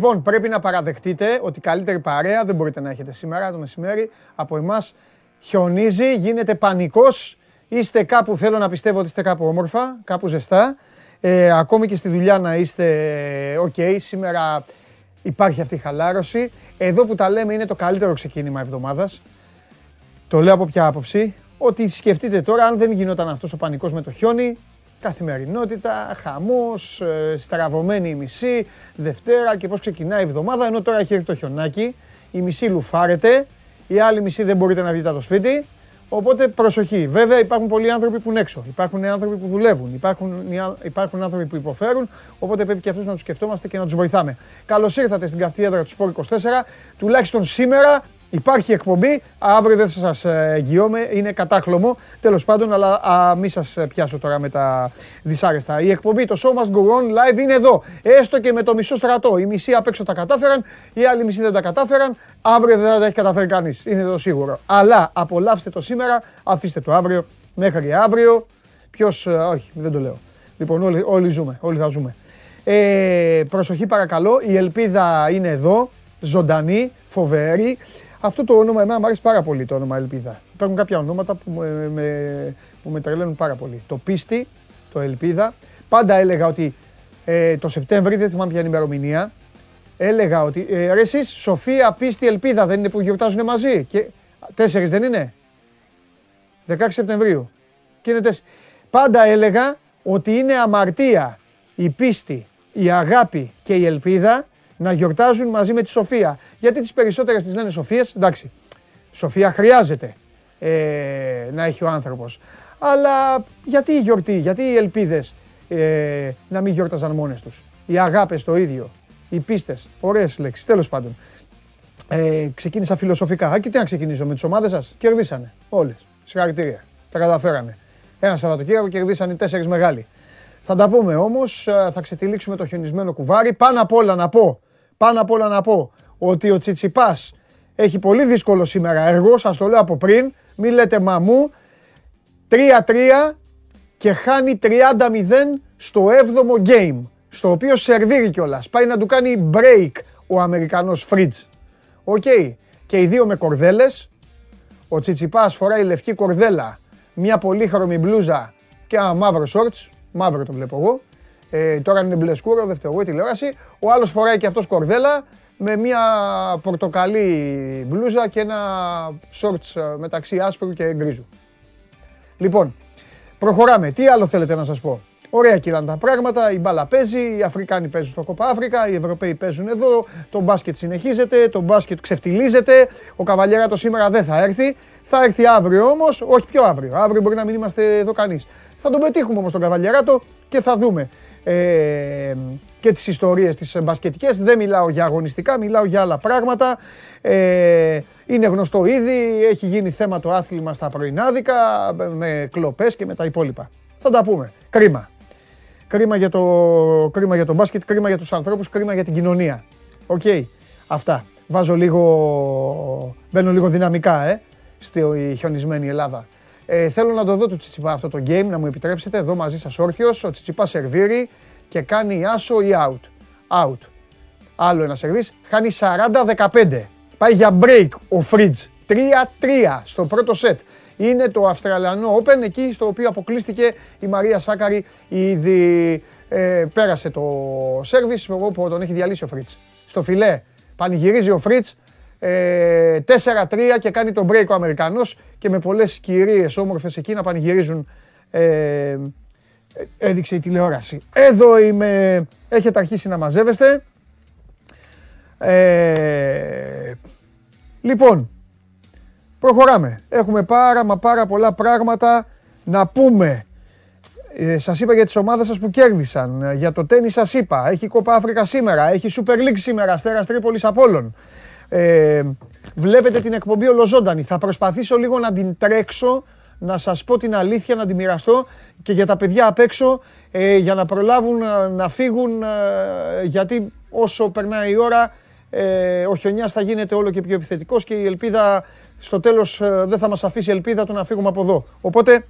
Πάμε. Λοιπόν, πρέπει να παραδεχτείτε ότι καλύτερη παρέα δεν μπορείτε να έχετε σήμερα το μεσημέρι από εμάς. Χιονίζει, γίνεται πανικός. Είστε κάπου, θέλω να πιστεύω ότι είστε κάπου όμορφα, κάπου ζεστά. Ε, ακόμη και στη δουλειά να είστε οκ. Σήμερα υπάρχει αυτή η χαλάρωση. Εδώ που τα λέμε είναι το καλύτερο ξεκίνημα εβδομάδας. Το λέω από ποια άποψη. Ότι σκεφτείτε τώρα, αν δεν γινόταν αυτός ο πανικός με το χιόνι, καθημερινότητα, χαμός, ε, στραβωμένη η μισή, Δευτέρα και πώς ξεκινάει η εβδομάδα, ενώ τώρα έχει έρθει το χιονάκι, η μισή λουφάρεται, η άλλη μισή δεν μπορείτε να βγείτε από το σπίτι, Οπότε προσοχή. Βέβαια υπάρχουν πολλοί άνθρωποι που είναι έξω. Υπάρχουν άνθρωποι που δουλεύουν. Υπάρχουν, υπάρχουν άνθρωποι που υποφέρουν. Οπότε πρέπει και αυτούς να τους σκεφτόμαστε και να τους βοηθάμε. Καλώς ήρθατε στην καυτή έδρα του Σπόρ 24. Τουλάχιστον σήμερα Υπάρχει εκπομπή, αύριο δεν θα σας ε, εγγυώμαι, είναι κατάχλωμο. Τέλος πάντων, αλλά α, μην σας ε, πιάσω τώρα με τα δυσάρεστα. Η εκπομπή, το Show Must Go On Live είναι εδώ. Έστω και με το μισό στρατό. Οι μισοί απ' έξω τα κατάφεραν, οι άλλοι μισοί δεν τα κατάφεραν. Αύριο δεν θα τα έχει καταφέρει κανείς. Είναι το σίγουρο. Αλλά απολαύστε το σήμερα, αφήστε το αύριο μέχρι αύριο. Ποιος, ε, όχι, δεν το λέω. Λοιπόν, όλοι, όλοι ζούμε, όλοι θα ζούμε. Ε, προσοχή παρακαλώ, η ελπίδα είναι εδώ, ζωντανή, φοβερή. Αυτό το όνομα εμένα μου αρέσει πάρα πολύ το όνομα Ελπίδα. Υπάρχουν κάποια ονόματα που με, με, που με τρελαίνουν πάρα πολύ. Το Πίστη, το Ελπίδα. Πάντα έλεγα ότι ε, το Σεπτέμβρη, δεν θυμάμαι ποια είναι η ημερομηνία, έλεγα ότι ε, ρε εσείς, Σοφία, Πίστη, Ελπίδα δεν είναι που γιορτάζουν μαζί. Και τέσσερις δεν είναι; 16 Σεπτεμβρίου. Και είναι τέσσερις. Πάντα έλεγα ότι είναι αμαρτία η πίστη, η αγάπη και η ελπίδα να γιορτάζουν μαζί με τη Σοφία. Γιατί τις περισσότερες τις λένε Σοφίες, εντάξει, Σοφία χρειάζεται ε, να έχει ο άνθρωπος. Αλλά γιατί η γιορτή, γιατί οι ελπίδες ε, να μην γιόρταζαν μόνες τους; Οι αγάπες το ίδιο, οι πίστες, ωραίες λέξεις, τέλος πάντων. Ε, ξεκίνησα φιλοσοφικά. Α, και τι να ξεκινήσω με τις ομάδες σας. Κερδίσανε όλες. Συγχαρητήρια. Τα καταφέρανε. Ένα Σαββατοκύριακο κερδίσανε οι τέσσερις μεγάλοι. Θα τα πούμε όμως, ε, θα ξετυλίξουμε το χιονισμένο κουβάρι. Πάνω απ' όλα να πω πάνω απ' όλα να πω ότι ο Τσιτσιπάς έχει πολύ δύσκολο σήμερα έργο, σας το λέω από πριν, μην λέτε μαμού, 3-3 και χάνει 30-0 στο 7ο game, στο οποίο σερβίρει κιόλας. Πάει να του κάνει break ο Αμερικανός Φρίτς. Οκ. Και οι δύο με κορδέλες. Ο Τσιτσιπάς φοράει λευκή κορδέλα, μια πολύχρωμη μπλούζα και ένα μαύρο σορτς. Μαύρο το βλέπω εγώ. Ε, τώρα είναι μπλε σκούρο, δεν φταίω εγώ η τηλεόραση. Ο άλλος φοράει και αυτός κορδέλα με μια πορτοκαλί μπλούζα και ένα shorts ε, μεταξύ άσπρου και γκρίζου. Λοιπόν, προχωράμε. Τι άλλο θέλετε να σας πω; Ωραία κυράνε τα πράγματα, η μπάλα παίζει, οι Αφρικάνοι παίζουν στο Κόπα Αφρικα, οι Ευρωπαίοι παίζουν εδώ, το μπάσκετ συνεχίζεται, το μπάσκετ ξεφτιλίζεται, ο το σήμερα δεν θα έρθει, θα έρθει αύριο όμως, όχι πιο αύριο, αύριο μπορεί να μην είμαστε εδώ κανείς. Θα τον πετύχουμε όμως τον Καβαλιαράτο και θα δούμε ε, και τις ιστορίες τις μπασκετικές. Δεν μιλάω για αγωνιστικά, μιλάω για άλλα πράγματα. Ε, είναι γνωστό ήδη, έχει γίνει θέμα το άθλημα στα πρωινάδικα, με κλοπές και με τα υπόλοιπα. Θα τα πούμε. Κρίμα. Κρίμα για το, κρίμα για το μπάσκετ, κρίμα για τους ανθρώπους, κρίμα για την κοινωνία. Οκ. Αυτά. Βάζω λίγο, μπαίνω λίγο δυναμικά, ε, στη χιονισμένη Ελλάδα. Ε, θέλω να το δω το Τσιτσιπά αυτό το game, να μου επιτρέψετε. Εδώ μαζί σας όρθιος, ο Τσιτσιπά σερβίρει και κάνει άσο ή out. Out. Άλλο ένα σερβίς, χάνει 40-15. Πάει για break ο Φρίτζ. 3-3 στο πρώτο σετ. Είναι το Αυστραλιανό Open, εκεί στο οποίο αποκλείστηκε η Μαρία Σάκαρη. Ήδη ε, πέρασε το σερβις, όπου τον έχει διαλύσει ο Φρίτζ. Στο φιλέ πανηγυρίζει ο Φρίτζ, 4-3 ε, και κάνει τον break ο Αμερικανός και με πολλές κυρίες όμορφες εκεί να πανηγυρίζουν ε, έδειξε η τηλεόραση. Εδώ είμαι, έχετε αρχίσει να μαζεύεστε. Ε, λοιπόν, προχωράμε. Έχουμε πάρα μα πάρα πολλά πράγματα να πούμε. Ε, σας είπα για τις ομάδες σας που κέρδισαν. Για το τέννις σας είπα. Έχει Κόπα Αφρικα σήμερα. Έχει Super League σήμερα. Αστέρας Τρίπολης Απόλλων. Ε, βλέπετε την εκπομπή ολοζώντανη. Θα προσπαθήσω λίγο να την τρέξω, να σας πω την αλήθεια, να την μοιραστώ και για τα παιδιά απ' έξω, ε, για να προλάβουν ε, να φύγουν, ε, γιατί όσο περνάει η ώρα, ε, ο χιονιάς θα γίνεται όλο και πιο επιθετικός και η ελπίδα στο τέλος δεν θα μας αφήσει η ελπίδα του να φύγουμε από εδώ. Οπότε,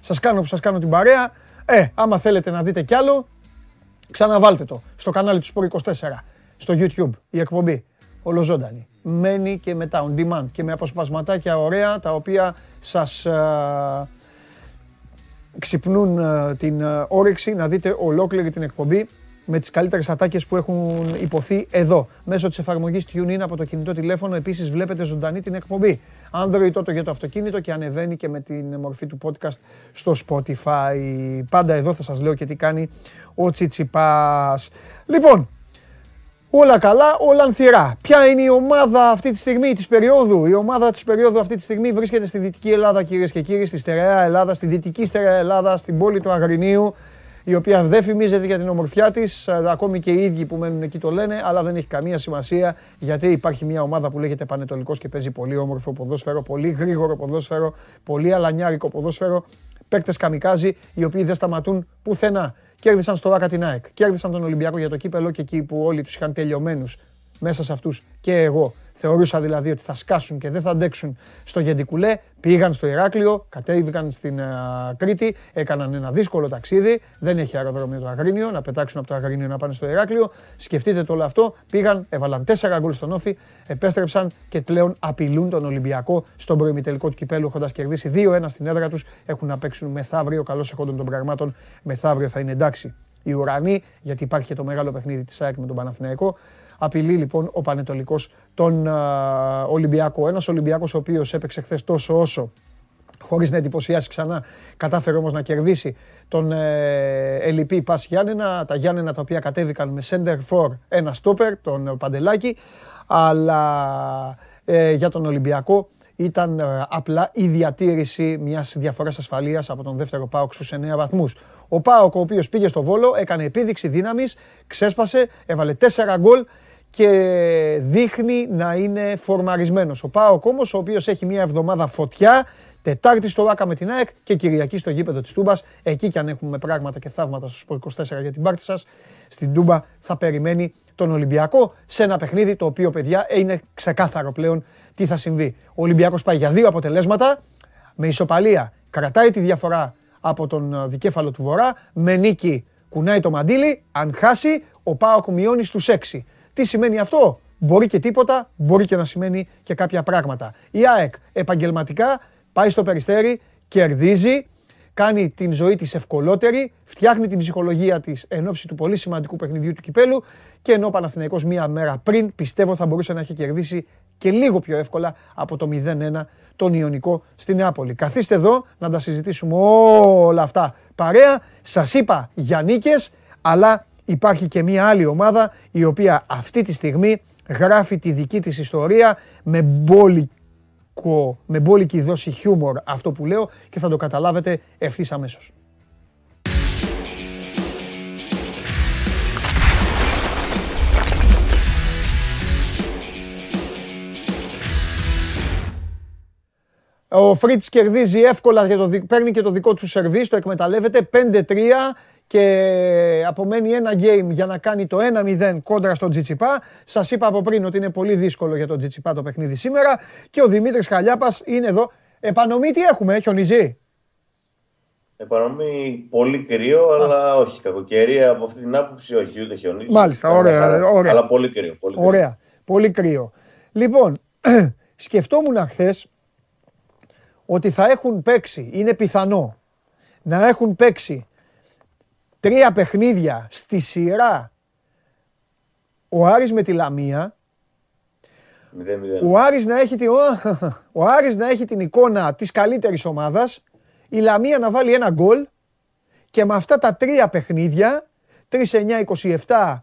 σας κάνω που σας κάνω την παρέα. Ε, άμα θέλετε να δείτε κι άλλο, Ξαναβάλτε το στο κανάλι του Σπορ 24, στο YouTube, η εκπομπή. Ολοζώντανη. Μένει και μετά on demand και με αποσπασματάκια ωραία τα οποία σας α, ξυπνούν α, την α, όρεξη να δείτε ολόκληρη την εκπομπή με τις καλύτερες ατάκες που έχουν υποθεί εδώ. Μέσω της εφαρμογής TuneIn από το κινητό τηλέφωνο επίσης βλέπετε ζωντανή την εκπομπή. Android τότε για το αυτοκίνητο και ανεβαίνει και με την μορφή του podcast στο Spotify. Πάντα εδώ θα σας λέω και τι κάνει ο Τσιτσιπάς. Λοιπόν, όλα καλά, όλα ανθυρά. Ποια είναι η ομάδα αυτή τη στιγμή της περίοδου; Η ομάδα της περίοδου αυτή τη στιγμή βρίσκεται στη Δυτική Ελλάδα κυρίες και κύριοι, στη στερεά Ελλάδα, στη Δυτική στερεά Ελλάδα, στην πόλη του Αγρινίου η οποία δεν φημίζεται για την ομορφιά της. Ακόμη και οι ίδιοι που μένουν εκεί το λένε, αλλά δεν έχει καμία σημασία γιατί υπάρχει μια ομάδα που λέγεται Πανετολικός και παίζει πολύ όμορφο ποδόσφαιρο, πολύ γρήγορο ποδόσφαιρο, πολύ αλανιάρικο ποδόσφαιρο. Παίκτες καμικάζι, οι οποίοι δεν σταματούν πουθενά. Κέρδισαν στο Άκα την ΑΕΚ, κέρδισαν τον Ολυμπιακό για το κύπελο και εκεί που όλοι τους είχαν τελειωμένους μέσα σε αυτούς και εγώ Θεωρούσα δηλαδή ότι θα σκάσουν και δεν θα αντέξουν στο Γεντικουλέ. Πήγαν στο Ηράκλειο, κατέβηκαν στην Κρήτη, έκαναν ένα δύσκολο ταξίδι. Δεν έχει αεροδρόμιο το Αγρίνιο, να πετάξουν από το Αγρίνιο να πάνε στο Ηράκλειο. Σκεφτείτε το όλο αυτό. Πήγαν, έβαλαν τέσσερα γκολ στον Όφη, επέστρεψαν και πλέον απειλούν τον Ολυμπιακό στον προημιτελικό του κυπέλου, έχοντας κερδίσει 2-1 στην έδρα τους. Έχουν να παίξουν μεθαύριο, καλώς εχόντων των πραγμάτων. Μεθαύριο θα είναι εντάξει οι ουρανοί, γιατί υπάρχει και το μεγάλο παιχνίδι της ΑΕΚ με τον Παναθηναϊκό. Απειλεί λοιπόν ο Πανετολικός τον Ολυμπιακό. Ένας Ολυμπιακός ο οποίος έπαιξε χθες τόσο όσο χωρίς να εντυπωσιάσει ξανά, κατάφερε όμως να κερδίσει τον ε, Ελιπή Πας Γιάννενα, τα Γιάννενα τα οποία κατέβηκαν με center for ένα στόπερ, τον Παντελάκη, αλλά ε, για τον Ολυμπιακό ήταν ε, απλά η διατήρηση μιας διαφοράς ασφαλείας από τον δεύτερο ΠΑΟΚ στους 9 βαθμούς. Ο ΠΑΟΚ ο οποίος πήγε στο Βόλο, έκανε επίδειξη δύναμης, ξέσπασε, έβαλε 4 γκολ και δείχνει να είναι φορμαρισμένος. Ο Πάοκ όμως, ο οποίος έχει μια εβδομάδα φωτιά, Τετάρτη στο Βάκα με την ΑΕΚ και Κυριακή στο γήπεδο της Τούμπας. Εκεί κι αν έχουμε πράγματα και θαύματα στο 24 για την πάρτι σας, στην Τούμπα θα περιμένει τον Ολυμπιακό σε ένα παιχνίδι το οποίο, παιδιά, είναι ξεκάθαρο πλέον τι θα συμβεί. Ο Ολυμπιακός πάει για δύο αποτελέσματα, με ισοπαλία κρατάει τη διαφορά από τον δικέφαλο του Βορρά, με νίκη κουνάει το μαντίλι, αν χάσει, ο Πάοκ μειώνει στους 6. Τι σημαίνει αυτό; Μπορεί και τίποτα, μπορεί και να σημαίνει και κάποια πράγματα. Η ΑΕΚ επαγγελματικά πάει στο περιστέρι, κερδίζει, κάνει την ζωή της ευκολότερη, φτιάχνει την ψυχολογία της εν ώψη του πολύ σημαντικού παιχνιδιού του Κυπέλου και ενώ ο Παναθηναϊκός μία μέρα πριν πιστεύω θα μπορούσε να έχει κερδίσει και λίγο πιο εύκολα από το 0-1 τον Ιωνικό στη Νεάπολη. Καθίστε εδώ να τα συζητήσουμε όλα αυτά παρέα. Σας είπα για νίκες, αλλά υπάρχει και μια άλλη ομάδα η οποία αυτή τη στιγμή γράφει τη δική της ιστορία με μπόλικο, με μπόλικη δόση χιούμορ αυτό που λέω και θα το καταλάβετε ευθύς αμέσως. Ο Φρίτς κερδίζει εύκολα, και το, παίρνει και το δικό του σερβίς, το εκμεταλλεύεται 5-3 και απομένει ένα game για να κάνει το 1-0 κόντρα στον Τζιτσιπά. Σας είπα από πριν ότι είναι πολύ δύσκολο για τον Τζιτσιπά το παιχνίδι σήμερα και ο Δημήτρης Χαλιάπας είναι εδώ. Επανομή τι έχουμε, χιονιζεί. Επανομή πολύ κρύο, αλλά όχι κακοκαιρία από αυτή την άποψη, όχι ούτε χιονίζει. Μάλιστα, ωραία, ωραία. Αλλά πολύ κρύο. Πολύ κρύο. Ωραία, πολύ κρύο. Λοιπόν, σκεφτόμουν χθε ότι θα έχουν παίξει, είναι πιθανό, να έχουν παίξει τρία παιχνίδια στη σειρά. Ο Άρης με τη Λαμία, ο Άρης, να έχει την, ο Άρης να έχει την εικόνα της καλύτερης ομάδας, η Λαμία να βάλει ένα γκολ. Και με αυτά τα τρία παιχνίδια, 3-9-27,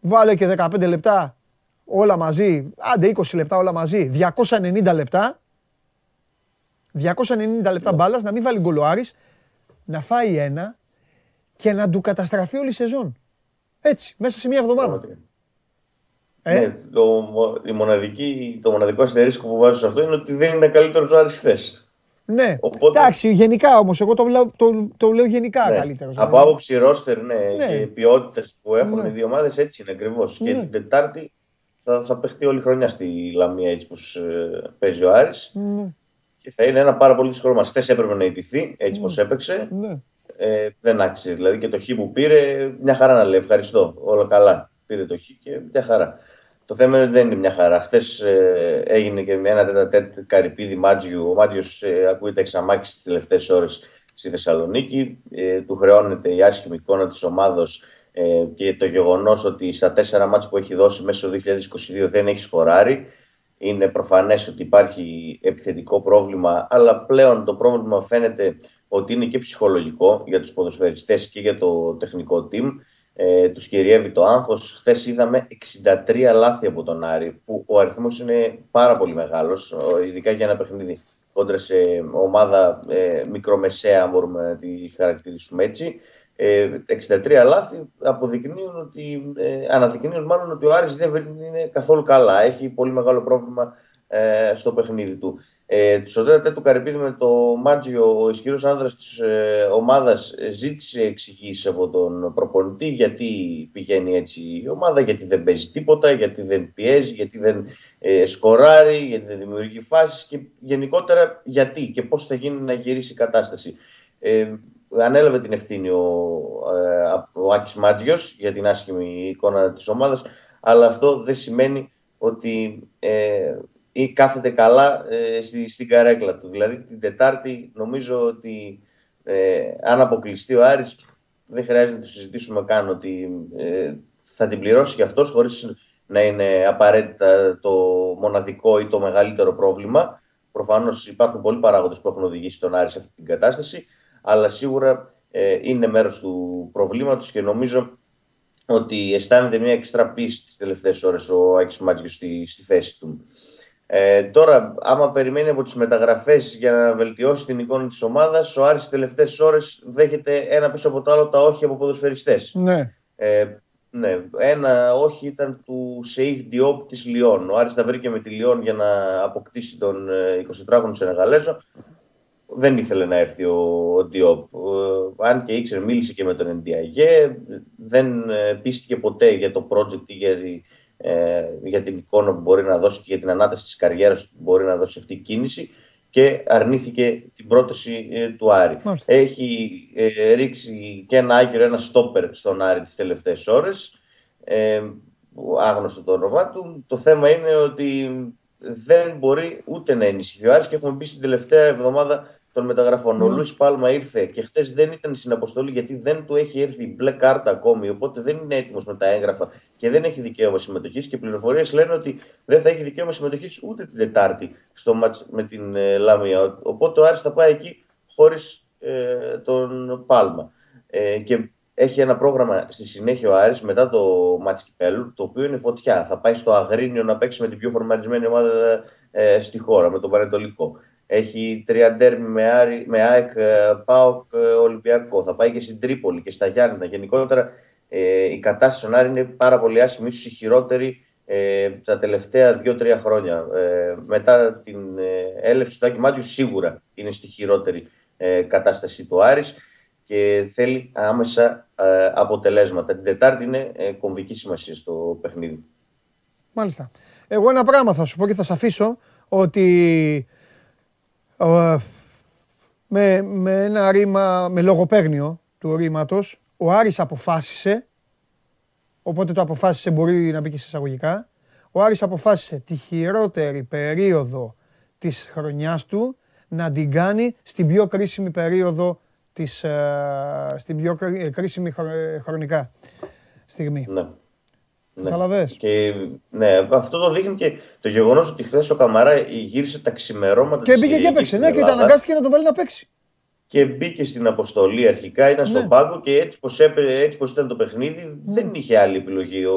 βάλε και 15 λεπτά όλα μαζί, άντε 20 λεπτά όλα μαζί, 290 λεπτά, 290 λεπτά μπάλας, να μην βάλει γκολ ο Άρης, να φάει ένα και να του καταστραφεί όλη η σεζόν. Έτσι, μέσα σε μία εβδομάδα. Ε; Ναι, το, η μοναδική, το μοναδικό αστερίσκο που βάζω σε αυτό είναι ότι δεν είναι καλύτερος ο Άρης χθες. Ναι, Οπότε... εντάξει, γενικά όμως. Εγώ το, λέω, το, το λέω γενικά ναι. καλύτερος. Από άποψη ρόστερ, ναι, ναι. και ποιότητες που έχουν ναι. οι δύο ομάδες έτσι είναι ακριβώς. Ναι. Και την Τετάρτη θα, θα παιχτεί όλη η χρονιά στη Λαμία έτσι όπως ε, παίζει ο Άρης. Ναι. Και θα είναι ένα πάρα πολύ δύσκολο μα. Χθες έπρεπε να ιτηθεί έτσι ναι. όπως έπαιξε. Ναι. Ε, δεν άξιζε. Δηλαδή και το χ που πήρε, μια χαρά να λέει ευχαριστώ. Όλα καλά. Πήρε το χ και μια χαρά. Το θέμα είναι ότι δεν είναι μια χαρά. Χθες ε, έγινε και με ένα τέτα τέτ καρυπίδι Μάτζιου. Ο Μάτζιος ε, ακούγεται εξαμάξει τι τελευταίες ώρες στη Θεσσαλονίκη. Ε, του χρεώνεται η άσχημη εικόνα της ομάδα ε, και το γεγονός ότι στα τέσσερα μάτια που έχει δώσει μέσα στο 2022 δεν έχει σκοράρει. Είναι προφανές ότι υπάρχει επιθετικό πρόβλημα, αλλά πλέον το πρόβλημα φαίνεται ότι είναι και ψυχολογικό για τους ποδοσφαιριστές και για το τεχνικό team. Ε, τους κυριεύει το άγχος. Χθες είδαμε 63 λάθη από τον Άρη, που ο αριθμός είναι πάρα πολύ μεγάλος, ειδικά για ένα παιχνίδι κόντρα σε ομάδα ε, μικρομεσαία, μπορούμε να τη χαρακτηρίσουμε έτσι. 63 ε, λάθη αποδεικνύουν ότι, ε, αναδεικνύουν μάλλον ότι ο Άρης δεν είναι καθόλου καλά. Έχει πολύ μεγάλο πρόβλημα ε, στο παιχνίδι του. Ε, στο τέταρτο του Καρυπίδη με το Μάτζιο, ο ισχυρός άνδρας της ε, ομάδας ζήτησε εξηγήσεις από τον προπονητή γιατί πηγαίνει έτσι η ομάδα, γιατί δεν παίζει τίποτα, γιατί δεν πιέζει, γιατί δεν ε, σκοράρει, γιατί δεν δημιουργεί φάσεις και γενικότερα γιατί και πώς θα γίνει να γυρίσει η κατάσταση. Ε, ανέλαβε την ευθύνη ο, ε, ο Άκης Μάτζιος για την άσχημη εικόνα της ομάδας, αλλά αυτό δεν σημαίνει ότι ε, ή κάθεται καλά ε, στη, στην καρέκλα του. Δηλαδή την Τετάρτη νομίζω ότι ε, αν αποκλειστεί ο Άρης δεν χρειάζεται να το συζητήσουμε καν ότι ε, θα την πληρώσει και αυτός χωρίς να είναι απαραίτητα το μοναδικό ή το μεγαλύτερο πρόβλημα. Προφανώς υπάρχουν πολλοί παράγοντες που έχουν οδηγήσει τον Άρη σε αυτή την κατάσταση, αλλά σίγουρα ε, είναι μέρος του προβλήματος και νομίζω ότι αισθάνεται μια εξτρά πίστη τις τελευταίες ώρες ο Άκης Μάτζιος στη, στη θέση του. Ε, τώρα, άμα περιμένει από τις μεταγραφές για να βελτιώσει την εικόνα της ομάδας, ο Άρης τις τελευταίες ώρες δέχεται ένα πίσω από το άλλο τα όχι από ποδοσφαιριστές. Ναι. Ε, ναι. Ένα όχι ήταν του Σεϊχ Διόπ της Λιόν. Ο Άρης τα βρήκε με τη Λιόν για να αποκτήσει τον 24χρονο ε, Σενεγαλέζο. Δεν ήθελε να έρθει ο, ο Διόπ. Ε, αν και ήξερε, μίλησε και με τον Εντιαγέ. Δεν ε, πίστηκε ποτέ για το project ή για ε, για την εικόνα που μπορεί να δώσει και για την ανάταση της καριέρας που μπορεί να δώσει αυτή η κίνηση και αρνήθηκε την πρόταση ε, του Άρη. Έχει ε, ρίξει και ένα άγγελο, ένα στόπερ στον Άρη τις τελευταίες ώρες, ε, άγνωστο το όνομά του. Το θέμα είναι ότι δεν μπορεί ούτε να ενισχυθεί ο Άρης και έχουμε μπει στην τελευταία εβδομάδα των μεταγραφών. Mm. Ο Λούι Πάλμα ήρθε και χθες δεν ήταν στην αποστολή γιατί δεν του έχει έρθει η μπλε κάρτα ακόμη. Οπότε δεν είναι έτοιμος με τα έγγραφα και δεν έχει δικαίωμα συμμετοχής. Και πληροφορίες λένε ότι δεν θα έχει δικαίωμα συμμετοχής ούτε την Τετάρτη στο μάτς με την ε, Λαμία. Οπότε ο Άρης θα πάει εκεί χωρίς ε, τον Πάλμα. Ε, και έχει ένα πρόγραμμα στη συνέχεια ο Άρης μετά το μάτς Κυπέλου, το οποίο είναι φωτιά. Θα πάει στο Αγρίνιο να παίξει με την πιο φορμαρισμένη ομάδα ε, στη χώρα, με τον Πανετολικό. Έχει τρία ντέρμι με, Άρη, με ΑΕΚ, ε, ΠΑΟΚ, ε, Ολυμπιακό. Θα πάει και στην Τρίπολη και στα Γιάννηνα. Γενικότερα ε, η κατάσταση στον Άρη είναι πάρα πολύ άσχημη, ίσως η χειρότερη ε, τα τελευταία δύο-τρία χρόνια. Ε, μετά την ε, έλευση του Άκη Μάτιου σίγουρα είναι στη χειρότερη ε, κατάσταση του Άρης και θέλει άμεσα αποτελέσματα. Την Τετάρτη είναι κομβική σημασία στο παιχνίδι. Μάλιστα. Εγώ ένα πράγμα θα σου πω και θα σε αφήσω ότι με, με ένα ρήμα, με λογοπαίγνιο του ρήματος, ο Άρης αποφάσισε, οπότε το αποφάσισε μπορεί να μπει και σε εισαγωγικά, ο Άρης αποφάσισε τη χειρότερη περίοδο της χρονιάς του να την κάνει στην πιο κρίσιμη περίοδο της, ε, στην πιο κρίσιμη χρονικά στιγμή. Ναι. Ναι. Και, ναι, αυτό το δείχνει και το γεγονός ότι χθες ο Καμαρά γύρισε τα ξημερώματα Και μπήκε και έπαιξε. Ναι, και ήταν αναγκάστηκε να τον βάλει να παίξει. Και μπήκε στην αποστολή αρχικά, ήταν στον ναι. πάγκο και έτσι πως έτσι πως ήταν το παιχνίδι, ναι. δεν είχε άλλη επιλογή. Ο,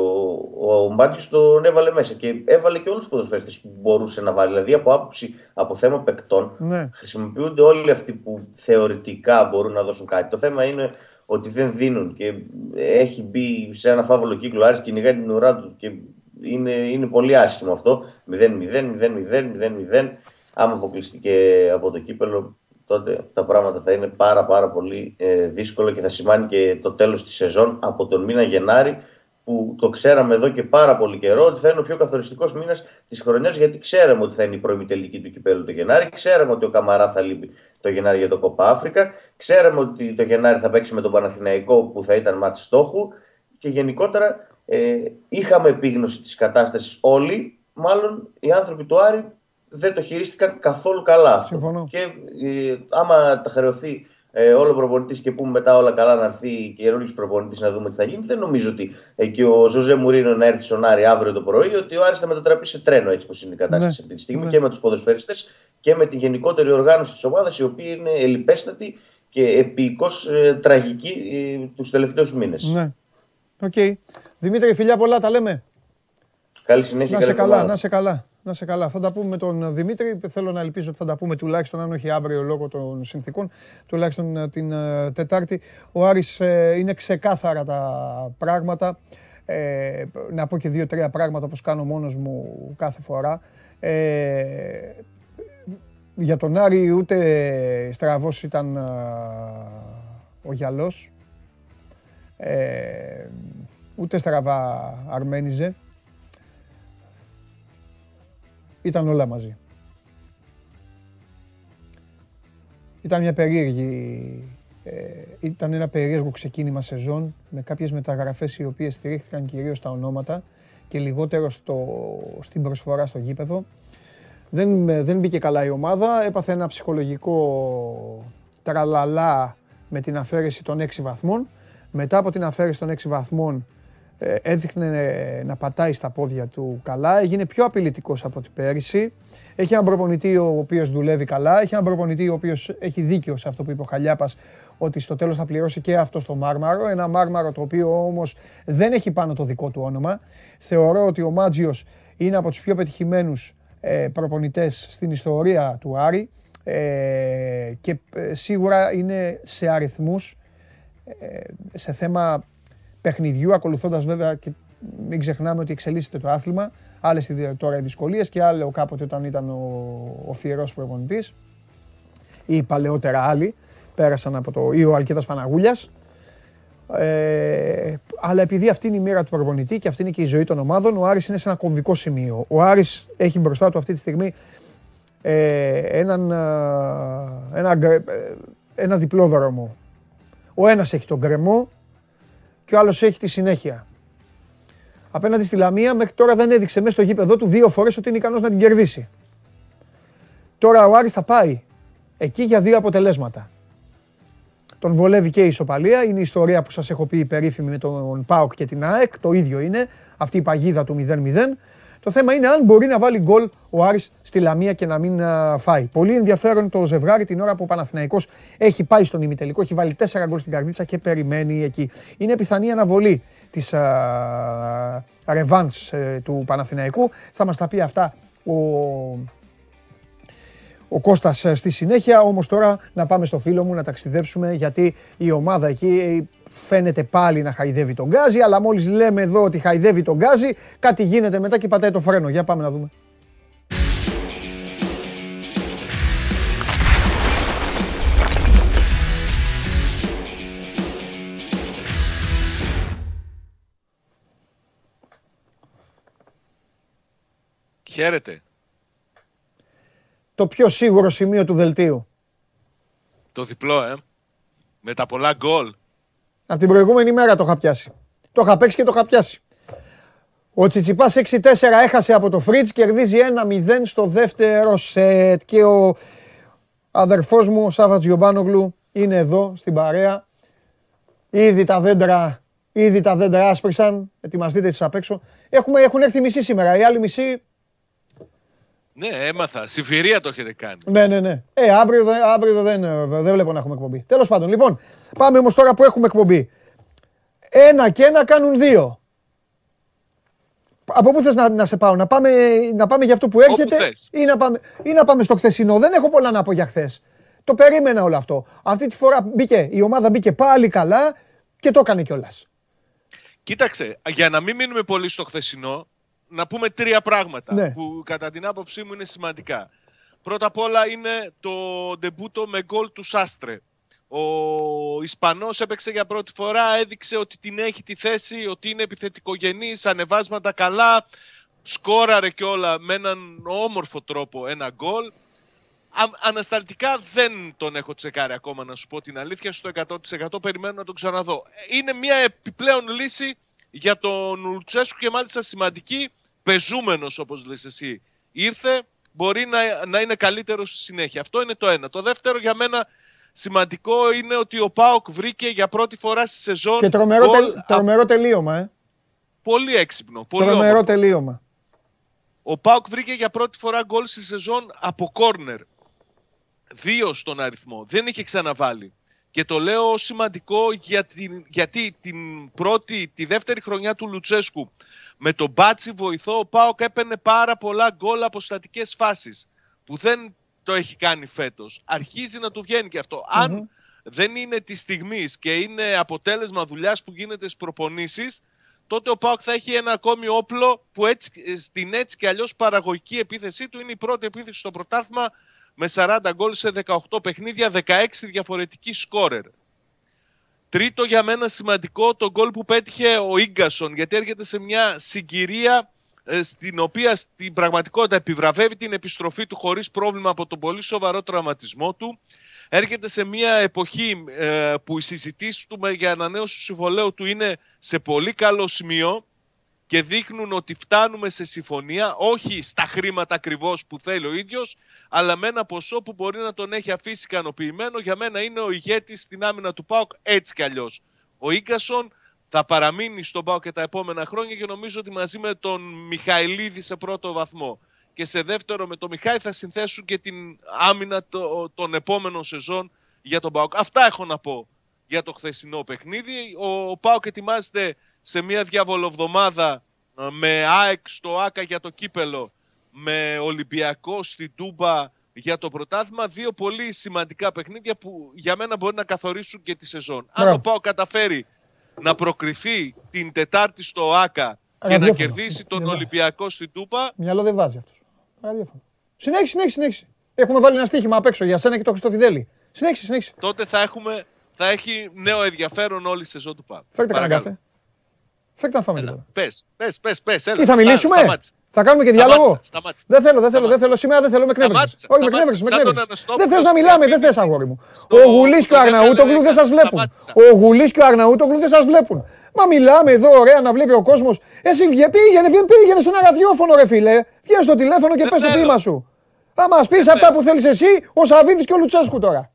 ο, ο τον έβαλε μέσα και έβαλε και όλους τους ποδοσφαίρες που μπορούσε να βάλει. Δηλαδή από άποψη, από θέμα παικτών, ναι. χρησιμοποιούνται όλοι αυτοί που θεωρητικά μπορούν να δώσουν κάτι. Το θέμα είναι ότι δεν δίνουν και έχει μπει σε ένα φαύλο κύκλο, Άρης κυνηγάει την ουρά του και είναι, είναι πολύ άσχημο αυτό. 0-0, 0-0, 0-0. Άμα αποκλειστεί και από το κύπελο, τότε τα πράγματα θα είναι πάρα πάρα πολύ ε, δύσκολα και θα σημάνει και το τέλος της σεζόν από τον μήνα Γενάρη που το ξέραμε εδώ και πάρα πολύ καιρό ότι θα είναι ο πιο καθοριστικός μήνας της χρονιάς, γιατί ξέραμε ότι θα είναι η προημιτελική του κυπέλου το Γενάρη, ξέραμε ότι ο Καμαρά θα λείπει το Γενάρη για το Κοπά Αφρικα, ξέραμε ότι το Γενάρη θα παίξει με τον Παναθηναϊκό που θα ήταν μάτι στόχου και γενικότερα ε, είχαμε επίγνωση της κατάστασης όλοι. Μάλλον οι άνθρωποι του Άρη δεν το χειρίστηκαν καθόλου καλά αυτό. Και ε, άμα τα χρεωθεί ε, όλο προπονητής και πούμε μετά όλα καλά να έρθει και καινούριο προπονητής να δούμε τι θα γίνει. Δεν νομίζω ότι ε, και ο Ζωζέ Μουρίνο να έρθει στον Άρη αύριο το πρωί, ότι ο Άρης θα μετατραπεί σε τρένο έτσι όπω είναι η κατάσταση ναι, αυτή τη στιγμή ναι. και με τους ποδοσφαιριστές και με την γενικότερη οργάνωση της ομάδας, η οποία είναι ελλιπέστατη και επιεικώς ε, τραγική ε, τους τελευταίους μήνες. Ναι. OK. Okay. Δημήτρη, φιλιά πολλά, τα λέμε. Καλή συνέχεια. Να σε καλά, να σε καλά. Να σε καλά. Θα τα πούμε με τον Δημήτρη. Θέλω να ελπίζω ότι θα τα πούμε τουλάχιστον, αν όχι αύριο λόγω των συνθήκων, τουλάχιστον ε, την ε, Τετάρτη. Ο Άρης ε, είναι ξεκάθαρα τα πράγματα. Ε, να πω και δύο-τρία πράγματα όπως κάνω μόνος μου κάθε φορά. Ε, για τον Άρη ούτε στραβός ήταν ο Γιαλός, ε, ούτε στραβά αρμένιζε. Ήταν όλα μαζί. Ήταν μια περίεργη, ε, ήταν ένα περίεργο ξεκίνημα σεζόν με κάποιες μεταγραφές οι οποίες στηρίχθηκαν κυρίως στα ονόματα και λιγότερο στο, στην προσφορά στο γήπεδο. Δεν, δεν μπήκε καλά η ομάδα, έπαθε ένα ψυχολογικό τραλαλά με την αφαίρεση των 6 βαθμών. Μετά από την αφαίρεση των 6 βαθμών ε, έδειχνε να πατάει στα πόδια του καλά, έγινε πιο απειλητικός από την πέρυσι. Έχει έναν προπονητή ο οποίος δουλεύει καλά, έχει έναν προπονητή ο οποίος έχει δίκιο σε αυτό που είπε ο Χαλιάπας, ότι στο τέλος θα πληρώσει και αυτό στο Μάρμαρο, ένα Μάρμαρο το οποίο όμως δεν έχει πάνω το δικό του όνομα. Θεωρώ ότι ο Μάτζιος είναι από τους πιο πετυχημένους ε, προπονητές στην ιστορία του Άρη ε, και σίγουρα είναι σε αριθμούς, σε θέμα παιχνιδιού, ακολουθώντας βέβαια και μην ξεχνάμε ότι εξελίσσεται το άθλημα. Άλλες τώρα οι δυσκολίες και άλλο κάποτε όταν ήταν ο, ο φιερός προπονητής ή παλαιότερα άλλοι πέρασαν από το ή ο Αλκίδα Παναγούλιας. Ε, αλλά επειδή αυτή είναι η μοίρα του προπονητή και αυτή είναι και η ζωή των ομάδων, ο Άρης είναι σε ένα κομβικό σημείο. Ο Άρης έχει μπροστά του αυτή τη στιγμή ε, έναν, ε, ένα, ε, ένα διπλό δρόμο. Ο ένας έχει τον γκρεμό και ο άλλος έχει τη συνέχεια. Απέναντι στη Λαμία μέχρι τώρα δεν έδειξε μέσα στο γήπεδο του δύο φορές ότι είναι ικανός να την κερδίσει. Τώρα ο Άρης θα πάει εκεί για δύο αποτελέσματα. Τον βολεύει και η ισοπαλία. Είναι η ιστορία που σας έχω πει η περίφημη με τον Πάοκ και την ΑΕΚ. Το ίδιο είναι. Αυτή η παγίδα του 0-0. Το θέμα είναι αν μπορεί να βάλει γκολ ο Άρης στη Λαμία και να μην φάει. Πολύ ενδιαφέρον το ζευγάρι την ώρα που ο Παναθηναϊκός έχει πάει στον ημιτελικό, έχει βάλει 4 γκολ στην καρδίτσα και περιμένει εκεί. Είναι πιθανή αναβολή της ρεβάνς ε, του Παναθηναϊκού. Θα μας τα πει αυτά ο ο Κώστας ε, στη συνέχεια. Όμως τώρα να πάμε στο φίλο μου να ταξιδέψουμε γιατί η ομάδα εκεί ε, φαίνεται πάλι να χαϊδεύει τον Γκάζι. Αλλά μόλις λέμε εδώ ότι χαϊδεύει τον Γκάζι, κάτι γίνεται μετά και πατάει το φρένο. Για πάμε να δούμε. Χαίρετε το πιο σίγουρο σημείο του δελτίου. Το διπλό, ε. Με τα πολλά γκολ. Από την προηγούμενη μέρα το είχα πιάσει. Το είχα παίξει και το είχα πιάσει. Ο Τσιτσιπάς 6-4 έχασε από το Φρίτς, κερδίζει 1-0 στο δεύτερο σετ και ο αδερφός μου, ο Σάββας Γιωμπάνογλου, είναι εδώ στην παρέα. Ήδη τα δέντρα, ήδη τα δέντρα άσπρισαν, ετοιμαστείτε εσείς απ' έξω. Έχουμε, έχουν έρθει μισή σήμερα, οι άλλοι μισή ναι, έμαθα. Συμφυρία το έχετε κάνει. Ναι, ναι, ναι. Ε, αύριο, αύριο δεν, δεν βλέπω να έχουμε εκπομπή. Τέλος πάντων, λοιπόν, πάμε όμως τώρα που έχουμε εκπομπή. Ένα και ένα κάνουν δύο. Από πού θες να, να σε πάω, να πάμε, να πάμε για αυτό που έρχεται ή να, πάμε, ή να πάμε στο χθεσινό; Δεν έχω πολλά να πω για χθες. Το περίμενα όλο αυτό. Αυτή τη φορά μπήκε, η ομάδα μπήκε πάλι καλά και το έκανε κιόλας. Κοίταξε, για να μην μείνουμε πολύ στο χθεσινό, να πούμε τρία πράγματα ναι. που κατά την άποψή μου είναι σημαντικά. Πρώτα απ' όλα είναι το ντεμπούτο με γκολ του Σάστρε, Ο Ισπανός έπαιξε για πρώτη φορά, έδειξε ότι την έχει τη θέση, ότι είναι επιθετικογενής, ανεβάσματα καλά, σκόραρε και όλα με έναν όμορφο τρόπο ένα γκολ. Ανασταλτικά δεν τον έχω τσεκάρει ακόμα να σου πω την αλήθεια, στο 100% περιμένω να τον ξαναδώ. Είναι μια επιπλέον λύση για τον Λουτσέσκου και μάλιστα σημαντική, πεζούμενος όπως λες εσύ. Ήρθε, μπορεί να, να είναι καλύτερος στη συνέχεια. Αυτό είναι το ένα. Το δεύτερο για μένα σημαντικό είναι ότι ο Πάοκ βρήκε για πρώτη φορά στη σεζόν. Και τρομερό, τε, τρομερό τελείωμα, ε. Πολύ έξυπνο. Πολύ τρομερό όμορφο. τελείωμα. Ο Πάοκ βρήκε για πρώτη φορά γκολ στη σεζόν από κόρνερ. Δύο στον αριθμό. Δεν είχε ξαναβάλει. Και το λέω σημαντικό γιατί, γιατί την πρώτη, τη δεύτερη χρονιά του Λουτσέσκου με τον Μπάτσι βοηθό ο Πάοκ έπαιρνε πάρα πολλά γκολ από στατικές φάσεις που δεν το έχει κάνει φέτος. Αρχίζει να του βγαίνει και αυτό. Αν δεν είναι της στιγμής και είναι αποτέλεσμα δουλειάς που γίνεται στις προπονήσεις, τότε ο Πάοκ θα έχει ένα ακόμη όπλο που έτσι, στην έτσι και αλλιώς παραγωγική επίθεσή του είναι η πρώτη επίθεση στο πρωτάθλημα με 40 γκολ σε 18 παιχνίδια, 16 διαφορετικοί σκόρερ. Τρίτο για μένα σημαντικό το γκολ που πέτυχε ο Ίγκασον γιατί έρχεται σε μια συγκυρία ε, στην οποία στην πραγματικότητα επιβραβεύει την επιστροφή του χωρίς πρόβλημα από τον πολύ σοβαρό τραυματισμό του. Έρχεται σε μια εποχή ε, που οι συζητήσεις του για ανανέωση του συμβολέου του είναι σε πολύ καλό σημείο και δείχνουν ότι φτάνουμε σε συμφωνία, όχι στα χρήματα ακριβώς που θέλει ο ίδιος, αλλά με ένα ποσό που μπορεί να τον έχει αφήσει ικανοποιημένο. Για μένα είναι ο ηγέτης στην άμυνα του ΠΑΟΚ έτσι κι αλλιώς. Ο Ίγκασον θα παραμείνει στον ΠΑΟΚ και τα επόμενα χρόνια και νομίζω ότι μαζί με τον Μιχαηλίδη σε πρώτο βαθμό και σε δεύτερο με τον Μιχάη θα συνθέσουν και την άμυνα το, των επόμενων σεζόν για τον ΠΑΟΚ. Αυτά έχω να πω για το χθεσινό παιχνίδι. Ο, ο ΠΑΟΚ ετοιμάζεται σε μια διαβολοβδομάδα ε, με ΑΕΚ στο ΆΚΑ για το κύπελο με Ολυμπιακό στην Τούμπα για το πρωτάθλημα. Δύο πολύ σημαντικά παιχνίδια που για μένα μπορεί να καθορίσουν και τη σεζόν. Αν ο Πάο καταφέρει να προκριθεί την Τετάρτη στο ΆΚΑ και να κερδίσει τον Ολυμπιακό στην Τούμπα. Μυαλό δεν βάζει αυτός. Συνέχισε, συνέχισε, συνέχισε. Έχουμε βάλει ένα στοίχημα απ' έξω για σένα και το Χριστοφιδέλη. Συνέχισε, συνέχισε. Τότε θα, έχουμε, θα έχει νέο ενδιαφέρον όλη η σεζόν του Πάου. Φέρτε κανένα καφέ. Φέρτε να φάμε τώρα. Πες, πες, πες. πες, Τι θα μιλήσουμε, θα κάνουμε και διάλογο; Δεν θέλω, δεν θέλω, δεν θέλω σήμερα, δεν θέλω, με knέβριξε. Όχι, με knέβριξε, με knέβριξε. Δεν θες να μιλάμε, δεν θες αγόρι μου. Ο Γουλής και ο Αρναούτογλου δεν σας βλέπουν. Ο Γουλής και ο Αρναούτογλου δεν σας βλέπουν. Μα μιλάμε εδώ, ωραία, να βλέπει ο κόσμος. Εσύ πήγαινε, πήγαινε σε ένα ραδιόφωνο, ρε φίλε. Βγαίνει στο τηλέφωνο και πες το ποίημα σου. Θα μα πεις αυτά που θέλεις εσύ, ο Σαββίδης και ο Λουτσέσκου τώρα.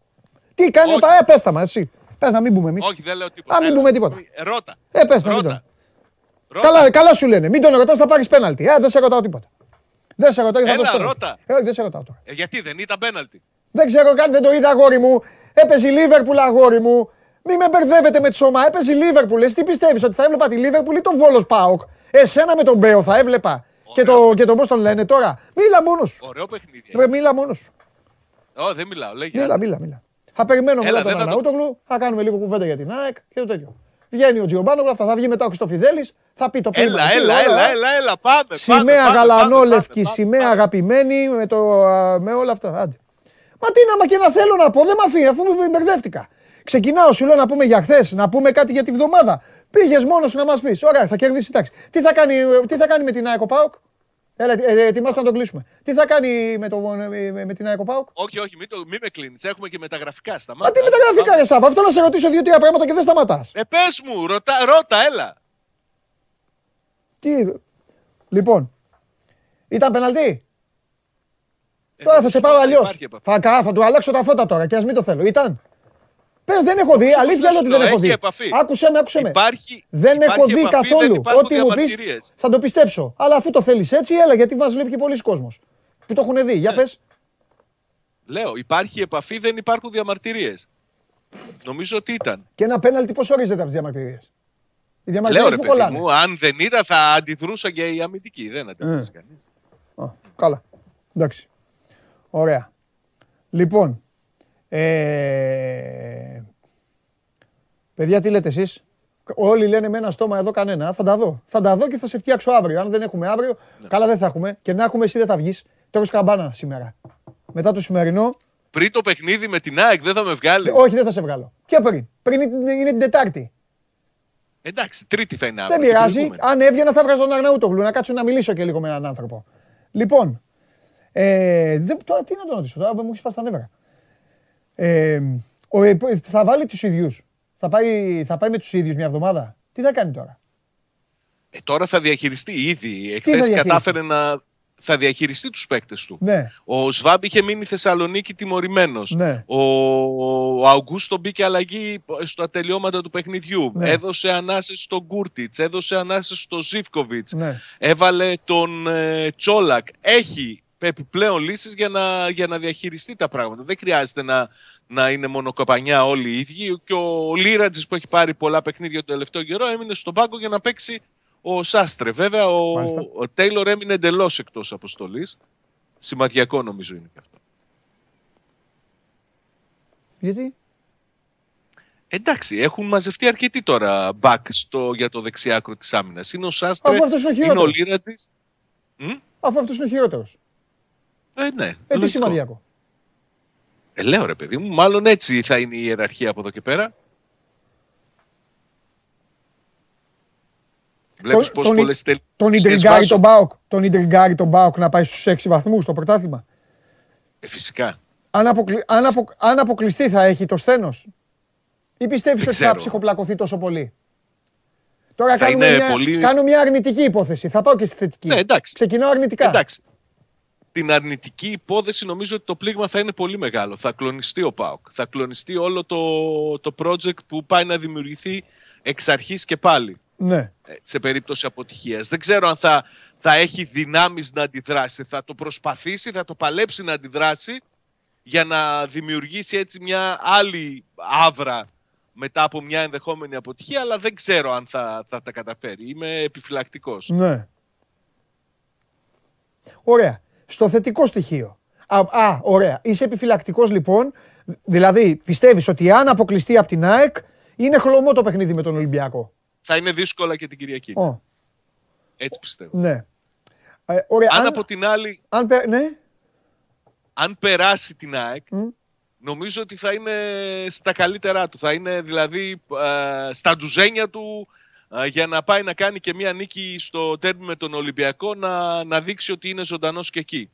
Τι κάνει ο Ε, πες τα μας, εσύ. Πες να μην πούμε εμείς. Όχι, δεν λέω τίποτα. Α, μην πούμε τίποτα. Ρώτα. Ε, πες να Καλά, καλά σου λένε. Μην τον ρωτά, θα πάρεις πέναλτι. Ε, δεν σε ρωτάω τίποτα. Δεν σε ρωτάω. Έλα, ρώτα. Ε, δεν σε ρωτάω τώρα. Ε, γιατί δεν ήταν πέναλτι. Δεν ξέρω καν, δεν το είδα αγόρι μου. Έπαιζε η Λίβερπουλ αγόρι μου. Μην με μπερδεύετε με τη σώμα. Έπαιζε η Λίβερπουλ. Εσύ τι πιστεύεις, ότι θα έβλεπα τη Λίβερπουλ ή τον Βόλος Πάοκ; Εσένα με τον Μπέο θα έβλεπα. Και το, και το πώς τον λένε τώρα. Μίλα μόνος σου. Ωραίο παιχνίδι. Ρε, μίλα μόνος σου. Ω, δεν μιλάω. Λέγε. Μίλα, μίλα, μίλα. Θα περιμένω μετά τον Αναούτογλου, θα κάνουμε λίγο κουβέντα για την ΑΕΚ και το τέτοιο. Βγαίνει ο Τζιομπάνογλου, θα βγει μετά ο Χρυστοφιδέλη, θα πει το πίσω. Έλα, έλα, έλα, έλα, έλα, πάμε. Σημαία γαλανόλευκη, σημαία αγαπημένη με, το, με όλα αυτά. Άντε. Μα τι να, μα και να θέλω να πω, δεν με αφήνει αφού με μπερδεύτηκα. Ξεκινάω, σου λέω να πούμε για χθες, να πούμε κάτι για τη βδομάδα. Πήγες μόνος σου να μας πεις. Ωραία, θα κερδίσεις τάξη. Τι θα κάνει, τι θα κάνει με την ΑΕΚ Πάοκ; Έλα, ε, ε, ετοιμάστε να τον κλείσουμε. Τι θα κάνει με, το, με, με την ΑΕΚ Πάοκ; Όχι, όχι, μην, το, μην με κλείνεις. Έχουμε και μεταγραφικά. Σταμάτα. Μα τι μεταγραφικά, ρε Σάβα. Αυτό να σε ρωτήσω δύο-τρία πράγματα και δεν σταματάς. Ε, πες μου, ρωτά, ρώτα, έλα. Τι. Λοιπόν, ήταν πεναλτή. Ε, τώρα θα σε πάω αλλιώς. Θα, θα του αλλάξω τα φώτα τώρα και ας μην το θέλω. Ήταν; Πες, δεν έχω δει. Αλήθεια λέω ότι δεν έχω δει. Άκουσε με, άκουσε με. Υπάρχει, δεν έχω δει καθόλου. Ό,τι μου πεις θα το πιστέψω. Αλλά αφού το θέλεις έτσι, έλα γιατί μας βλέπει και πολλοί κόσμος που το έχουν δει. Για ναι. πες. Λέω, υπάρχει επαφή, δεν υπάρχουν διαμαρτυρίες. Νομίζω ότι ήταν. Και ένα πέναλτι πώς ορίζεται από τις διαμαρτυρίες; Οι διαμαρτυρίες που κολλάνε. Μου, αν δεν ήταν, θα αντιδρούσα και οι αμυντικοί. Δεν αντιδρούσε ε. κανείς. Καλά. Εντάξει. Ωραία. Λοιπόν, ε... Παιδιά, τι λέτε εσείς; Όλοι λένε με ένα στόμα εδώ κανένα. Θα τα δω. Θα τα δω και θα σε φτιάξω αύριο. Αν δεν έχουμε αύριο, ναι. καλά δεν θα έχουμε. Και να έχουμε, εσύ δεν θα βγεις. Τώρα καμπάνα σήμερα. Μετά το σημερινό, Πριν το παιχνίδι με την ΑΕΚ δεν θα με βγάλεις. Όχι, δεν θα σε βγάλω. Και πριν. Πριν είναι την Τετάρτη. Εντάξει, Τρίτη θα είναι αύριο. Δεν την πειράζει. προηγούμενη. Αν έβγαινα θα βγάζω τον Αρναούτογλου να κάτσω να μιλήσω και λίγο με έναν άνθρωπο. Λοιπόν, ε, δεν, τώρα τι να τον ρωτήσω, τώρα μου έχεις πάει στα νεύρα. Ε, ο, ε, θα βάλει τους ίδιους. Θα πάει, θα πάει με τους ίδιους μια εβδομάδα. Τι θα κάνει τώρα; Ε, τώρα θα διαχειριστεί ήδη. θα Εχθές διαχειριστεί; κατάφερε να. Θα διαχειριστεί τους παίκτες του. Ναι, Ο Σβάμπ είχε μείνει Θεσσαλονίκη τιμωρημένος. ναι, Ο, ο Αουγκούστο μπήκε αλλαγή στα τελειώματα του παιχνιδιού. Ναι. Έδωσε ανάσες στον Κούρτιτς, έδωσε ανάσες στο Ζήφκοβιτς. ναι. Έβαλε τον ε, Τσόλακ. Έχει επιπλέον λύσεις για να, για να διαχειριστεί τα πράγματα. Δεν χρειάζεται να, να είναι μόνο κοπανιά όλοι οι ίδιοι. Και ο Λίρατζης που έχει πάρει πολλά παιχνίδια το τελευταίο καιρό έμεινε στον πάγκο για να παίξει ο Σάστρε. Βέβαια ο, Μάλιστα. ο Τέιλορ έμεινε εντελώς εκτός αποστολής. Σημαδιακό νομίζω είναι και αυτό. Γιατί; Εντάξει, έχουν μαζευτεί αρκετοί τώρα back στο, για το δεξιάκρο της άμυνας. Είναι ο Σάστρε, Αφού αυτός είναι ο είναι ο χειρότερος. Λίρατζης. Μ; Αφού αυτός είναι ο χειρότερος. Ε, ναι. Ε, τι λογικό. σημαδιακό. Ε, λέω ρε παιδί μου, μάλλον έτσι θα είναι η ιεραρχία από εδώ και πέρα. Βλέπεις Τον- πως τον- πολλές τελ... Τον τελειές Ιντριγκάρι βάζω. τον Μπάουκ. Τον Ιντριγκάρι τον Μπάουκ να πάει στους 6 βαθμούς στο πρωτάθλημα; Ε, φυσικά. Αν, αποκλει... αν, απο... αν αποκλειστεί θα έχει το στένος. Ή πιστεύεις Δεν ότι θα ξέρω. ψυχοπλακωθεί τόσο πολύ; Τώρα Θα κάνουμε είναι μια... πολύ- κάνω μια αρνητική υπόθεση. Θα πάω και στη θετική. Ναι, εντάξει. Ξεκινάω αρνητικά. Εντάξει. Στην αρνητική υπόθεση νομίζω ότι το πλήγμα θα είναι πολύ μεγάλο. Θα κλονιστεί ο ΠΑΟΚ. Θα κλονιστεί όλο το, το project που πάει να δημιουργηθεί εξ αρχής και πάλι. Ναι. ε, σε περίπτωση αποτυχίας. Δεν ξέρω αν θα, θα έχει δυνάμεις να αντιδράσει. Θα το προσπαθήσει, θα το παλέψει να αντιδράσει για να δημιουργήσει έτσι μια άλλη άβρα μετά από μια ενδεχόμενη αποτυχία, αλλά δεν ξέρω αν θα, θα τα καταφέρει. Είμαι επιφυλακτικός. Ναι. Ωραία. Στο θετικό στοιχείο. Α, α ωραία. Είσαι επιφυλακτικός λοιπόν. Δηλαδή πιστεύεις ότι αν αποκλειστεί από την ΑΕΚ είναι χλωμό το παιχνίδι με τον Ολυμπιακό. Θα είναι δύσκολα και την Κυριακή. Ω, Έτσι πιστεύω. ναι. Ε, ωραία. Αν αν, από την άλλη, αν πε- ναι. αν περάσει την ΑΕΚ, Μμ. νομίζω ότι θα είναι στα καλύτερά του. Θα είναι δηλαδή ε, στα ντουζένια του ε, για να πάει να κάνει και μία νίκη στο τέρμι με τον Ολυμπιακό να, να δείξει ότι είναι ζωντανός και εκεί.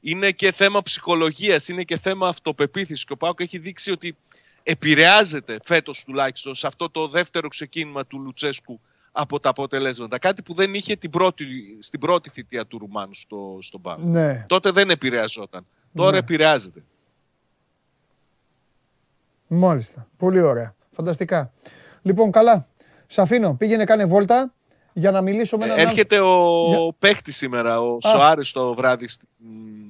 Είναι και θέμα ψυχολογίας, είναι και θέμα αυτοπεποίθησης και ο Πάοκ έχει δείξει ότι επηρεάζεται φέτος τουλάχιστον σε αυτό το δεύτερο ξεκίνημα του Λουτσέσκου από τα αποτελέσματα. Κάτι που δεν είχε την πρώτη, στην πρώτη θητεία του Ρουμάνου στο, στον Πάοκ. Ναι. Τότε δεν επηρεαζόταν. Τώρα Ναι. επηρεάζεται. Μάλιστα. Πολύ ωραία. Φανταστικά. Λοιπόν, καλά. Σ' αφήνω. Πήγαινε κάνε βόλτα για να μιλήσω με έναν Ε, Έρχεται ο Για- παίχτης σήμερα, ο Σοάρες το βράδυ στη,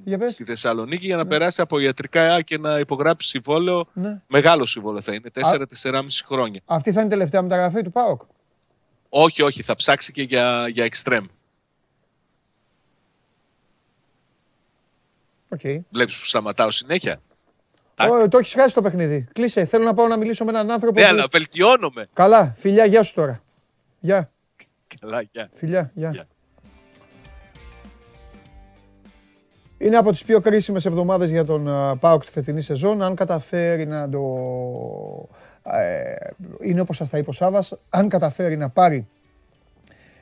Για πες. στη Θεσσαλονίκη για να περάσει από ιατρικά και να υπογράψει συμβόλαιο. Ναι. Μεγάλο συμβόλαιο θα είναι, 4-4,5 χρόνια. Αυτή θα είναι η τελευταία μεταγραφή του ΠΑΟΚ; Όχι, όχι, θα ψάξει και για, για extreme. Οκ. Βλέπεις που σταματάω συνέχεια; Ω, Το έχεις χάσει το παιχνίδι. Κλείσε. Θέλω να πάω να μιλήσω με έναν άνθρωπο. Ναι, που- αλλά βελτιώνομαι. Καλά. Φιλιά, γεια σου τώρα. Γεια. Καλά, γεια. Φιλιά, γεια. Γεια. Είναι από τις πιο κρίσιμες εβδομάδες για τον α, ΠΑΟΚ τη φετινή σεζόν. Αν καταφέρει να το... ε, είναι όπως σας τα είπε ο Σάβας. Αν καταφέρει να πάρει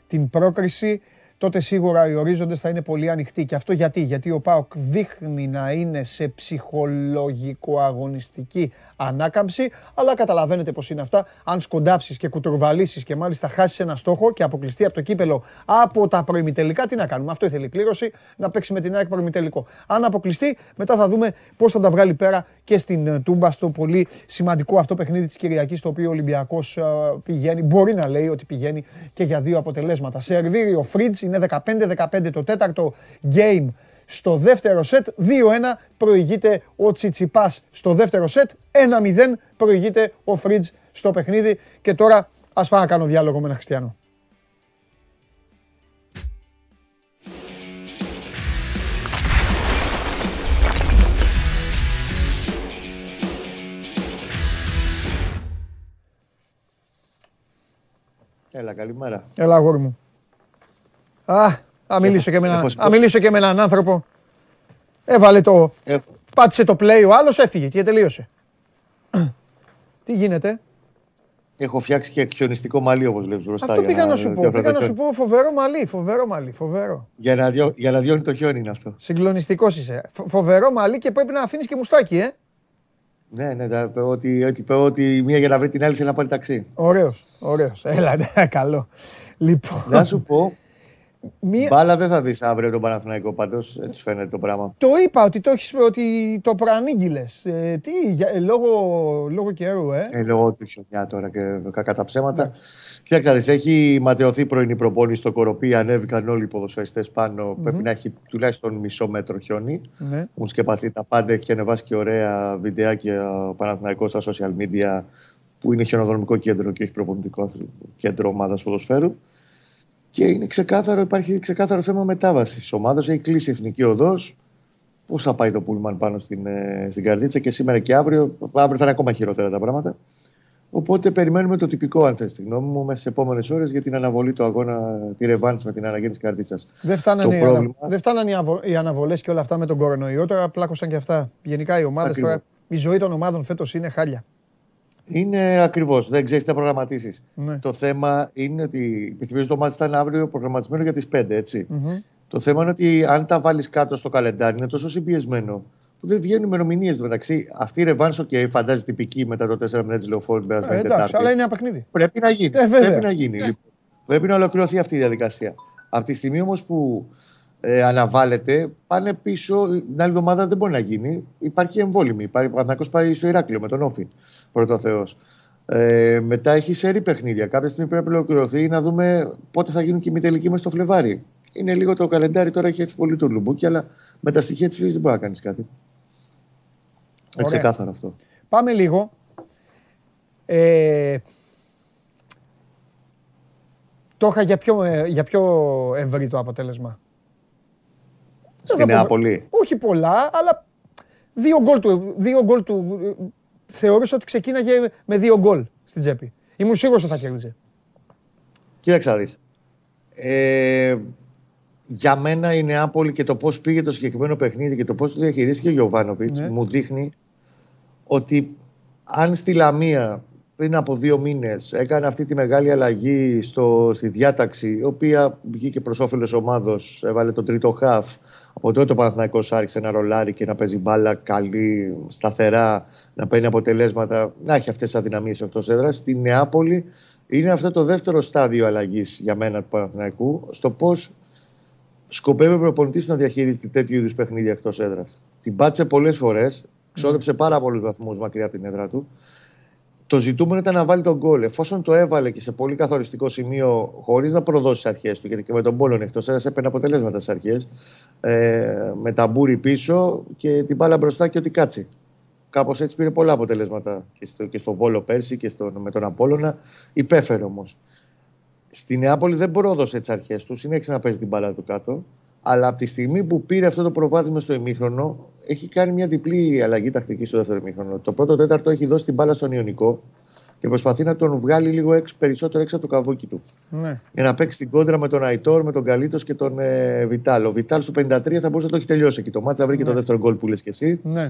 την πρόκριση, τότε σίγουρα οι ορίζοντες θα είναι πολύ ανοιχτοί. Και αυτό γιατί, γιατί ο ΠΑΟΚ δείχνει να είναι σε ψυχολογικο-αγωνιστική ανάκαμψη, αλλά καταλαβαίνετε πώς είναι αυτά. Αν σκοντάψεις και κουτουρβαλήσεις και μάλιστα χάσεις ένα στόχο και αποκλειστεί από το κύπελο από τα προημιτελικά, τι να κάνουμε; Αυτό ήθελε η κλήρωση, να παίξει με την ΑΕΚ προημιτελικό. Αν αποκλειστεί, μετά θα δούμε πώς θα τα βγάλει πέρα και στην ε, Τούμπα, στο πολύ σημαντικό αυτό παιχνίδι της Κυριακής, το οποίο ο Ολυμπιακός ε, πηγαίνει, μπορεί να λέει ότι πηγαίνει και για δύο αποτελέσματα. Σερβίρει ο Φρίτς, είναι 15-15 το τέταρτο game στο δεύτερο σετ. 2-1 προηγείται ο Τσιτσιπάς στο δεύτερο σετ. 1-0 προηγείται ο Φρίτς στο παιχνίδι. Και τώρα ας πάω να κάνω διάλογο με ένα Χριστιανό. Έλα, καλημέρα. Έλα αγόρι μου. Α, α μιλήσω, και με έναν, Έχω- α μιλήσω και με έναν άνθρωπο. Έβαλε το, Έχω, Πάτησε το play ο άλλος, έφυγε και τελείωσε. Τι γίνεται; Έχω φτιάξει και χιονιστικό μαλλί όπως λέει μπροστά. Αυτό πήγα να σου πω. Πήγα να σου πω φοβερό μαλλί. Φοβερό μαλλί. Φοβερό. Για να, διώ, για να διώνει το χιόνι είναι αυτό. Συγκλονιστικός είσαι. Φοβερό μαλλί και πρέπει να αφήνεις και μουστάκι, ε. Ναι, ναι, θα πω ότι, ότι, ότι μία για να βρει την άλλη θέλει να πάρει ταξί. Ωραίος, ωραίος. Έλα, ναι, καλό. Λοιπόν. Να σου πω, Μία... Μπάλα δεν θα δεις αύριο τον Παναθηναϊκό πάντως. Έτσι φαίνεται το πράγμα. Το είπα ότι το, έχεις, ότι το προανήγγειλε. Ε, τι, για, ε, λόγω, λόγω καιρού, ε. ε λόγω του χιονιά τώρα και κακά τα ψέματα. Ναι. Κοίταξε, έχει ματαιωθεί πρωινή προπόνηση στο κοροπή. Ανέβηκαν όλοι οι ποδοσφαιριστές πάνω. Mm-hmm. Πρέπει να έχει τουλάχιστον μισό μέτρο χιόνι. Ναι. Έχουν σκεπαστεί τα πάντα. Έχει και ανεβάσει και ωραία βιντεάκια ο Παναθηναϊκός στα social media που είναι χιονοδρομικό κέντρο και έχει προπονητικό κέντρο ομάδας ποδοσφαίρου. Και είναι ξεκάθαρο, υπάρχει ξεκάθαρο θέμα μετάβασης τη ομάδα. Έχει κλείσει η εθνική οδός. Πώς θα πάει το Πούλμαν πάνω στην, ε, στην καρδίτσα και σήμερα και αύριο. Αύριο θα είναι ακόμα χειρότερα τα πράγματα. Οπότε περιμένουμε το τυπικό, αν θες τη γνώμη μου, μέσα στι επόμενες ώρες για την αναβολή του αγώνα, τη ρευάνση με την αναγέννηση καρδίτσας. Δεν φτάνανε, πρόβλημα... δεν φτάνανε οι αναβολές και όλα αυτά με τον κορονοϊό. Τώρα πλάκωσαν και αυτά. Γενικά οι ομάδες τώρα. Η ζωή των ομάδων φέτος είναι χάλια. Είναι ακριβώς. Δεν ξέρεις τι θα προγραμματίσεις. Ναι. Το θέμα είναι ότι. Επιθυμίζω το μάτι ήταν αύριο προγραμματισμένο για τις 5, ετσι mm-hmm. Το θέμα είναι ότι αν τα βάλεις κάτω στο καλεντάρι είναι τόσο συμπιεσμένο που δεν βγαίνουν ημερομηνίες μεταξύ. Αυτή η ρευάνσο και φαντάζει τυπική μετά το 4 μήνε της λεωφόρου την περασμένη ε, Εντάξει, αλλά είναι ένα παιχνίδι. Πρέπει να γίνει. Ε, πρέπει να γίνει. Λοιπόν. Πρέπει να ολοκληρωθεί αυτή η διαδικασία. Από τη στιγμή όμως που ε, αναβάλλεται, πάνε πίσω. Την άλλη εβδομάδα δεν μπορεί να γίνει. Υπάρχει εμβόλυμη. Υπάρχει ο πάει στο Ηράκλειο με τον Όφη. Πρώτο Θεός. Ε, μετά έχει σερή παιχνίδια. Κάποια στιγμή πρέπει να ολοκληρωθεί να δούμε πότε θα γίνουν και οι μη τελικοί μας στο Φλεβάρι. Είναι λίγο το καλεντάρι τώρα έχει έρθει πολύ το λουμπούκι, αλλά με τα στοιχεία της φύσης δεν μπορεί να κάνεις κάτι. Είναι ξεκάθαρο αυτό. Πάμε λίγο. Ε, το είχα για πιο, ε, για πιο ευρύ το αποτέλεσμα. Στην Νεάπολη. Όχι πολλά, αλλά δύο γκολ του, δύο γκολ του θεωρούσα ότι ξεκίναγε με δύο γκολ στην τσέπη. Ήμουν σίγουρος ότι θα κέρδιζε. Κοίταξα δεις. Ε, για μένα η Νεάπολη και το πώς πήγε το συγκεκριμένο παιχνίδι και το πώς το διαχειρίστηκε ο Γιωβάνοβιτς ναι. μου δείχνει ότι αν στη Λαμία πριν από δύο μήνες έκανε αυτή τη μεγάλη αλλαγή στο, στη διάταξη η οποία βγήκε προς όφελος ομάδος, έβαλε το τρίτο χαφ από τότε ο Παναθηναϊκός άρχισε να ρολάρει και να παίζει μπάλα καλή, σταθερά, να παίρνει αποτελέσματα, να έχει αυτές τις αδυναμίες εκτός έδρας. Στη Νεάπολη είναι αυτό το δεύτερο στάδιο αλλαγής για μένα του Παναθηναϊκού στο πώς σκοπεύει ο προπονητής να διαχειρίζεται τέτοιου είδους παιχνίδια εκτός έδρας. Την πάτησε πολλές φορές, ξόδεψε πάρα πολλούς βαθμούς μακριά από την έδρα του. Το ζητούμενο ήταν να βάλει τον γκολ. Εφόσον το έβαλε και σε πολύ καθοριστικό σημείο, χωρίς να προδώσει τις αρχές του, γιατί και με τον Πόλον εκτός έδρας έπαιρνε αποτελέσματα στις αρχές, ε, με τα μπούρι πίσω και την μπάλα μπροστά και ότι κάτσει. Κάπως έτσι πήρε πολλά αποτελέσματα και στο, και στο Βόλο πέρσι και στο, με τον Απόλωνα. Υπέφερε όμως. Στη Νεάπολη δεν πρόδωσε τις αρχές του, συνέχισε να παίζει την μπάλα του κάτω. Αλλά από τη στιγμή που πήρε αυτό το προβάδισμα στο ημίχρονο, έχει κάνει μια διπλή αλλαγή τακτική στο δεύτερο ημίχρονο. Το πρώτο τέταρτο έχει δώσει την μπάλα στον Ιωνικό και προσπαθεί να τον βγάλει λίγο έξω, περισσότερο έξω από το καβούκι του. Ναι. Για να παίξει την κόντρα με τον Αϊτόρ, με τον Καλίτος και τον ε, Βιτάλ. Ο Βιτάλ στο 53 θα μπορούσε να το έχει τελειώσει εκεί. Το μάτσα βρήκε ναι. το δεύτερο γκολ που λες και εσύ. Ναι.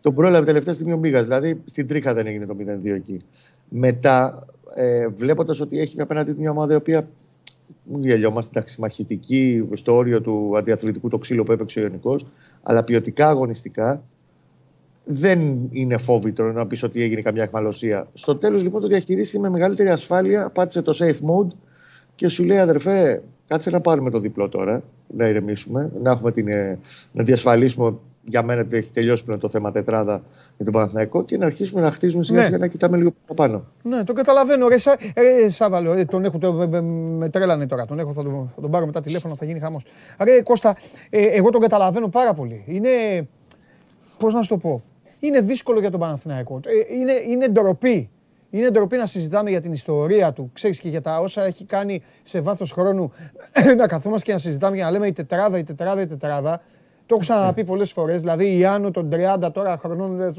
Τον πρόλαβε τελευταία στιγμή ο Μίγας. Δηλαδή στην τρίχα δεν έγινε το 0-2 εκεί. Μετά, ε, βλέποντας ότι έχει απέναντι μια ομάδα η οποία γελιόμαστε, εντάξει, μαχητική στο όριο του αντιαθλητικού το ξύλο που έπαιξε ο Ιωνικός, αλλά ποιοτικά αγωνιστικά δεν είναι φόβητρο να πεις ότι έγινε καμιά εχμαλωσία. Στο τέλος λοιπόν το διαχειρίστηκε με μεγαλύτερη ασφάλεια, πάτησε το safe mode και σου λέει αδερφέ, κάτσε να πάρουμε το διπλό τώρα, να ηρεμήσουμε, να, έχουμε την, ε, να διασφαλίσουμε για μένα ότι έχει τελειώσει πλέον το θέμα τετράδα για τον Παναθηναϊκό και να αρχίσουμε να χτίζουμε σιγά ναι. σιγά να κοιτάμε λίγο πάνω. Ναι, το καταλαβαίνω. Ρε, Σα, ε, Σάβαλο, ε, τον έχω, το, με τρέλανε τώρα. Τον έχω, θα τον, θα τον πάρω μετά τηλέφωνο, θα γίνει χαμός. Ρε Κώστα, ε, εγώ τον καταλαβαίνω πάρα πολύ. Είναι, πώς να σου το πω, είναι δύσκολο για τον Παναθηναϊκό. Ε, είναι, είναι ντροπή. Είναι ντροπή να συζητάμε για την ιστορία του, ξέρεις και για τα όσα έχει κάνει σε βάθος χρόνου να καθόμαστε και να συζητάμε για να λέμε η τετράδα, η τετράδα, η τετράδα. Το έχω ξαναπεί πολλές φορές. Δηλαδή η Άνω των 30 τώρα χρονών ε,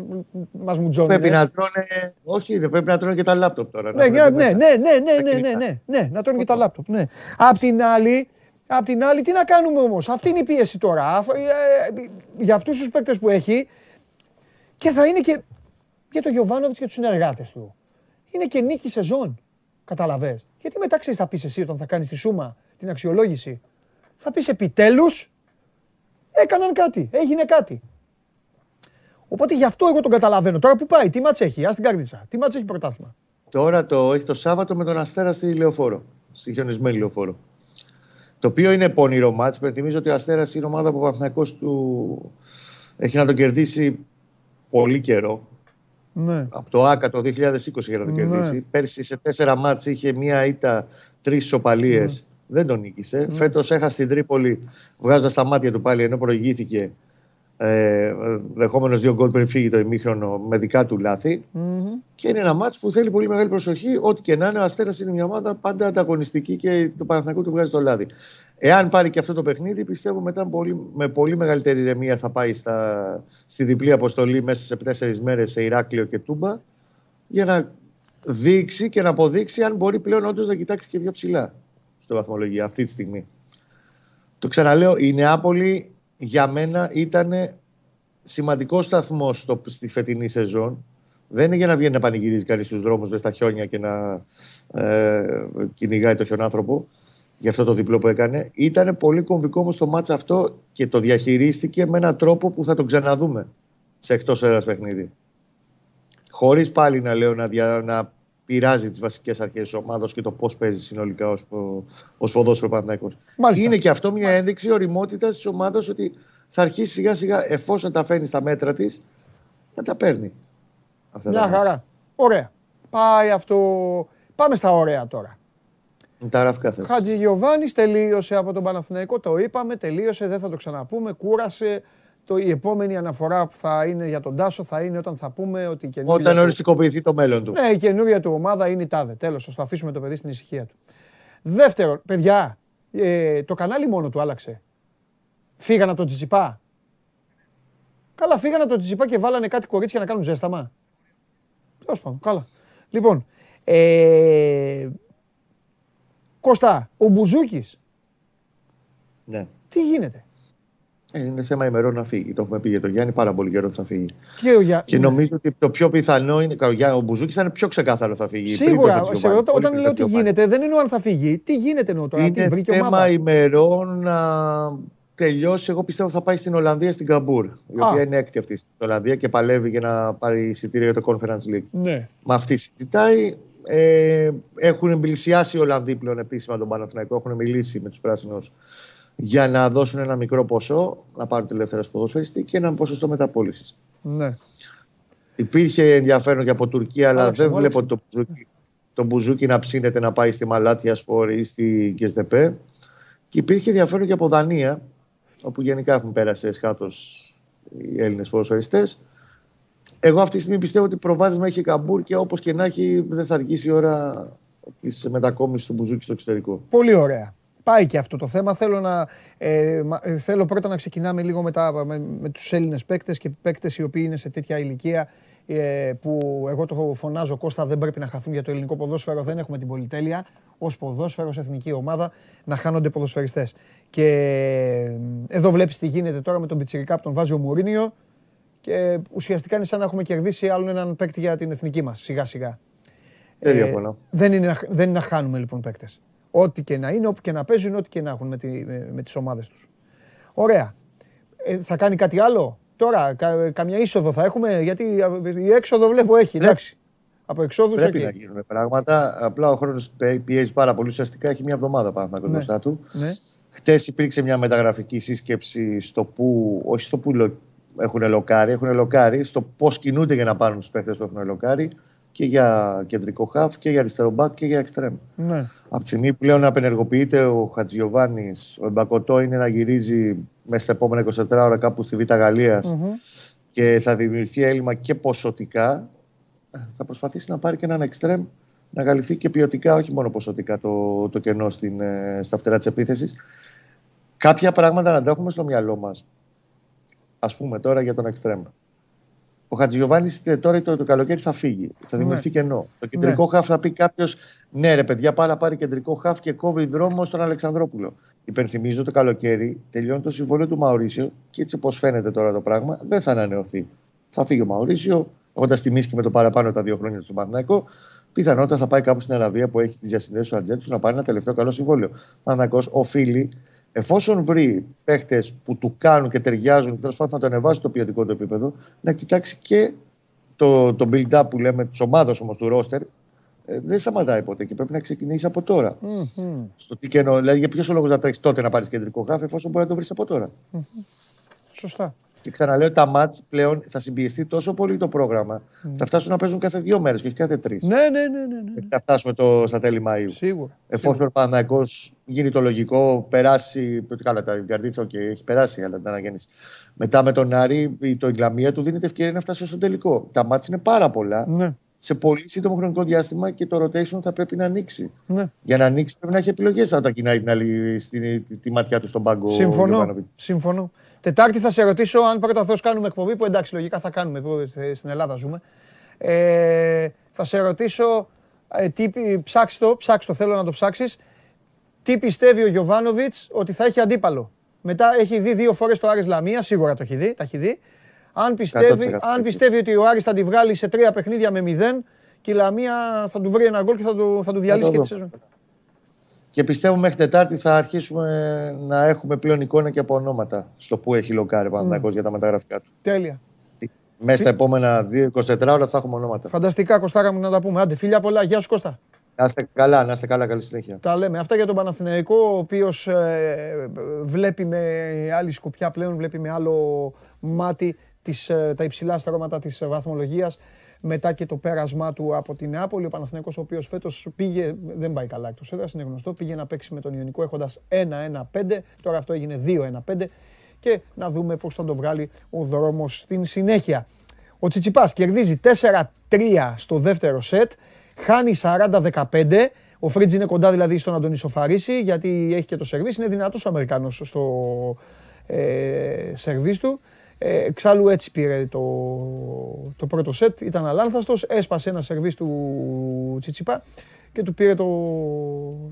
μας μουτζώνει. Πρέπει να τρώνε. Όχι, δεν πρέπει να τρώνε και τα λάπτοπ τώρα. Ναι, ναι, ναι, ναι, ναι, ναι, ναι, ναι, ναι, να τρώνε και τα λάπτοπ. Ναι. Απ' την άλλη, Απ' την άλλη, τι να κάνουμε όμως. Αυτή είναι η πίεση τώρα. Για αυτούς τους παίκτες που έχει, Και θα είναι και για τον Γιωβάνοβιτς και τους συνεργάτες του. Είναι και νίκη σεζόν. Καταλαβέ. Γιατί μετά ξέρεις, θα πεις εσύ όταν θα κάνεις τη σούμα, την αξιολόγηση. Θα πεις επιτέλους έκαναν κάτι. Έγινε κάτι. Οπότε γι' αυτό εγώ τον καταλαβαίνω. Τώρα που πάει, τι μάτς έχει, ας την καρδίτσα. Τι μάτς έχει πρωτάθλημα. Τώρα το έχει το Σάββατο με τον Αστέρα στη Λεωφόρο. Στη χιονισμένη Λεωφόρο. Το οποίο είναι πονηρό μάτς. Υπενθυμίζω ότι ο Αστέρας είναι ομάδα που ο Παναθηναϊκός του έχει να τον κερδίσει πολύ καιρό. Ναι. Από το ΆΚΑ το 2020 για να τον Ναι. κερδίσει. Πέρσι σε τέσσερα μάτς είχε μία ήττα, τρεις ισοπαλίε. Δεν τον νίκησε. Ναι. Φέτος έχασε την Τρίπολη βγάζοντας τα μάτια του πάλι ενώ προηγήθηκε. Ε, δεχόμενος δύο γκολ πριν φύγει το ημίχρονο με δικά του λάθη. Μμμ. Και είναι ένα μάτς που θέλει πολύ μεγάλη προσοχή. Ό,τι και να είναι, ο Αστέρας είναι μια ομάδα πάντα ανταγωνιστική και το Παναθηναϊκό του βγάζει το λάδι. Εάν πάρει και αυτό το παιχνίδι, πιστεύω μετά πολύ, με πολύ μεγαλύτερη ηρεμία θα πάει στα, στη διπλή αποστολή μέσα σε τέσσερις μέρες σε Ηράκλειο και Τούμπα για να δείξει και να αποδείξει αν μπορεί πλέον όντως να κοιτάξει και πιο ψηλά στο βαθμολογία αυτή τη στιγμή. Το ξαναλέω, η Νεάπολη για μένα ήταν σημαντικός σταθμός στο, στη φετινή σεζόν. Δεν είναι για να βγαίνει να πανηγυρίζει κανείς στους δρόμους μες στα χιόνια και να ε, κυνηγάει το χιονάνθρωπο για αυτό το διπλό που έκανε. Ήταν πολύ κομβικό όμως το μάτς αυτό και το διαχειρίστηκε με έναν τρόπο που θα τον ξαναδούμε σε εκτός έδρα παιχνίδι. Χωρίς πάλι να λέω να, δια, να πειράζει τις βασικές αρχές της ομάδας και το πώς παίζει συνολικά ως ποδόσφαιρο Παναθηναϊκός. Μάλιστα. Είναι και αυτό μια ένδειξη οριμότητας της ομάδας ότι θα αρχίσει σιγά σιγά εφόσον τα φέρνει στα μέτρα της να τα παίρνει. Αυτά Μια τα μάτς. χαρά. Ωραία. Πάει αυτό. Πάμε στα ωραία τώρα. Με Τα ραφικά θες. Χατζη Γιωβάνη τελείωσε από τον Παναθηναϊκό. Το είπαμε, τελείωσε, δεν θα το ξαναπούμε. Κούρασε. Το, η επόμενη αναφορά που θα είναι για τον Τάσο θα είναι όταν θα πούμε ότι η καινούργια, Όταν του, οριστικοποιηθεί το μέλλον του. ναι, η καινούργια του ομάδα είναι η τάδε. Τέλος, θα το αφήσουμε το παιδί στην ησυχία του. Δεύτερον, παιδιά, ε, το κανάλι μόνο του άλλαξε. Φύγαν από τον Τζιτσιπά. Καλά, φύγαν από τον Τζιτσιπά και βάλανε κάτι κορίτσια να κάνουν ζέσταμα. Τέλος πάντων, καλά. Λοιπόν, ε, Κώστα, ο Μπουζούκης, Ναι. τι γίνεται; Ε, Είναι θέμα ημερών να φύγει. Το έχουμε πει για τον Γιάννη πάρα πολύ καιρό ότι θα φύγει. Και ο Γιά... Και νομίζω ότι το πιο πιθανό είναι. Ο, Γιάννη- ο Μπουζούκης ήταν πιο ξεκάθαρο θα φύγει. πριν Σίγουρα, τον σε Χατζιωβάνη. ρωτώ, Πολύ όταν πριν λέω τον τι Χατζιωβάνη. γίνεται, δεν εννοώ αν θα φύγει. Τι γίνεται εννοώ τώρα, τι Είναι βρήκε θέμα ομάδα; ημερών να τελειώσει. Εγώ πιστεύω θα πάει στην Ολλανδία, στην Καμπούρ. Η Α. οποία είναι έκτη αυτή στην Ολλανδία και παλεύει για να πάρει εισιτήρια για το Conference League. Ναι. Με αυτή συζητάει. Ε, έχουν πλησιάσει οι Ολλανδοί πλέον επίσημα τον Παναθηναϊκό. Έχουν μιλήσει με τους πράσινους για να δώσουν ένα μικρό ποσό, να πάρουν τη ελεύθερα ποδοσφαιριστή και ένα ποσοστό μεταπώλησης. Ναι. Υπήρχε ενδιαφέρον και από Τουρκία, αλλά Άλλαξε, δεν μου βλέπω τον Μπουζούκη, τον Μπουζούκη να ψήνεται να πάει στη Μαλάτιασπορ ή στη Γκιόζτεπε. Και υπήρχε ενδιαφέρον και από Δανία, όπου γενικά έχουν πέρασει εσχάτως οι Έλληνες ποδοσφαιριστές. Εγώ αυτή τη στιγμή πιστεύω ότι προβάδισμα έχει καμπούρ και όπως και να έχει δεν θα αργήσει η ώρα της μετακόμισης του μπουζούκι στο εξωτερικό. Πολύ ωραία. Πάει και αυτό το θέμα. Θέλω, να, ε, μα- ε, θέλω πρώτα να ξεκινάμε λίγο με, τα, με, με τους Έλληνες παίκτες και παίκτες οι οποίοι είναι σε τέτοια ηλικία ε, που εγώ το φωνάζω Κώστα δεν πρέπει να χαθούν για το ελληνικό ποδόσφαιρο. Δεν έχουμε την πολυτέλεια ως ποδόσφαιρος, ως εθνική ομάδα να χάνονται ποδοσφαιριστές. Και ε, εδώ βλέπεις τι γίνεται τώρα με τον Πιτσιρικά που τον βάζει ο Μουρίνιο και ουσιαστικά είναι σαν να έχουμε κερδίσει άλλον έναν παίκτη για την εθνική μας σιγά σιγά. Δεν Ε, διαφωνώ. δεν, είναι, να- δεν είναι να χάνουμε λοιπόν παίκτες. Ό,τι και να είναι, όπου και να παίζουν, ό,τι και να έχουν με, τη, με, με τις ομάδες τους. Ωραία. Ε, θα κάνει κάτι άλλο; Τώρα, κα- καμιά είσοδο θα έχουμε, γιατί α, η έξοδο βλέπω έχει, εντάξει. Από εξόδους Πρέπει εκεί. να γίνουν πράγματα. Απλά ο χρόνος πιέζει πάρα πολύ. Ουσιαστικά έχει μια εβδομάδα πάνω να Ναι. μπροστά του. Ναι. Χτες υπήρξε μια μεταγραφική σύσκεψη στο που, όχι στο που λο- έχουν λοκάρει, έχουν λοκάρει, στο πώς κινούνται για να πάρουν τους παίχτε που έχουν λοκάρει και για κεντρικό χαφ και για αριστερό μπακ και για εξτρέμ. ναι. Από τη στιγμή που πλέον απενεργοποιείται ο Χατζιωβάνη, ο Εμπακοτό είναι να γυρίζει μέσα στα επόμενα 24 ώρα κάπου στη Β' Γαλλίας Μμμ. και θα δημιουργηθεί έλλειμμα και ποσοτικά, ε, θα προσπαθήσει να πάρει και έναν εξτρέμ να καλυφθεί και ποιοτικά, όχι μόνο ποσοτικά το, το κενό στην, ε, στα φτερά της επίθεσης. Κάποια πράγματα να τα έχουμε στο μυαλό μας. Α πούμε τώρα για τον εξτρέμ. Ο Χατζιωβάνη τώρα το, το καλοκαίρι θα φύγει. Θα δημιουργηθεί κενό. Το κεντρικό χαφ θα πει κάποιος, ναι, ρε παιδιά, πάρα πάρει κεντρικό χαφ και κόβει δρόμο στον Αλεξανδρόπουλο. Υπενθυμίζω το καλοκαίρι τελειώνει το συμβόλαιο του Μαουρίσιο και έτσι όπως φαίνεται τώρα το πράγμα δεν θα ανανεωθεί Θα φύγει ο Μαωρίσιο, έχοντας τιμήσει και με το παραπάνω τα δύο χρόνια στον Παναθηναϊκό. Πιθανότατα θα πάει κάπου στην Αραβία που έχει τις διασυνδέσεις του Ατζέντου να πάρει ένα τελευταίο καλό συμβόλαιο. Ο Παναθηναϊκός οφείλει, εφόσον βρει παίχτες που του κάνουν και ταιριάζουν και τέλος πάντων θα το ανεβάσει το ποιοτικό του επίπεδο, να κοιτάξει και το, το build-up που λέμε της ομάδας όμως του ρόστερ ε, δεν σταματάει ποτέ και πρέπει να ξεκινήσει από τώρα. Mm-hmm. Στο τι κενό, δηλαδή για ποιος λόγος να τρέξει τότε να πάρεις κεντρικό γράφο, εφόσον μπορεί να το βρεις από τώρα. Mm-hmm. Σωστά. Και ξαναλέω, τα μάτς πλέον θα συμπιεστεί τόσο πολύ το πρόγραμμα. Mm. Θα φτάσουν να παίζουν κάθε δύο μέρες και όχι κάθε τρεις. Ναι, ναι, ναι. ναι, ναι. Θα φτάσουμε το, στα τέλη Μαΐου. Σίγουρα. Εφόσον ο Παναγικό γίνει το λογικό, περάσει. Καλά, τα καρδίτσα, okay, έχει περάσει αλλά την αναγέννηση. Μετά με τον Άρη, το Ιγκλαμία του δίνεται ευκαιρία να φτάσει στο τελικό. Τα μάτς είναι πάρα πολλά. Ναι σε πολύ σύντομο χρονικό διάστημα και το rotation θα πρέπει να ανοίξει. Ναι. Για να ανοίξει πρέπει να έχει επιλογές όταν κοινάει την άλλη, στη, τη ματιά του στον πάγκο. Συμφωνώ. Συμφωνώ. Τετάρτη θα σε ρωτήσω αν πρώτα Θεός κάνουμε εκπομπή, που εντάξει λογικά θα κάνουμε, στην Ελλάδα ζούμε. Ε, θα σε ρωτήσω, ε, τι, ψάξ το, ψάξ το, θέλω να το ψάξεις, τι πιστεύει ο Γιωβάνοβιτς ότι θα έχει αντίπαλο; Μετά έχει δει δύο φορές το Άρης Λαμία, σίγουρα το έχει δει, τα έχει δει. Αν πιστεύει, αν πιστεύει ότι ο Άρης θα τη βγάλει σε τρία παιχνίδια με μηδέν και η Λαμία θα του βρει ένα γκολ και θα του, θα του διαλύσει και τη σεζόν. Και πιστεύω μέχρι Τετάρτη θα αρχίσουμε να έχουμε πλέον εικόνα και από ονόματα στο που έχει λοκάρει ο για τα μεταγραφικά του. Τέλεια. Μέσα στα επόμενα 2-24 ώρα θα έχουμε ονόματα. Φανταστικά, Κωστάρα μου να τα πούμε. Άντε, φίλια πολλά. Γεια σου, Κώστα. Να είστε καλά, να είστε καλά, καλή συνέχεια. Τα λέμε. Αυτά για τον Παναθηναϊκό, ο οποίος ε, βλέπει με άλλη σκοπιά πλέον, βλέπει με άλλο μάτι τις, ε, τα υψηλά στρώματα της βαθμολογίας μετά και το πέρασμά του από την Νεάπολη. Ο Παναθηναϊκός ο οποίος φέτος πήγε, δεν πάει καλά εκτός έδρας, είναι γνωστό, πήγε να παίξει με τον Ιωνικό έχοντας 1-1-5, τώρα αυτό έγινε 2-1-5 και να δούμε πώς θα το βγάλει ο δρόμος στην συνέχεια. Ο Τσιτσιπάς κερδίζει 4-3 στο δεύτερο σετ, χάνει 40-15, ο Φρίτζ είναι κοντά δηλαδή στον να τον ισοφαρίσει γιατί έχει και το σερβίς, είναι δυνατός ο Αμερικάνος στο ε, σερβίς του. Ε, εξάλλου έτσι πήρε το, το πρώτο σετ, ήταν αλάνθαστος, έσπασε ένα σερβίς του Τσιτσιπά και του πήρε το,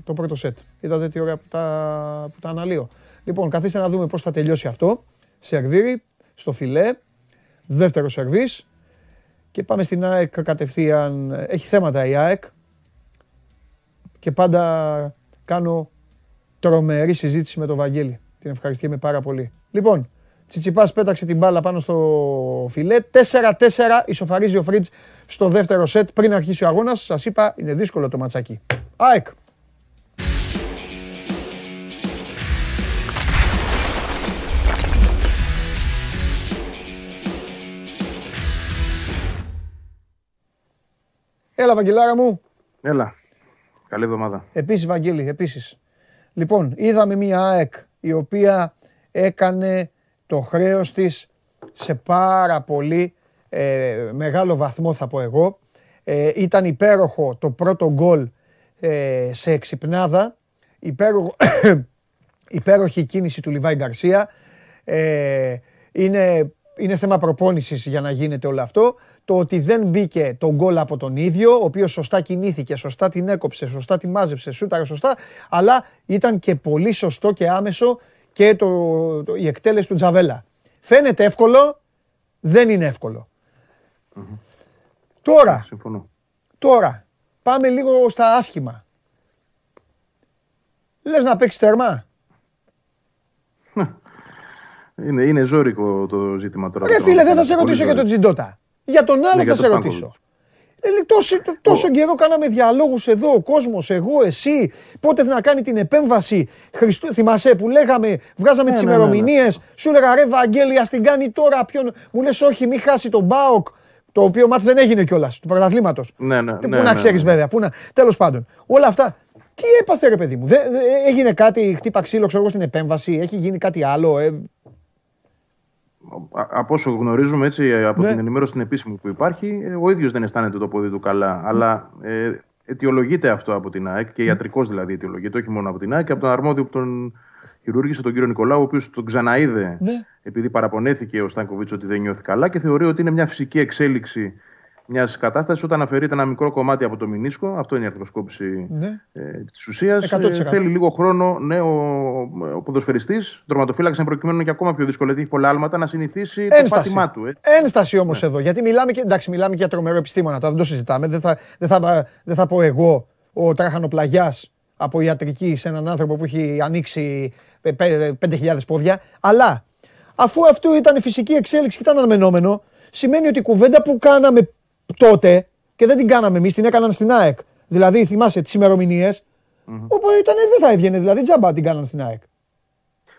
το πρώτο σετ. Είδατε τι ωραία που τα, που τα αναλύω. Λοιπόν, καθίστε να δούμε πώς θα τελειώσει αυτό. Σερβίρι, στο φιλέ, δεύτερο σερβίς και πάμε στην ΑΕΚ κατευθείαν. Έχει θέματα η ΑΕΚ και πάντα κάνω τρομερή συζήτηση με τον Βαγγέλη. Την ευχαριστούμε πάρα πολύ. Λοιπόν, Τσιτσιπάς πέταξε την μπάλα πάνω στο φιλέ. 4-4 ισοφαρίζει ο Φρίτζ στο δεύτερο σετ πριν αρχίσει ο αγώνας. Σας είπα είναι δύσκολο το ματσάκι. ΑΕΚ. Έλα Βαγγελάρα μου. Έλα. Καλή εβδομάδα. Επίσης Βαγγέλη, επίσης. Λοιπόν, είδαμε μια ΑΕΚ η οποία έκανε το χρέος της σε πάρα πολύ ε, μεγάλο βαθμό θα πω εγώ. Ε, ήταν υπέροχο το πρώτο γκολ ε, σε εξυπνάδα. Υπέροχο, υπέροχη κίνηση του Λιβάη Γκαρσία. είναι, είναι θέμα προπόνησης για να γίνεται όλο αυτό. Το ότι δεν μπήκε το γκολ από τον ίδιο, ο οποίος σωστά κινήθηκε, σωστά την έκοψε, σωστά τη μάζεψε, σούταρε σωστά, αλλά ήταν και πολύ σωστό και άμεσο και το, το, η εκτέλεση του Τζαβέλα. Φαίνεται εύκολο, δεν είναι Τώρα, Συμφωνώ. τώρα, πάμε λίγο στα άσχημα. Λες να παίξεις τερμά. Είναι, είναι ζώρικο το ζήτημα τώρα. Ρε φίλε, δεν θα σε ρωτήσω για τον Τζιντότα. Για τον άλλο ναι, θα σε ρωτήσω. Ε, τόσο, τόσο καιρό κάναμε διαλόγους εδώ, ο κόσμος, εγώ, εσύ. Πότε θα κάνει την επέμβαση. Χριστού, θυμάσαι που λέγαμε, βγάζαμε ναι, τι ναι, ναι, ημερομηνίες. Σου έλεγα ρε Βαγγέλη, α την κάνει τώρα. Ποιον... Μου λες, όχι, μην χάσει τον Μπάοκ. Το οποίο μάτι δεν έγινε κιόλας του πρωταθλήματος. Ναι, ναι, πού να ξέρεις βέβαια. Πού να... Τέλος πάντων. Όλα αυτά. Τι έπαθε ρε παιδί μου. Δε, έγινε κάτι, χτύπα ξύλο, ξέρω εγώ στην επέμβαση. Έχει γίνει κάτι άλλο. Ε, από όσο γνωρίζουμε έτσι, από ναι. την ενημέρωση την επίσημη που υπάρχει, ε, ο ίδιος δεν αισθάνεται το πόδι του καλά. Ναι. Αλλά ε, αιτιολογείται αυτό από την ΑΕΚ και ιατρικός δηλαδή αιτιολογείται, όχι μόνο από την ΑΕΚ, και από τον αρμόδιο που τον χειρούργησε, τον κύριο Νικολάου, ο οποίος τον ξαναείδε ναι. επειδή παραπονέθηκε ο Στάνκοβιτς ότι δεν νιώθει καλά και θεωρεί ότι είναι μια φυσική εξέλιξη μιας κατάστασης όταν αφαιρείται ένα μικρό κομμάτι από το μηνίσκο. Αυτό είναι η αρθροσκόπηση Ναι. ε, της ουσίας. 100%. θέλει λίγο χρόνο ναι, ο, ο ποδοσφαιριστής, ο τερματοφύλακα, εν προκειμένου είναι και ακόμα πιο δύσκολο, γιατί έχει πολλά άλματα, να συνηθίσει το Ένσταση. πάτημά του. Ε. Ένσταση όμως Ναι. εδώ. Γιατί μιλάμε και, εντάξει, μιλάμε και για τρομερό επιστήμονα. Τώρα δεν το συζητάμε. Δεν θα, δεν θα, δεν θα πω εγώ ο τράχανοπλαγιάς από ιατρική σε έναν άνθρωπο που έχει ανοίξει πε- πε- 5.000 πόδια. Αλλά αφού αυτό ήταν η φυσική εξέλιξη και ήταν αναμενόμενο, σημαίνει ότι η κουβέντα που κάναμε τότε και δεν την κάναμε εμείς, την έκαναν στην ΑΕΚ. Δηλαδή, θυμάσαι τις ημερομηνίες. Όπου ήταν, δεν θα έβγαινε, δηλαδή τζάμπα την κάναν στην ΑΕΚ.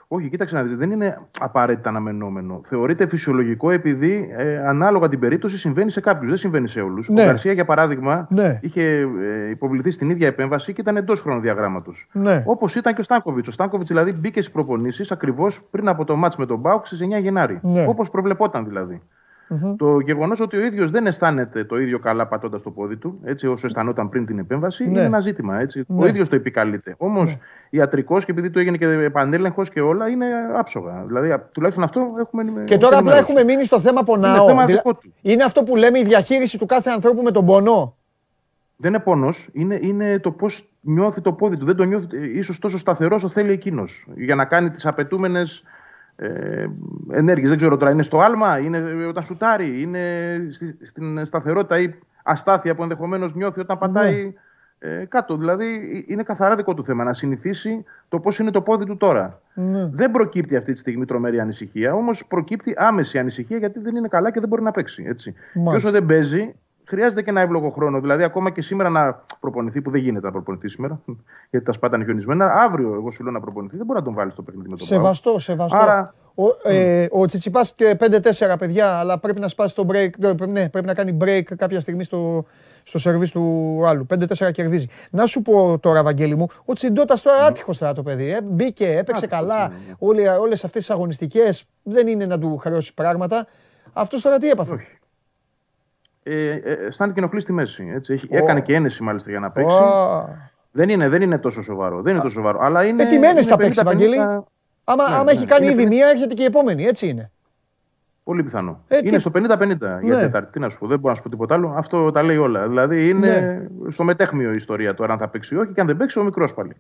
Όχι, κοίταξε να δείτε, δεν είναι απαραίτητα αναμενόμενο. Θεωρείται φυσιολογικό επειδή ε, ανάλογα την περίπτωση συμβαίνει σε κάποιους, δεν συμβαίνει σε όλους. Ναι. Ο Γκαρσία, για παράδειγμα, Ναι. είχε ε, υποβληθεί στην ίδια επέμβαση και ήταν εντός χρονοδιαγράμματος. Ναι. Όπως ήταν και ο Στάνκοβιτς. Ο Στάνκοβιτς δηλαδή μπήκε στις προπονήσεις ακριβώς πριν από το μάτς με τον Μπάουξ στις 9 Γενάρη. Ναι. Όπως προβλεπόταν δηλαδή. Το γεγονός ότι ο ίδιος δεν αισθάνεται το ίδιο καλά πατώντας το πόδι του, έτσι όσο αισθανόταν πριν την επέμβαση, Ναι. είναι ένα ζήτημα. Έτσι. Ναι. Ο ίδιος το επικαλείται. Όμως ιατρικός και επειδή του έγινε και επανέλεγχος και όλα είναι άψογα. Δηλαδή, α- τουλάχιστον αυτό έχουμε. Και τώρα απλά έχουμε μείνει στο θέμα πονάω. θέμα Δηλα- δικό του. Είναι αυτό που λέμε η διαχείριση του κάθε ανθρώπου με τον πονό; Δεν είναι πόνος, είναι, είναι το πώς νιώθει το πόδι του. Δεν το νιώθει ε, ίσως τόσο σταθερός όσο θέλει εκείνος. Για να κάνει τις απαιτούμενες ε, ενέργειες. Δεν ξέρω τώρα, είναι στο άλμα, είναι ε, όταν σουτάρει, είναι στη, στην σταθερότητα ή αστάθεια που ενδεχομένως νιώθει όταν πατάει ε, κάτω. Δηλαδή ε, είναι καθαρά δικό του θέμα να συνηθίσει το πώς είναι το πόδι του τώρα. Ναι. Δεν προκύπτει αυτή τη στιγμή τρομερή ανησυχία, όμως προκύπτει άμεση ανησυχία γιατί δεν είναι καλά και δεν μπορεί να παίξει. Έτσι. Και Μάλιστα. όσο δεν παίζει, χρειάζεται και ένα εύλογο χρόνο. Δηλαδή, ακόμα και σήμερα να προπονηθεί, που δεν γίνεται να προπονηθεί σήμερα, γιατί τα σπάτα είναι χιονισμένα, αύριο εγώ σου λέω να προπονηθεί, δεν μπορεί να τον βάλεις στο παιχνίδι με τον Πάο. Σεβαστό, σεβαστό. Άρα- Ο, ε, ο Τσιτσιπάς και 5-4 παιδιά, αλλά πρέπει να σπάσει το break. ε, πρέπει- Ναι, πρέπει να κάνει break κάποια στιγμή στο, στο σερβίς του άλλου. 5-4 κερδίζει. Να σου πω τώρα, Βαγγέλη μου, ο Τσιντότας τώρα άτυχος τώρα το παιδί. Ε, μπήκε, έπαιξε Άτυχος, καλά. ναι, ναι. Όλε, όλες αυτές τις αγωνιστικές δεν είναι να του χρεώσει πράγματα. Αυτός τώρα τι έπαθε; Όχι. Ε, ε, αισθάνεται και ενοχλείς στη μέση. Έτσι. Έχει, Ω. Έκανε και ένεση μάλιστα για να παίξει. Ω. Δεν, είναι, δεν είναι τόσο σοβαρό. Δεν είναι τόσο σοβαρό. Αλλά είναι. Ε, τι μένες είναι θα παίξεις, 50-50, Βαγγέλη; Άμα, Ναι, άμα ναι. έχει κάνει Είναι ήδη πενήντα- μία, έρχεται και η επόμενη. Έτσι είναι. Πολύ πιθανό. Ε, είναι τι- στο 50-50 για Ναι. Τετάρτη. Τι να σου πω, δεν μπορώ να σου πω τίποτα άλλο. Αυτό τα λέει όλα. Δηλαδή είναι Ναι. στο μετέχμιο η ιστορία τώρα αν θα παίξει ή όχι και αν δεν παίξει ο μικρός πάλι.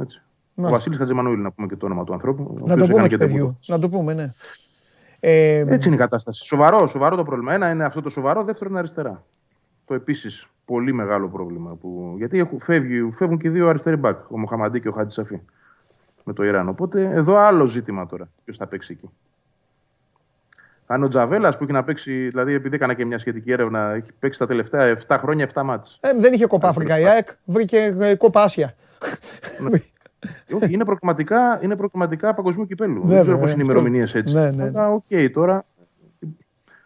Έτσι. Ο Μάλιστα. Βασίλης Χατζημανουήλ, να πούμε και το όνομα του ανθρώπου. ο Να οποίος το πούμε έκανε του και παιδιού. τέμπο. Να το πούμε, ναι. Ε, Έτσι είναι η κατάσταση. Σοβαρό, σοβαρό το πρόβλημα. Ένα είναι αυτό το σοβαρό, δεύτερο είναι αριστερά. Το επίσης πολύ μεγάλο πρόβλημα. Που... Γιατί έχουν, φεύγει, φεύγουν και οι δύο αριστεροί μπακ, ο Μοχαμαντή και ο Χατζη Σαφή. Με το Ιράν. Οπότε εδώ άλλο ζήτημα τώρα. Ποιος θα παίξει εκεί. Αν ο Τζαβέλας που έχει να παίξει, δηλαδή επειδή έκανα και μια σχετική έρευνα, έχει παίξει τα τελευταία 7 χρόνια 7 ματς. ε, δεν είχε Κόπα Άφρικα η ΑΕΚ, βρήκε ε, Κόπα Άσια. Όχι, είναι προκριματικά, είναι προκριματικά παγκοσμίου κυπέλου. Ναι, δεν ξέρω βέβαια, πώ είναι οι αυτό. ημερομηνίες έτσι. Ναι, ναι, Αλλά οκ, τώρα.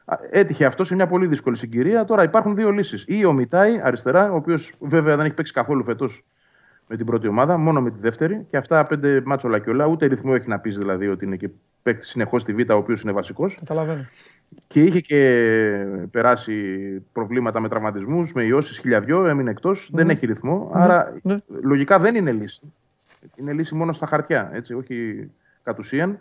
Α, Έτυχε αυτό σε μια πολύ δύσκολη συγκυρία. Τώρα υπάρχουν δύο λύσεις. Ή ο Μιτάη αριστερά, ο οποίος βέβαια δεν έχει παίξει καθόλου φέτος με την πρώτη ομάδα, μόνο με τη δεύτερη. Και αυτά πέντε μάτσο λακιολά, ούτε ρυθμό έχει να πεις δηλαδή ότι είναι και παίκτης συνεχώς στη Β, ο οποίος είναι βασικός. Καταλαβαίνω. Και είχε και περάσει προβλήματα με τραυματισμούς, με ιώσεις χιλιαδιό, έμεινε εκτός. Δεν έχει ρυθμό. Άρα ναι. λογικά δεν είναι λύση. Είναι λύση μόνο στα χαρτιά, έτσι, όχι κατ' ουσίαν.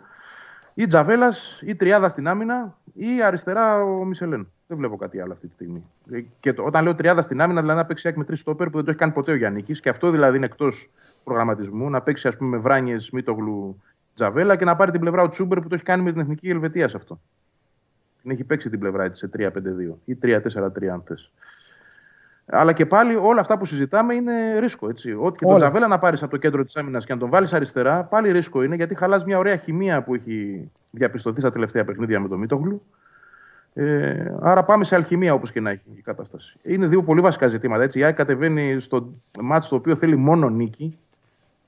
Ή Τζαβέλας, ή Τριάδα στην άμυνα, ή αριστερά ο Μισελέν. Δεν βλέπω κάτι άλλο αυτή τη στιγμή. Ε, Και το, όταν λέω Τριάδα στην άμυνα, δηλαδή να παίξει ΑΕΚ με τρεις στόπερ που δεν το έχει κάνει ποτέ ο Γιάννη. Και αυτό δηλαδή είναι εκτός προγραμματισμού. Να παίξει ας πούμε με Βράνιες, Μίτογλου, Τζαβέλα και να πάρει την πλευρά ο Τσούμπερ που το έχει κάνει με την εθνική Ελβετίας σε αυτό. Την έχει παίξει την πλευρά της σε 3-5-2 ή 3-4-3 αν θες. Αλλά και πάλι όλα αυτά που συζητάμε είναι ρίσκο. Έτσι. Ό,τι και τον Όλα. Τζαβέλα να πάρεις από το κέντρο της άμυνας και να τον βάλεις αριστερά, πάλι ρίσκο είναι γιατί χαλάς μια ωραία χημεία που έχει διαπιστωθεί στα τελευταία παιχνίδια με τον Μίτογλου. Ε, άρα πάμε σε αλχημία όπως και να έχει η κατάσταση. Είναι δύο πολύ βασικά ζητήματα. Έτσι. Η ΑΕΚ κατεβαίνει στο μάτσο το οποίο θέλει μόνο νίκη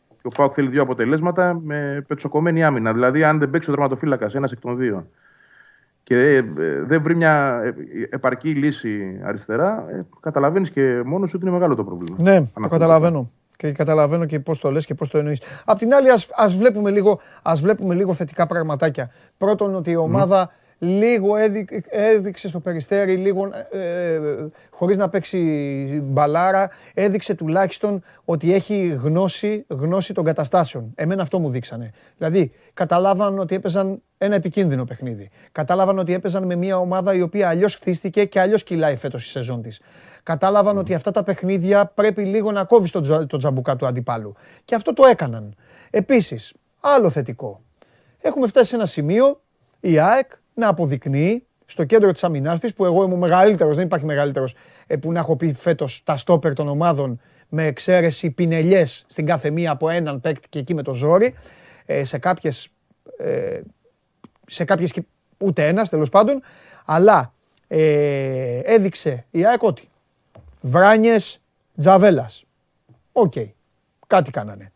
και ο Πάουκ θέλει δύο αποτελέσματα με πετσοκομμένη άμυνα. Δηλαδή, αν δεν παίξει ο τερματοφύλακας ένας εκ των δύο και ε, ε, δεν βρει μια ε, επαρκή λύση αριστερά, ε, καταλαβαίνεις και μόνος ότι είναι μεγάλο το πρόβλημα. Ναι, το Αναφέρομαι. καταλαβαίνω. Και καταλαβαίνω και πώς το λες και πώς το εννοείς. Απ' την άλλη, ας, ας, βλέπουμε λίγο, ας βλέπουμε λίγο θετικά πραγματάκια. Πρώτον, ότι η ομάδα λίγο έδειξε στο περιστέρι, λίγο ε, χωρίς να παίξει μπαλάρα, έδειξε τουλάχιστον ότι έχει γνώση, γνώση των καταστάσεων. Εμένα αυτό μου δείξανε. Δηλαδή, καταλάβαν ότι έπαιζαν ένα επικίνδυνο παιχνίδι. Κατάλαβαν ότι έπαιζαν με μια ομάδα η οποία αλλιώς χτίστηκε και αλλιώς κυλάει φέτος η σεζόν της. Κατάλαβαν ότι αυτά τα παιχνίδια πρέπει λίγο να κόβεις το, το τζαμπουκά του αντιπάλου. Και αυτό το έκαναν. Επίσης, άλλο θετικό. Έχουμε φτάσει σε ένα σημείο, η ΑΕΚ να αποδεικνύει στο κέντρο της αμυνάς της, που εγώ είμαι ο μεγαλύτερος, δεν υπάρχει μεγαλύτερος ε, που να έχω πει φέτος τα στόπερ των ομάδων με εξαίρεση πινελιές στην κάθε μία από έναν παίκτη και εκεί με το ζόρι. Ε, σε κάποιες. Ε, σε κάποιες ούτε ένας τέλος πάντων. Αλλά ε, έδειξε η ΑΕΚ ότι Βράνιες Τζαβέλας. Οκ. Κάτι κάνανε.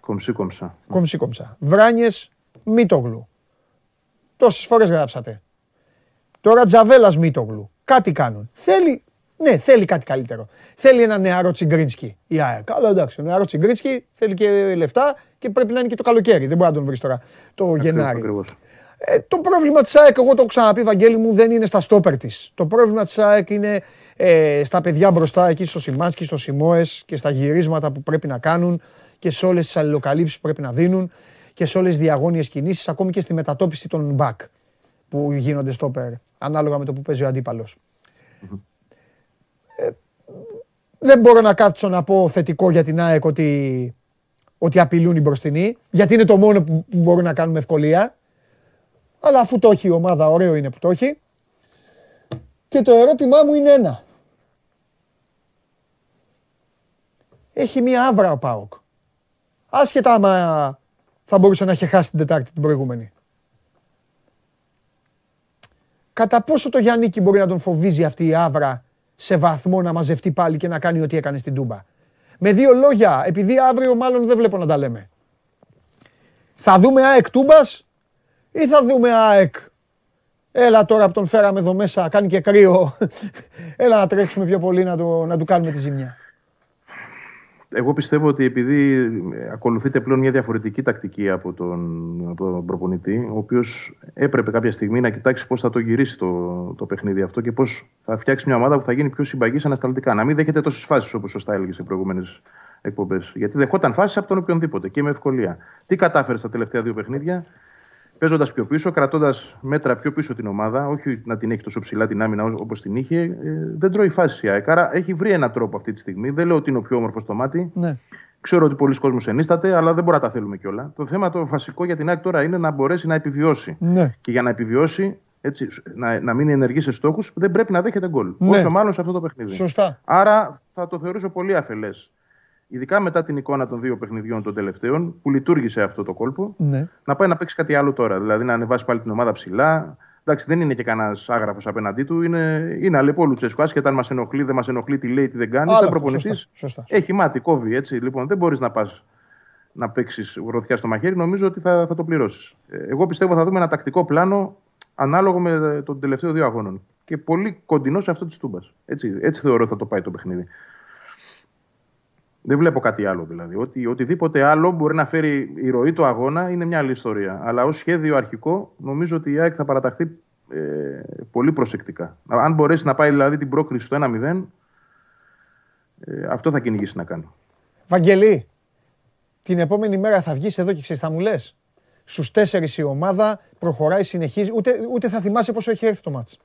Comme ci comme ça. Comme ci comme ça. Βράνιες Μίτογλου. Τόσες φορές γράψατε. Τώρα Τζαβέλας Μίτογλου. Κάτι κάνουν. Θέλει, ναι, θέλει κάτι καλύτερο. Θέλει ένα νεαρό Τσιγκρίνσκι η ΑΕΚ. Καλά, εντάξει. Ο νεαρός Τσιγκρίνσκι θέλει και λεφτά και πρέπει να είναι και το καλοκαίρι. Δεν μπορεί να τον βρεις τώρα το Γενάρη. Ε, το πρόβλημα της ΑΕΚ, εγώ το έχω ξαναπεί, Βαγγέλη μου, δεν είναι στα στόπερ της. Το πρόβλημα της ΑΕΚ είναι ε, στα παιδιά μπροστά, εκεί στο Σιμάνσκι, στο Σιμόε και στα γυρίσματα που πρέπει να κάνουν και σε όλες τις αλληλοκαλύψεις που πρέπει να δίνουν και σε όλες τις διαγώνιες κινήσεις, ακόμη και στη μετατόπιση των μπακ που γίνονται στο πέρ, ανάλογα με το που παίζει ο αντίπαλος. Ε, δεν μπορώ να κάτσω να πω θετικό για την ΑΕΚ ότι, ότι απειλούν οι μπροστινοί, γιατί είναι το μόνο που μπορούν να κάνουν με ευκολία. Αλλά αφού το έχει η ομάδα, ωραίο είναι που το έχει. Και το ερώτημά μου είναι ένα. Έχει μία άβρα ο ΠΑΟΚ. Άσχετα άμα θα μπορούσε να είχε χάσει την Τετάρτη την προηγούμενη. Κατά πόσο το Γιάννικη μπορεί να τον φοβίζει αυτή η άβρα σε βαθμό να μαζευτεί πάλι και να κάνει ό,τι έκανε στην Τούμπα; Με δύο λόγια, επειδή αύριο μάλλον δεν βλέπω να τα λέμε. Θα δούμε ΑΕΚ Τούμπας ή θα δούμε ΑΕΚ Έλα τώρα που τον φέραμε εδώ μέσα, κάνει και κρύο. Έλα να τρέξουμε πιο πολύ να, το, να του κάνουμε τη ζημιά. Εγώ πιστεύω ότι επειδή ακολουθείται πλέον μια διαφορετική τακτική από τον, από τον προπονητή, ο οποίος έπρεπε κάποια στιγμή να κοιτάξει πώς θα το γυρίσει το, το παιχνίδι αυτό και πώς θα φτιάξει μια ομάδα που θα γίνει πιο συμπαγής ανασταλτικά. Να μην δέχεται τόσες φάσεις όπως σωστά έλεγε σε προηγούμενες εκπομπές. Γιατί δεχόταν φάσεις από τον οποιονδήποτε και με ευκολία. Τι κατάφερε στα τελευταία δύο παιχνίδια, παίζοντας πιο πίσω, κρατώντας μέτρα πιο πίσω την ομάδα, όχι να την έχει τόσο ψηλά την άμυνα όπως την είχε, ε, δεν τρώει φάση η ΑΕΚ. Άρα έχει βρει έναν τρόπο αυτή τη στιγμή. Δεν λέω ότι είναι ο πιο όμορφος στο μάτι. Ναι. Ξέρω ότι πολλοί κόσμοι ενίσταται, αλλά δεν μπορούμε να τα θέλουμε κιόλα. Το θέμα το βασικό για την ΑΕΚ τώρα είναι να μπορέσει να επιβιώσει. Ναι. Και για να επιβιώσει, έτσι, να, να μείνει ενεργή σε στόχους, δεν πρέπει να δέχεται γκολ. Ναι. Όσο μάλλον σε αυτό το παιχνίδι. Σωστά. Άρα θα το θεωρήσω πολύ αφελές ειδικά μετά την εικόνα των δύο παιχνιδιών των τελευταίων, που λειτουργήσε αυτό το κόλπο, ναι. να πάει να παίξει κάτι άλλο τώρα. Δηλαδή να ανεβάσει πάλι την ομάδα ψηλά. Εντάξει, δεν είναι και κανένας άγραφος απέναντί του. Είναι, είναι αλεπό Λουτσέσκου. Άσχετα αν μας ενοχλεί, δεν μας ενοχλεί, τι λέει, τι δεν κάνει. Ήταν προπονητής. Έχει μάτι, κόβει έτσι. Λοιπόν, δεν μπορείς να πας να παίξεις γροθιά στο μαχαίρι. Νομίζω ότι θα, θα το πληρώσεις. Ε, εγώ πιστεύω θα δούμε ένα τακτικό πλάνο ανάλογο με τον τελευταίο δύο αγώνων. Και πολύ κοντινό σε αυτό της Τούμπας. Έτσι, έτσι θεωρώ ότι θα το πάει το παιχνίδι. Δεν βλέπω κάτι άλλο δηλαδή. Ότι, οτιδήποτε άλλο μπορεί να φέρει η ροή του αγώνα είναι μια άλλη ιστορία. Αλλά ως σχέδιο αρχικό νομίζω ότι η ΑΕΚ θα παραταχθεί ε, πολύ προσεκτικά. Αν μπορέσει να πάει δηλαδή την πρόκριση στο 1-0, ε, αυτό θα κυνηγήσει να κάνει. Βαγγελή, την επόμενη μέρα θα βγεις εδώ και ξέρεις, θα μου λες. Στους τέσσερις η ομάδα προχωράει, συνεχίζει. Ούτε, ούτε θα θυμάσαι πόσο έχει έρθει το μάτς.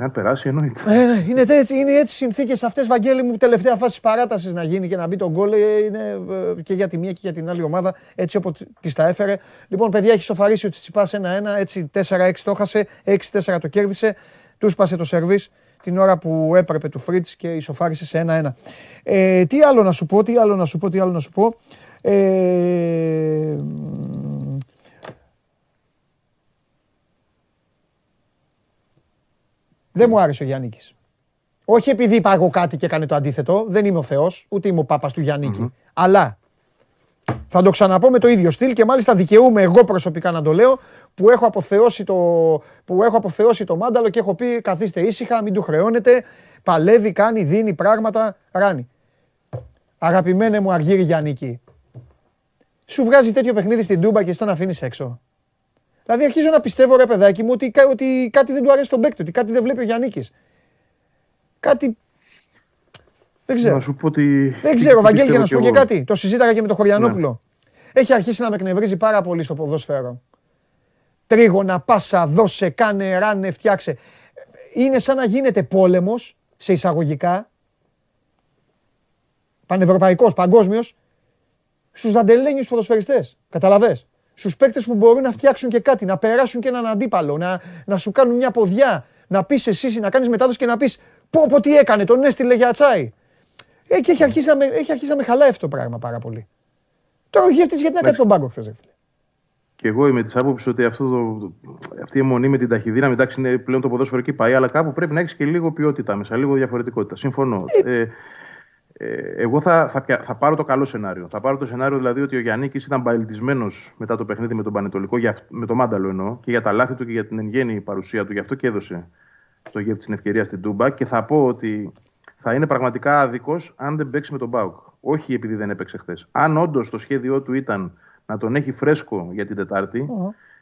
Αν περάσει, εννοείται. Ε, ναι, είναι έτσι, είναι έτσι συνθήκες αυτές, Βαγγέλη μου, τελευταία φάση παράτασης να γίνει και να μπει τον γκολ. Ε, είναι ε, και για τη μία και για την άλλη ομάδα, έτσι όπως τη τα έφερε. Λοιπόν, παιδιά, έχει σοφαρίσει ο Τσιτσιπάς 1-1, έτσι 4-6 το έχασε, 6-4 το κέρδισε. Τους σπάσε το σερβί την ώρα που έπρεπε του Φρίτς και ισοφάρισε σε 1-1. Ε, τι άλλο να σου πω, τι άλλο να σου πω, τι άλλο να σου πω. Ε, Δεν μου άρεσε ο Γιάννη. Όχι επειδή είπα εγώ κάτι και έκανε το αντίθετο. Δεν είμαι ο Θεός, ούτε είμαι ο Πάπας του γιαννη Αλλά θα το ξαναπώ με το ίδιο στυλ και μάλιστα δικαιούμαι εγώ προσωπικά να το λέω που έχω αποθεώσει το, που έχω αποθεώσει το μάνταλο και έχω πει καθίστε ήσυχα, μην του χρεώνετε. Παλεύει, κάνει, δίνει πράγματα, ράνει. Αγαπημένε μου Αργύρι Γιάννικη, σου βγάζει τέτοιο παιχνίδι στην Τούμπα και στον αφήνεις έξω. Δηλαδή αρχίζω να πιστεύω ρε παιδάκι μου ότι, ότι κάτι δεν του αρέσει τον παίκτη, ότι κάτι δεν βλέπει ο Γιάννη. Κάτι. Δεν ξέρω. Να σου πω ότι... Δεν ξέρω, Βαγγέλη, για να σου πω και κάτι. Το συζήταγα και με τον Χωριανόπουλο. Ναι. Έχει αρχίσει να με εκνευρίζει πάρα πολύ στο ποδόσφαιρο. Τρίγωνα, πάσα, δώσε, κάνε, ράνε, φτιάξε. Είναι σαν να γίνεται πόλεμος σε εισαγωγικά. Πανευρωπαϊκός, παγκόσμιος. Στους δαντελένιους ποδοσφαιριστές. Καταλαβέ στους παίκτες που μπορούν να φτιάξουν και κάτι, να περάσουν και έναν αντίπαλο, να, να σου κάνουν μια ποδιά, να πεις εσύ, να κάνεις μετάδοση και να πεις πω, πω τι έκανε, τον έστειλε για τσάι. Ε, και έχει αρχίσει, με, έχει αρχίσει να με χαλάει αυτό το πράγμα πάρα πολύ. Τώρα ο γιατί να κάτσει τον πάγκο χθες. Και εγώ είμαι της άποψης ότι αυτό το, αυτή η αιμονή με την ταχυδύναμη, εντάξει, είναι πλέον το ποδόσφαιρο εκεί πάει, αλλά κάπου πρέπει να έχεις και λίγο ποιότητα μέσα, λίγο διαφορετικότητα. Συμφωνώ. Ε, ε ε, εγώ θα, θα, θα, πάρω το καλό σενάριο. Θα πάρω το σενάριο δηλαδή ότι ο Γιάννη ήταν παλιτισμένο μετά το παιχνίδι με τον Πανετολικό, με τον Μάνταλο εννοώ, και για τα λάθη του και για την εν γέννη παρουσία του. Γι' αυτό και έδωσε στο γεύτη την ευκαιρία στην Τούμπα. Και θα πω ότι θα είναι πραγματικά άδικος αν δεν παίξει με τον Μπάουκ. Όχι επειδή δεν έπαιξε χθες. Αν όντως το σχέδιό του ήταν να τον έχει φρέσκο για την Τετάρτη,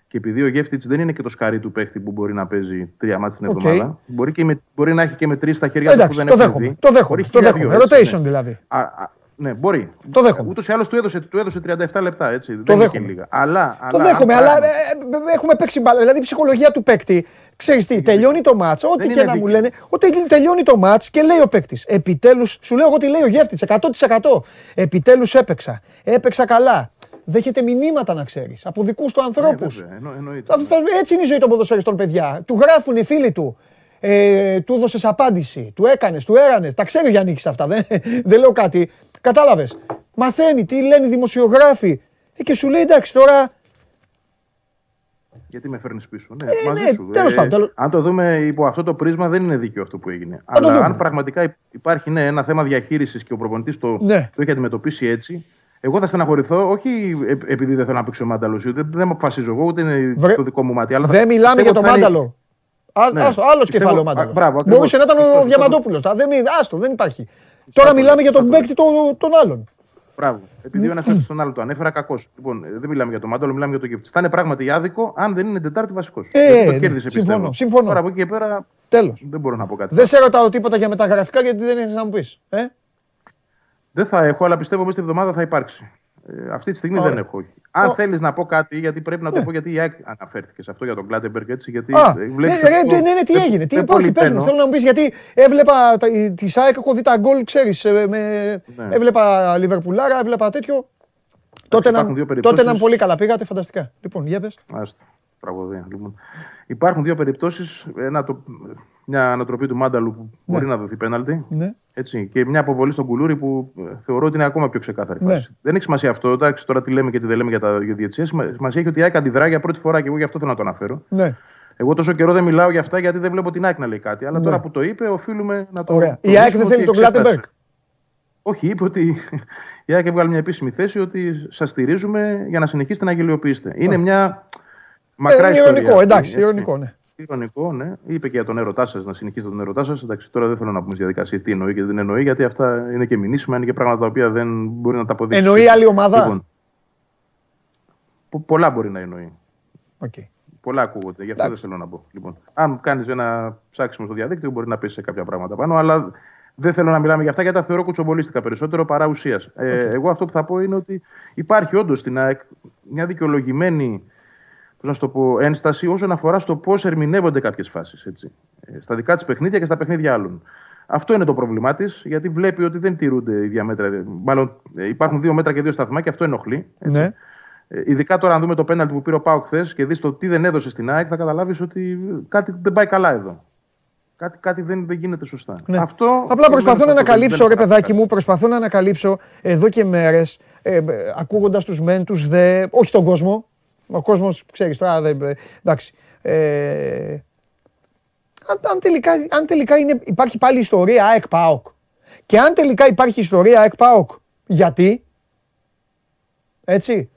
και επειδή ο Γεύτιτς δεν είναι και το σκαρί του παίχτη που μπορεί να παίζει τρία μάτια την εβδομάδα, μπορεί, και με, μπορεί να έχει και με τρεις στα χέρια του που δεν το δέχομαι, Το δέχομαι. Το δέχομαι. Rotation ναι. δηλαδή. Α, α, ναι, μπορεί. Το δέχομαι. Ούτως ή άλλως του έδωσε, του έδωσε 37 λεπτά. Έτσι. Το δεν δέχομαι. Λίγα. Αλλά, το δέχομαι, αλλά ε, ε, έχουμε παίξει μπάλα. Δηλαδή η ψυχολογία του παίκτη. Ξέρεις τι, τελειώνει το μάτς. Ό,τι και να μου λένε, ότι τελειώνει το μάτς και λέει ο παίκτης. Επιτέλους, σου λέω εγώ τι λέει ο Γεύτη. 100%. Επιτέλους έπαιξα. Έπαιξα καλά δέχεται μηνύματα να ξέρεις από δικούς του ανθρώπους. Ναι, έτσι είναι η ζωή των ποδοσφαιριστών, παιδιά. Του γράφουν οι φίλοι του. Ε, του έδωσες απάντηση. Του έκανες, του έρανες. Τα ξέρει ο Γιάννης αυτά. Δεν, δεν λέω κάτι. Κατάλαβες. Μαθαίνει τι λένε οι δημοσιογράφοι. Ε, και σου λέει εντάξει τώρα. Γιατί με φέρνεις πίσω. Ναι, ε, μαζί ναι, σου. Τέλος ε, πάντων, αν το δούμε υπό αυτό το πρίσμα, δεν είναι δίκαιο αυτό που έγινε. Αλλά αν πραγματικά υπάρχει ναι, ένα θέμα διαχείρισης και ο προπονητής το, ναι. το έχει αντιμετωπίσει έτσι, εγώ θα στεναχωρηθώ, όχι επειδή δεν θέλω να παίξω μάνταλο, δεν, δεν αποφασίζω εγώ, ούτε είναι Βρε... το δικό μου μάτι. Αλλά δεν μιλάμε για το μάνταλο. Ναι. Άστο, άλλος κεφάλαιο μάνταλο. Μπράβο, Μπορούσε να ήταν ο Διαμαντόπουλος. Δεν, άστο, δεν υπάρχει. Τώρα μιλάμε για τον παίκτη των άλλων. Μπράβο. Επειδή ο ένας παίκτης τον άλλο το ανέφερα, κακός. Λοιπόν, δεν μιλάμε για το μάνταλο, μιλάμε για το γεύτη. Θα είναι πράγματι άδικο αν δεν είναι Τετάρτη βασικός. Ε, το κέρδισε συμφωνώ, συμφωνώ. Τώρα από εκεί και πέρα. Τέλος. Δεν μπορώ να πω κάτι. Δεν σε ρωτάω τίποτα για μεταγραφικά γιατί δεν έχει να μου πεις. Ε; Δεν θα έχω, αλλά πιστεύω ότι στη εβδομάδα θα υπάρξει. Ε, αυτή τη στιγμή δεν έχω. Αν θέλεις να πω κάτι, γιατί πρέπει να το ναι. πω, γιατί η ΑΕΚ αναφέρθηκε σε αυτό για τον Κλάτεμπεργκ έτσι. Γιατί Α, βλέπεις ναι, ναι, ναι, ναι, τι έγινε. Τι υπάρχει, πες μου, θέλω να μου πεις γιατί έβλεπα τη ΑΕΚ, έχω δει τα γκολ, ξέρεις. Ε, ναι. Έβλεπα Λιβερπουλάρα, έβλεπα τέτοιο. Τότε, να, τότε να πολύ καλά πήγατε, φανταστικά. Λοιπόν, για πες. Άστα, τραγωδία. Λοιπόν. Υπάρχουν δύο περιπτώσεις. Μια ανατροπή του Μάνταλου που ναι. μπορεί να δοθεί πέναλτι. Ναι. Έτσι, και μια αποβολή στον Κουλούρι που ε, θεωρώ ότι είναι ακόμα πιο ξεκάθαρη ναι. Δεν έχει σημασία αυτό. Εντάξει, τώρα τι λέμε και τι δεν λέμε για τα διαιτησία. Σημασία έχει ότι η ΑΕΚ αντιδρά για πρώτη φορά και εγώ γι' αυτό θέλω να το αναφέρω. Ναι. Εγώ τόσο καιρό δεν μιλάω για αυτά γιατί δεν βλέπω την ΑΕΚ να λέει κάτι. Αλλά ναι. τώρα που το είπε, οφείλουμε να το. Ωραία. Η ΑΕΚ δεν θέλει τον Κλάτεμπεργκ. Όχι, είπε ότι η ΑΕΚ έβγαλε μια επίσημη θέση ότι σας στηρίζουμε για να συνεχίσετε να γελιοποιήσετε. Είναι μια μακρά ε, ιστορία. Ηρωνικό, εντάξει, ηρωνικό, ναι. Ηρωνικό, ναι. Είπε και για τον έρωτά σας, να συνεχίσετε τον έρωτά σας. Εντάξει, τώρα δεν θέλω να πούμε στις διαδικασίες τι εννοεί και δεν εννοεί, γιατί αυτά είναι και μηνύσιμα, είναι και πράγματα τα οποία δεν μπορεί να τα αποδείξει. Εννοεί άλλη ομάδα; Λοιπόν, πολλά μπορεί να εννοεί. Okay. Πολλά ακούγονται, γι' αυτό δεν θέλω να πω. Λοιπόν, αν κάνεις ένα ψάξιμο στο διαδίκτυο, μπορεί να πει σε κάποια πράγματα πάνω, αλλά δεν θέλω να μιλάμε για αυτά γιατί τα θεωρώ κουτσομπολίστικα περισσότερο παρά ουσίας. Okay. Ε, εγώ αυτό που θα πω είναι ότι υπάρχει όντως στην ΑΕΚ μια δικαιολογημένη να σου το πω, ένσταση όσον αφορά στο πώς ερμηνεύονται κάποιες φάσεις. Ε, στα δικά της παιχνίδια και στα παιχνίδια άλλων. Αυτό είναι το πρόβλημά της, γιατί βλέπει ότι δεν τηρούνται οι διαμέτρα. Μάλλον ε, υπάρχουν δύο μέτρα και δύο σταθμά και αυτό ενοχλεί. Έτσι. Ναι. Ε, ειδικά τώρα, αν δούμε το πέναλτι που πήρε ο Πάο χθες και δεις το τι δεν έδωσε στην ΑΕΚ, θα καταλάβεις ότι κάτι δεν πάει καλά εδώ. Κάτι, κάτι δεν, δεν γίνεται σωστά. Ναι. Αυτό Απλά προσπαθώ να ανακαλύψω, ρε παιδάκι μου, προσπαθώ να ανακαλύψω εδώ και μέρες, ε, ακούγοντας τους μεν, τους δε, όχι τον κόσμο, ο κόσμος, ξέρεις τώρα, δεν, εντάξει. Ε, αν, αν, τελικά, αν τελικά είναι, υπάρχει πάλι ιστορία ΑΕΚ ΠΑΟΚ και αν τελικά υπάρχει ιστορία ΑΕΚ ΠΑΟΚ, γιατί, έτσι.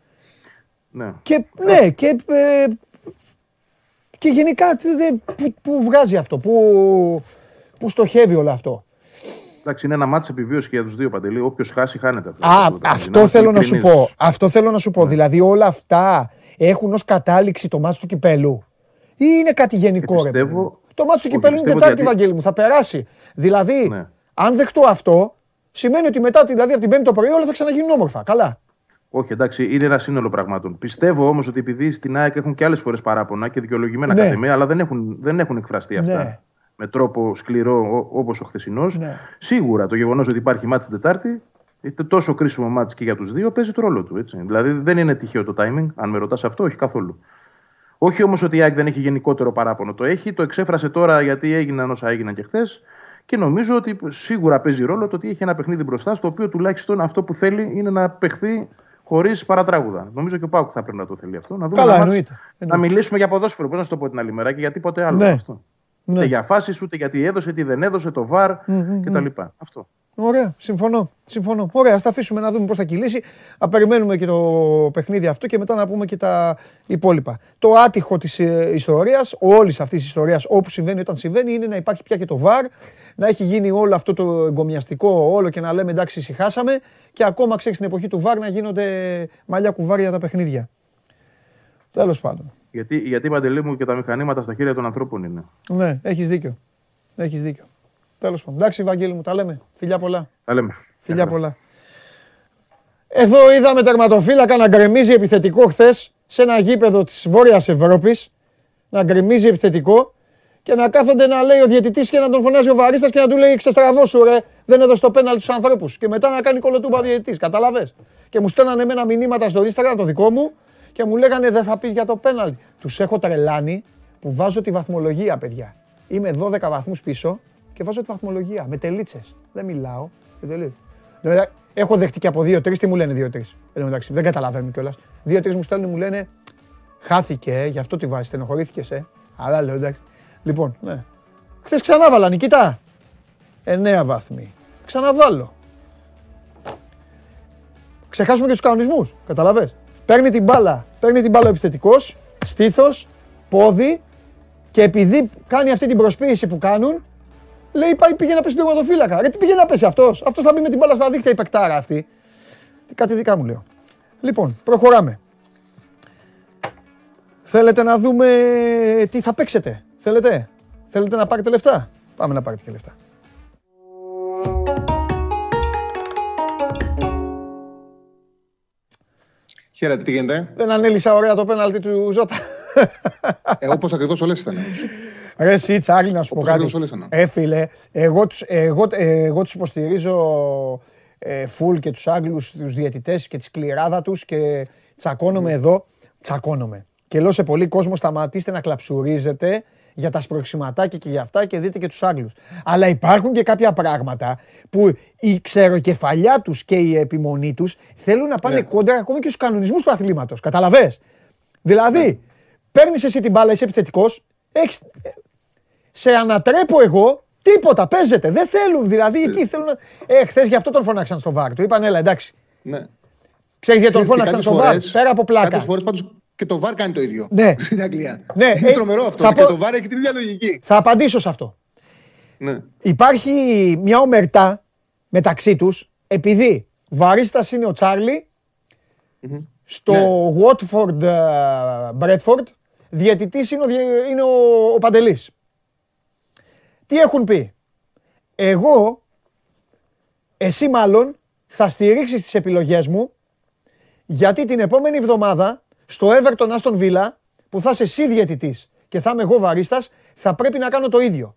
Ναι. Και, ναι, και, ε, και γενικά που, που βγάζει αυτό, που, που στοχεύει όλο αυτό. Εντάξει, είναι ένα μάτι επιβίωση και για τους δύο παντελή. Όποιος χάσει, χάνεται αυτό. Α, αυτό θέλω να σου πω. Αυτό θέλω να σου πω. Δηλαδή όλα αυτά έχουν ως κατάληξη το μάτι του κυπέλου. Ή είναι κάτι γενικό, Ε, πιστεύω- Το μάτι του Όχι, κυπέλου είναι πιστεύω Τετάρτη, γιατί- Βαγγέλη μου. Θα περάσει. Δηλαδή, Ναι. αν δεχτώ αυτό, σημαίνει ότι μετά δηλαδή, από την Πέμπτη το πρωί όλα θα ξαναγίνουν όμορφα. Καλά. Όχι, εντάξει, είναι ένα σύνολο πραγμάτων. Πιστεύω όμως ότι επειδή στην ΑΕΚ έχουν και άλλες φορές παράπονα και δικαιολογημένα Ναι. ναι. κατ' εμέ, αλλά δεν έχουν, δεν έχουν εκφραστεί αυτά Ναι. με τρόπο σκληρό όπως ο χθεσινός. Ναι. Σίγουρα το γεγονός ότι υπάρχει μάτι την Τετάρτη, είτε τόσο κρίσιμο μάτι και για τους δύο, παίζει το ρόλο του. Έτσι. Δηλαδή δεν είναι τυχαίο το timing, αν με ρωτάς αυτό, όχι καθόλου. Όχι όμως ότι η ΑΕΚ δεν έχει γενικότερο παράπονο. Το έχει, το εξέφρασε τώρα γιατί έγιναν όσα έγιναν και χθες. Και νομίζω ότι σίγουρα παίζει ρόλο το ότι έχει ένα παιχνίδι μπροστά, στο οποίο τουλάχιστον αυτό που θέλει είναι να παιχθεί χωρίς παρατράγουδα. Νομίζω και ο Πάουκ θα πρέπει να το θέλει αυτό. Να, δούμε Καλά, ένα μάτς, εννοείται. να μιλήσουμε για ποδόσφαιρο. Πώς να σου το πω την άλλη μέρα και για τίποτε άλλο. Ναι. Αυτό. Ναι. Ούτε για φάσεις, ούτε γιατί έδωσε, τι δεν έδωσε, το βαρ κτλ. Αυτό. Ωραία, συμφωνώ. συμφωνώ. Ωραία, ας τα αφήσουμε να δούμε πώς θα κυλήσει. Α περιμένουμε και το παιχνίδι αυτό και μετά να πούμε και τα υπόλοιπα. Το άτυχο της ιστορίας, όλης αυτής της ιστορίας, όπου συμβαίνει όταν συμβαίνει, είναι να υπάρχει πια και το βαρ, να έχει γίνει όλο αυτό το εγκομιαστικό όλο και να λέμε εντάξει, ησυχάσαμε και ακόμα ξέρεις στην εποχή του βαρ να γίνονται μαλλιά κουβάρια τα παιχνίδια. Τέλος πάντων. Γιατί, γιατί παντελή μου και τα μηχανήματα στα χέρια των ανθρώπων είναι. Ναι, έχεις δίκιο. Έχεις δίκιο. Τέλος πάντων. Εντάξει, Βαγγέλη μου, τα λέμε. Φιλιά πολλά. Τα λέμε. Φιλιά πολλά. Εδώ είδαμε τερματοφύλακα να γκρεμίζει επιθετικό χθες σε ένα γήπεδο της Βόρειας Ευρώπης. Να γκρεμίζει επιθετικό και να κάθονται να λέει ο διαιτητής και να τον φωνάζει ο βαρίστας και να του λέει Ξεστραβώσου, ρε, δεν έδωσε το πέναλ του ανθρώπους. Και μετά να κάνει κολοτούμπα ο διαιτητής. Καταλαβέ. Και μου στέλνανε εμένα μηνύματα στο Instagram το δικό μου και μου λέγανε Δεν θα πεις για το πέναλ. Τους έχω τρελάνει που βάζω τη βαθμολογία, παιδιά. Είμαι 12 βαθμούς πίσω και βάζω τη βαθμολογία με τελίτσες. Δεν μιλάω. με τελίτσες. Δηλαδή, έχω δεχτεί και από 2-3, τι μου λένε 2-3. Εν τω μεταξύ, δεν καταλαβαίνω κιόλας. 2-3 μου στέλνουν, μου λένε Χάθηκε, ε, γι' αυτό τη βάζεις, στενοχωρήθηκες, ε. Αλλά λέω εντάξει. Λοιπόν, ναι. Χθες ξανά βάλα, Νικητά. 9 βαθμοί. Θα ξαναβάλω. Ξεχάσουμε και τους κανονισμούς. Καταλαβες. Παίρνει την μπάλα. Παίρνει την μπάλα ο επιθετικός, στήθος, πόδι και επειδή κάνει αυτή την προσποίηση που κάνουν, λέει πάει πήγε να πέσει τον τερματοφύλακα. Ρε τι πήγε να πέσει αυτός; Αυτός θα μπει με την μπάλα στα δίχτυα η παικτάρα αυτή. Κάτι δικά μου λέω. Λοιπόν, προχωράμε. Θέλετε να δούμε τι θα παίξετε; Θέλετε; Θέλετε να πάρετε λεφτά; Πάμε να πάρετε και λεφτά. Χαίρετε, τι γίνεται; Δεν ανέλησα ωραία το πέναλτι του Ζώτα. Ε, Όπως ακριβώς όλες ήταν. Ρε εσύ Τσάρλι να σου πω Όπως κάτι. ακριβώς όλες ήταν. Ε, φίλε, εγώ τους, εγώ, εγώ τους υποστηρίζω ε, full και τους Άγγλους, τους διαιτητές και τη σκληράδα τους και τσακώνομαι εδώ. Τσακώνομαι. Και λέω σε πολύ κόσμο σταματήστε να κλαψουρίζετε για τα σπροξηματάκια και για αυτά και δείτε και τους Άγγλους. Αλλά υπάρχουν και κάποια πράγματα που η ξεροκεφαλιά τους και η επιμονή τους θέλουν να πάνε Ναι. κόντρα ακόμη και στους κανονισμούς του αθλήματος. Καταλαβες; Δηλαδή, παίρνεις εσύ την μπάλα, είσαι επιθετικός, έχεις, σε ανατρέπω εγώ, τίποτα, παίζεται. Δεν θέλουν, δηλαδή εκεί θέλουν να... Ε, χθες γι' αυτό τον φωνάξαν στο βάρ. Του είπαν, έλα, εντάξει. Ναι. Ξέρεις γιατί τον Ξέρεις, φώναξαν κάποιες στο βάρ, φορές- πέρα από πλάκα. Κάποιες φορές πάντως και το VAR κάνει το ίδιο. Ναι. Στην Αγγλία. Ναι, Είναι ε, τρομερό αυτό. θα Και πω- το VAR έχει την ίδια λογική. Θα απαντήσω σε αυτό. Ναι. Υπάρχει μια ομερτά μεταξύ τους, επειδή βαρίστας είναι ο τσαρλι στο Ναι. Watford ε, Bradford, διαιτητής είναι ο, διε- είναι ο, ο Παντελής. Τι έχουν πει; Εγώ, εσύ μάλλον, θα στηρίξεις τις επιλογές μου, γιατί την επόμενη εβδομάδα, στο Everton Aston Villa, που θα είσαι εσύ διαιτητής και θα είμαι εγώ βαρίστας, θα πρέπει να κάνω το ίδιο.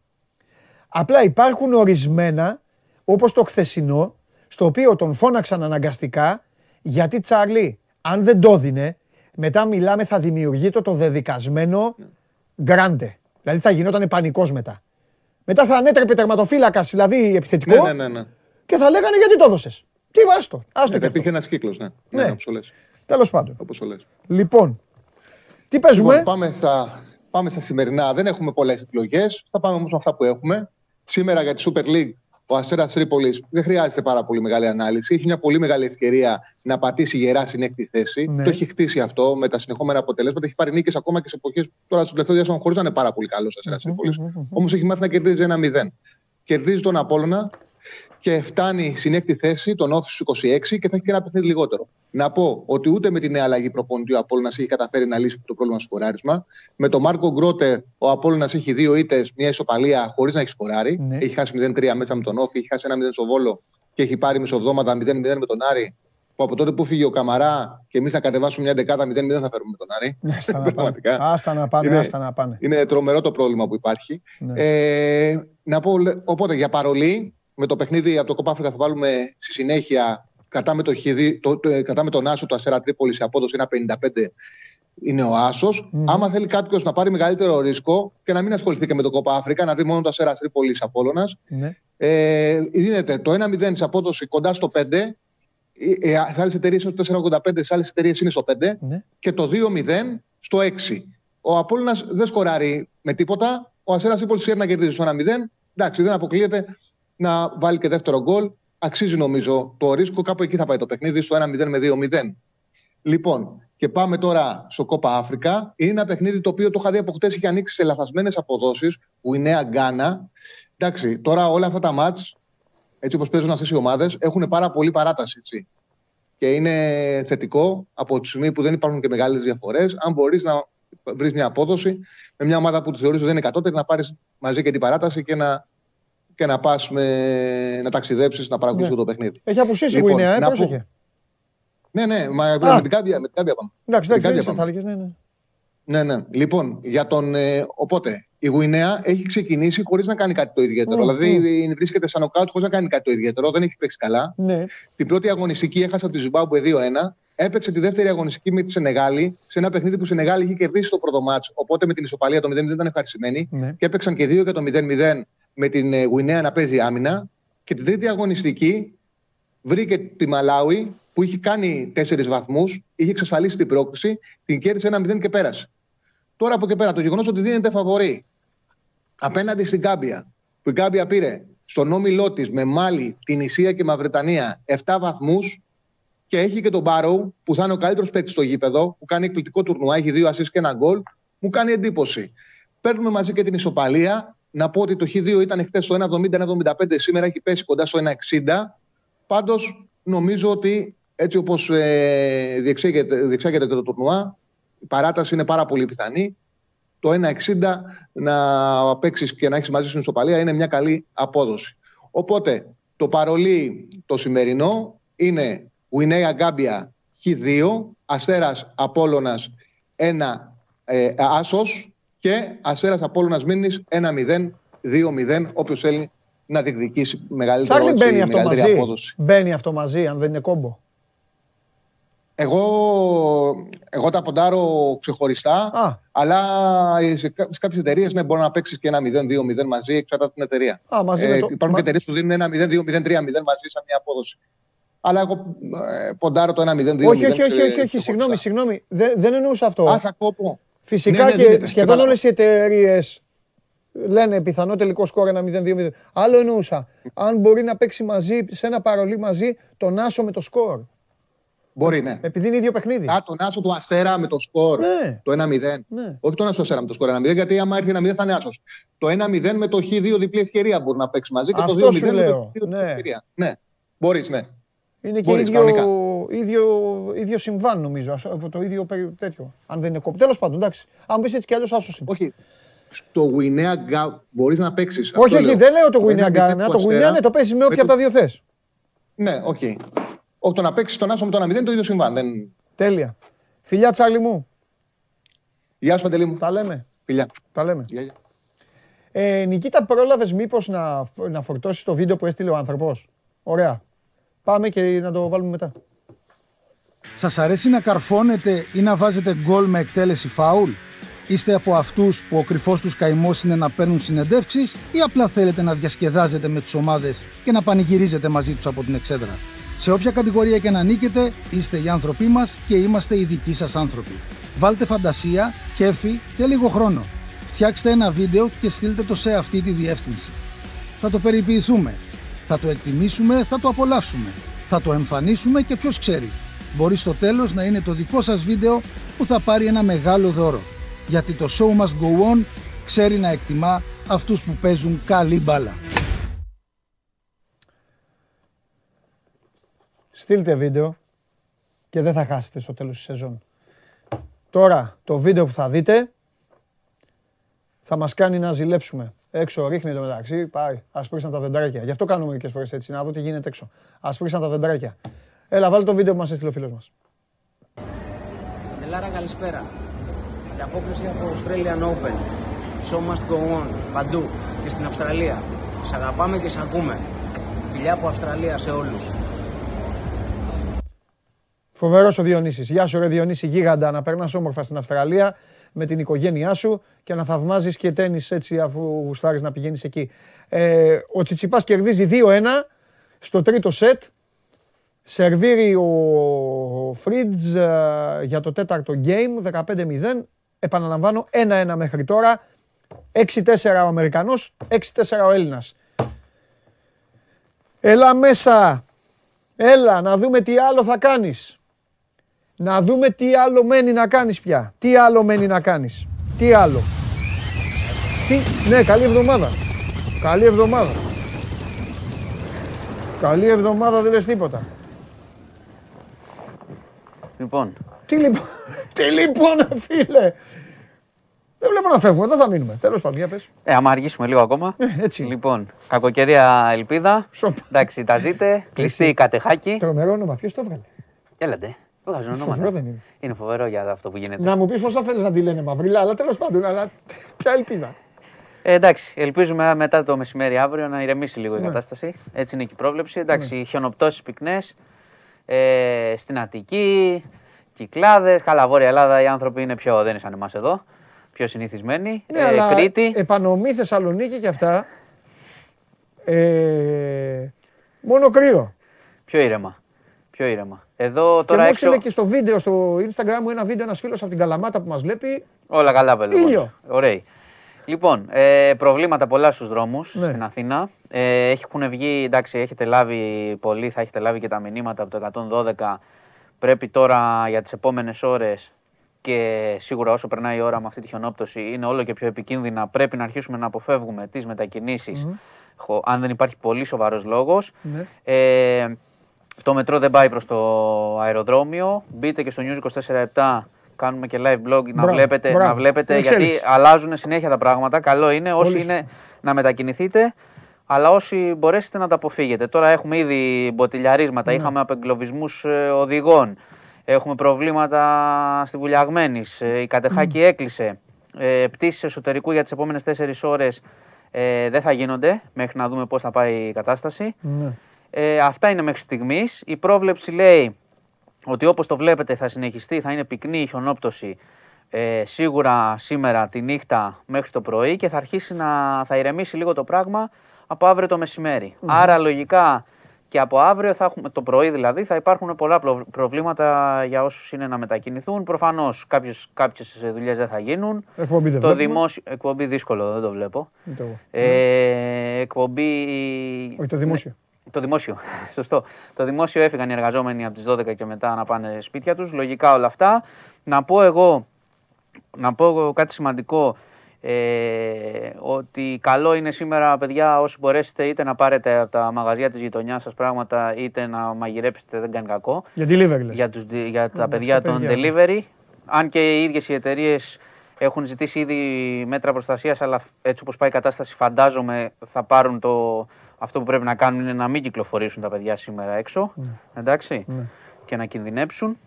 Απλά υπάρχουν ορισμένα, όπως το χθεσινό, στο οποίο τον φώναξαν αναγκαστικά, γιατί Τσάρλι, αν δεν το δίνε, μετά μιλάμε θα δημιουργεί το, το δεδικασμένο γκράντε. Δηλαδή θα γινόταν πανικός μετά. Μετά θα ανέτρεπε τερματοφύλακας, δηλαδή επιθετικό, Ναι, ναι, ναι. ναι. και θα λέγανε γιατί το έδωσες; Τι άστο, άστο Ναι, και θα υπήρχε αυτό. ένας κύκλος. Ναι, Ναι. ναι. όπως το λες. Τέλος πάντων. Όπως το λες. Λοιπόν, τι παίζουμε; Λοιπόν, πάμε, στα, πάμε στα σημερινά. Δεν έχουμε πολλές επιλογές. Θα πάμε όμως με αυτά που έχουμε. Σήμερα για τη Super League, ο Αστέρας Τρίπολης δεν χρειάζεται πάρα πολύ μεγάλη ανάλυση. Έχει μια πολύ μεγάλη ευκαιρία να πατήσει γερά στην έκτη θέση. Ναι. Το έχει χτίσει αυτό με τα συνεχόμενα αποτελέσματα. Έχει πάρει νίκες ακόμα και σε εποχές τώρα στο τελευταίο διάστημα χωρίς να είναι πάρα πολύ καλός ο Αστέρας Τρίπολης. Όμως έχει μάθει να κερδίζει ένα 0. Κερδίζει τον Απόλωνα και φτάνει στην έκτη θέση τον Όφη στους 26 και θα έχει και ένα παιχνίδι λιγότερο. Να πω ότι ούτε με την νέα αλλαγή προπονητή ο Απόλυνα έχει καταφέρει να λύσει το πρόβλημα στο σκοράρισμα. Με τον Μάρκο Γκρότε ο Απόλυνα έχει δύο ήττες, μια ισοπαλία χωρίς να έχει σκοράρει. Ναι. Έχει χάσει 0-3 μέσα με τον Όφη, έχει χάσει 1-0 στο Βόλο και έχει πάρει μισοβδόματα 0-0 με τον Άρη. Που από τότε που φύγε ο Καμαρά και εμείς να κατεβάσουμε μια δεκάδα 0-0 θα φέρουμε με τον Άρη. Ναι, άστα να πάνε, άστα να πάνε. Είναι τρομερό το πρόβλημα που υπάρχει. Ναι. Ε, να πω, οπότε για παρολί, με το παιχνίδι από το Κοπάφρικα θα βάλουμε στη συνέχεια κατά με, το, το, το, κατά με τον Άσο του Αστέρα Τρίπολης σε απόδοση 1,55 είναι ο Άσος. Mm. Άμα θέλει κάποιος να πάρει μεγαλύτερο ρίσκο και να μην ασχοληθεί και με το Κόπα Αφρικα, να δει μόνο το Αστέρα Τρίπολης Απόλωνα, mm. ε, δίνεται το 1,0 σε απόδοση κοντά στο 5. Ε, ε, σε άλλες εταιρείες είναι στο 4,85, σε άλλες εταιρείες είναι στο 5 ναι. και το 2-0 στο 6. Ο Απόλλωνας δεν σκοράρει με τίποτα. Ο Αστέρας Τρίπολης ξέρει να κερδίζει στο 1-0. Εντάξει, δεν αποκλείεται να βάλει και δεύτερο γκολ. Αξίζει νομίζω το ρίσκο. Κάπου εκεί θα πάει το παιχνίδι, στο 1-0 με 2-0. Λοιπόν, και πάμε τώρα στο Κόπα Αφρικα. Είναι ένα παιχνίδι το οποίο το είχα δει από χτες είχε ανοίξει σε λαθασμένες αποδόσεις. Νέα Γκάνα. Εντάξει, τώρα όλα αυτά τα μάτς, έτσι όπως παίζουν αυτές οι ομάδες, έχουν πάρα πολύ παράταση. Έτσι. Και είναι θετικό από τη στιγμή που δεν υπάρχουν και μεγάλες διαφορές. Αν μπορείς να βρεις μια απόδοση με μια ομάδα που τη θεωρείς ότι δεν είναι κατώτερη, να πάρεις μαζί και την παράταση και να και να πας να ταξιδέψεις να παρακολουθήσει ναι. το παιχνίδι. Έχει απουσίσει λοιπόν, η Γουινέα, ε, πρόσεχε. Ναι, ναι, μα με την κάμπια, με την κάμπια πάμε. Εντάξει, εντάξει, θα έλεγες, ναι, ναι. Ναι, ναι. Λοιπόν, για τον, ε, οπότε η Γουινέα έχει ξεκινήσει χωρίς να κάνει κάτι το ιδιαίτερο. Mm, δηλαδή mm. βρίσκεται σαν νοκάουτ χωρίς να κάνει κάτι το ιδιαίτερο. Δεν έχει παίξει καλά. Ναι. Την πρώτη αγωνιστική έχασε από τη Ζουμπάμπουε 2-1. Έπαιξε τη δεύτερη αγωνιστική με τη Σενεγάλη σε ένα παιχνίδι που η Σενεγάλη είχε κερδίσει το πρώτο μάτς. Οπότε με την ισοπαλία το 0-0 ήταν ευχαριστημένοι. Ναι. Και έπαιξαν και δύο για το 0-0 με την ε, Γουινέα να παίζει άμυνα. Και την τρίτη αγωνιστική βρήκε τη Μαλάουι που είχε κάνει τέσσερις βαθμούς, είχε εξασφαλίσει την πρόκληση, την κέρδισε ένα 0 και πέρασε. Τώρα από εκεί πέρα το γεγονός ότι δίνεται φαβορή απέναντι στην Κάμπια, που η Κάμπια πήρε στον όμιλό της με Μάλι, την Ισία και Μαυρετανία 7 βαθμούς και έχει και τον Μπάρου που θα είναι ο καλύτερος παίκτης στο γήπεδο, που κάνει εκπληκτικό τουρνουά, έχει δύο ασεί και ένα γκολ, μου κάνει εντύπωση. Παίρνουμε μαζί και την ισοπαλία. Να πω ότι το Χ2 ήταν χθες στο 1,70-1,75, σήμερα έχει πέσει κοντά στο 1,60. Πάντως νομίζω ότι έτσι όπως ε, διεξάγεται, διεξάγεται το τουρνουά, η παράταση είναι πάρα πολύ πιθανή. Το 1,60 να παίξεις και να έχεις μαζί σου ισοπαλία είναι μια καλή απόδοση. Οπότε το παρολί το σημερινό είναι Γουινέα Γκάμπια Χ2, Αστέρας Απόλλωνας 1 ε, Άσος και Αστέρας Απόλλωνας Μήνης 1-0, 2-0, όποιος θέλει να διεκδικήσει μεγαλύτερη, μεγαλύτερη αυτό απόδοση. Μπαίνει αυτό μαζί, αν δεν είναι κόμπο. Εγώ, εγώ τα ποντάρω ξεχωριστά, Α. αλλά σε, σε κάποιες εταιρείες ναι, μπορεί να παίξεις και ένα 0-2-0 μαζί, εξαρτάται την εταιρεία. Α, μαζί ε, το... Υπάρχουν και εταιρείες που δίνουν ένα 0-2-0-3-0 μαζί σαν μια απόδοση. Αλλά εγώ ε, ποντάρω το 1-0-2-0. Όχι, όχι, όχι, όχι, όχι, συγγνώμη, συγγνώμη. Δεν, δεν εννοούσα αυτό. Α, ακούω. Φυσικά ναι, ναι, και σχεδόν όλες οι εταιρείες λένε πιθανό τελικό σκόρ ένα 0-2-0. Άλλο εννοούσα. Αν μπορεί να παίξει μαζί, σε ένα παρολί μαζί, τον Άσο με το σκορ. Μπορεί, ναι. Επειδή είναι ίδιο παιχνίδι. Α, τον άσο του Αστέρα με το σκορ. Ναι. Το 1-0. Ναι. Όχι τον άσο του Αστέρα με το σκορ 1-0, γιατί άμα έρθει 1-0 θα είναι άσος. Το 1-0 με το Χ2 διπλή ευκαιρία μπορεί να παίξει μαζί και το 2-0 με το διπλή ναι. ευκαιρία. Ναι, μπορείς, ναι. Είναι και ίδιο, ίδιο, ίδιο συμβάν νομίζω. Από το ίδιο τέτοιο. Αν δεν είναι κόπο. Τέλος πάντων, εντάξει. Αν πεις έτσι κι αλλιώς άσος είναι. Όχι. Στο Γουινέα Γκά μπορείς να παίξεις. Όχι, όχι, δεν λέω το Γουινέα Γκά. Το Γουινέα ναι, το παίζεις με όποια από τα δύο θες. Ναι, οκ. Όχι το να παίξεις τον Άσο με το 1-0 το ίδιο συμβάν. Δεν... Τέλεια. Φιλιά Τσάλι μου. Γεια σου Παντελή μου. Τα λέμε. Φιλιά. Τα λέμε. Γεια, γεια. Ε, Νικήτα, πρόλαβες μήπως να, να φορτώσεις το βίντεο που έστειλε ο άνθρωπος; Ωραία. Πάμε και να το βάλουμε μετά. Σας αρέσει να καρφώνετε ή να βάζετε γκολ με εκτέλεση φάουλ; Είστε από αυτούς που ο κρυφός τους καημός είναι να παίρνουν συνεντεύξεις ή απλά θέλετε να διασκεδάζετε με τις ομάδες και να πανηγυρίζετε μαζί τους από την εξέδρα; Σε όποια κατηγορία και να ανήκετε, είστε οι άνθρωποι μας και είμαστε οι δικοί σας άνθρωποι. Βάλτε φαντασία, κέφι και λίγο χρόνο. Φτιάξτε ένα βίντεο και στείλτε το σε αυτή τη διεύθυνση. Θα το περιποιηθούμε. Θα το εκτιμήσουμε, θα το απολαύσουμε. Θα το εμφανίσουμε και ποιος ξέρει. Μπορεί στο τέλος να είναι το δικό σας βίντεο που θα πάρει ένα μεγάλο δώρο. Γιατί το show must go on ξέρει να εκτιμά αυτούς που παίζουν καλή μπάλα. Στείλτε βίντεο και δεν θα χάσετε στο τέλος της σεζόν. Τώρα το βίντεο που θα δείτε θα μας κάνει να ζηλέψουμε. Έξω ρίχνει το μεταξύ, πάει, ασπρίσαν τα δεντράκια. Γι' αυτό κάνουμε μερικές φορές έτσι, να δω τι γίνεται έξω. Ασπρίσαν τα δεντράκια. Έλα, βάλει το βίντεο που μας έστειλε ο φίλος μας. Ελάρα, καλησπέρα. Η απόκριση από Australian Open. Show must go on. Παντού. Και στην Αυστραλία. Σ' αγαπάμε και σ' ακούμε. Φιλιά από Αυστραλία σε όλους. Φοβερός ο Διονύσης. Γεια σου, ρε Διονύση, γίγαντα να περνάς όμορφα στην Αυστραλία με την οικογένειά σου και να θαυμάζεις και τέννις έτσι αφού γουστάρεις να πηγαίνεις εκεί. Ε, ο Τσιτσιπάς κερδίζει 2-1 στο τρίτο σετ. Σερβίρει ο Φρίτζ ε, για το τέταρτο game, 15-0. Επαναλαμβάνω, 1-1 μέχρι τώρα. 6-4 ο Αμερικανός, 6-4 ο Έλληνας. Έλα μέσα. Έλα να δούμε τι άλλο θα κάνεις. Να δούμε τι άλλο μένει να κάνεις πια. Τι άλλο μένει να κάνεις. Τι άλλο. Τι... Ναι, καλή εβδομάδα. Καλή εβδομάδα. Καλή εβδομάδα δεν λες τίποτα. Λοιπόν, Τι λοιπόν, τι λοιπόν φίλε. Δεν βλέπω να φεύγουμε, εδώ θα μείνουμε. Τέλος πάντων, για πες. ε, άμα αργήσουμε λίγο ακόμα. Ε, έτσι. Λοιπόν, κακοκαιρία ελπίδα. Σοπ. Εντάξει, τα ζείτε. Κλειστή η κατεχάκη. Τρομερό όνομα, ποιος το έβγαλε; Έλατε. Βγάζουν Φοβερό ονόματα. δεν είναι. Είναι φοβερό για αυτό που γίνεται. Να μου πεις πώς θα θέλεις να τη λένε Μαυρίλα, αλλά τέλος πάντων, αλλά ποια ελπίδα. Ε, εντάξει, ελπίζουμε μετά το μεσημέρι αύριο να ηρεμήσει λίγο η Ναι. κατάσταση. Έτσι είναι και η πρόβλεψη. Εντάξει, χιονοπτώσεις πυκνές ε, στην Αττική, κυκλάδες. Καλά, Βόρεια Ελλάδα οι άνθρωποι είναι πιο, δεν είναι σαν εμάς εδώ. Πιο συνηθισμένοι. Ναι, ε, αλλά Κρήτη. επανομή Θεσσαλονίκη και αυτά. Ε, μόνο κρύο. Πιο ήρεμα. Πιο ήρεμα. Εδώ Τώρα τώρα και μου έξω. έστειλε και στο βίντεο στο Instagram μου ένα βίντεο ένας φίλος από την Καλαμάτα που μας βλέπει. Όλα καλά, παιδί. Ήλιο. Ωραίοι. Λοιπόν, ε, προβλήματα πολλά στους δρόμους Ναι. στην Αθήνα. Ε, έχουν βγει, εντάξει, έχετε λάβει πολύ, θα έχετε λάβει και τα μηνύματα από το 112. Πρέπει τώρα για τις επόμενες ώρες και σίγουρα όσο περνάει η ώρα με αυτή τη χιονόπτωση είναι όλο και πιο επικίνδυνα. Πρέπει να αρχίσουμε να αποφεύγουμε τις μετακινήσεις χω- αν δεν υπάρχει πολύ σοβαρός λόγος. Ναι. Ε, το μετρό δεν πάει προς το αεροδρόμιο. Μπείτε και στο News 24-7. Κάνουμε και live blog να Μπράβο, βλέπετε, μπράβο. να βλέπετε Την γιατί εξέλιξη. αλλάζουν συνέχεια τα πράγματα. Καλό είναι όσοι Πολύ είναι να μετακινηθείτε, αλλά όσοι μπορέσετε να τα αποφύγετε. Τώρα έχουμε ήδη μποτιλιαρίσματα, Ναι. είχαμε απεγκλωβισμούς οδηγών, έχουμε προβλήματα στη Βουλιαγμένης, η Κατεχάκη έκλεισε. Ε, πτήσεις εσωτερικού για τις επόμενες 4 ώρες ε, δεν θα γίνονται μέχρι να δούμε πώς θα πάει η κατάσταση. Ναι. Ε, αυτά είναι μέχρι στιγμής. Η πρόβλεψη λέει ότι όπως το βλέπετε θα συνεχιστεί, θα είναι πυκνή η χιονόπτωση ε, σίγουρα σήμερα τη νύχτα μέχρι το πρωί και θα αρχίσει να θα ηρεμήσει λίγο το πράγμα από αύριο το μεσημερι Άρα λογικά και από αύριο θα έχουμε, το πρωί δηλαδή θα υπάρχουν πολλά προ- προβλήματα για όσους είναι να μετακινηθούν. Προφανώς κάποιες, κάποιες δουλειές δεν θα γίνουν. Εκπομπή δεν το βλέπουμε. δημόσιο, εκπομπή δύσκολο, δεν το βλέπω. Ούτε εγώ. Ε, εκπομπή... Όχι το δημόσιο. Το δημόσιο, σωστό. Το δημόσιο έφυγαν οι εργαζόμενοι από τις 12 και μετά να πάνε σπίτια τους. Λογικά όλα αυτά. Να πω εγώ, να πω εγώ κάτι σημαντικό, ε, ότι καλό είναι σήμερα, παιδιά, όσοι μπορέσετε είτε να πάρετε από τα μαγαζιά της γειτονιάς σας πράγματα, είτε να μαγειρέψετε, δεν κάνει κακό. Για delivery λες. Για, τους, δι- για τα Ναι, παιδιά στα των παιδιά. delivery. Αν και οι ίδιες οι εταιρείες έχουν ζητήσει ήδη μέτρα προστασίας, αλλά έτσι όπως πάει η κατάσταση φαντάζομαι θα πάρουν το... Αυτό που πρέπει να κάνουν είναι να μην κυκλοφορήσουν τα παιδιά σήμερα έξω. Εντάξει. Ναι. Και να κινδυνέψουν.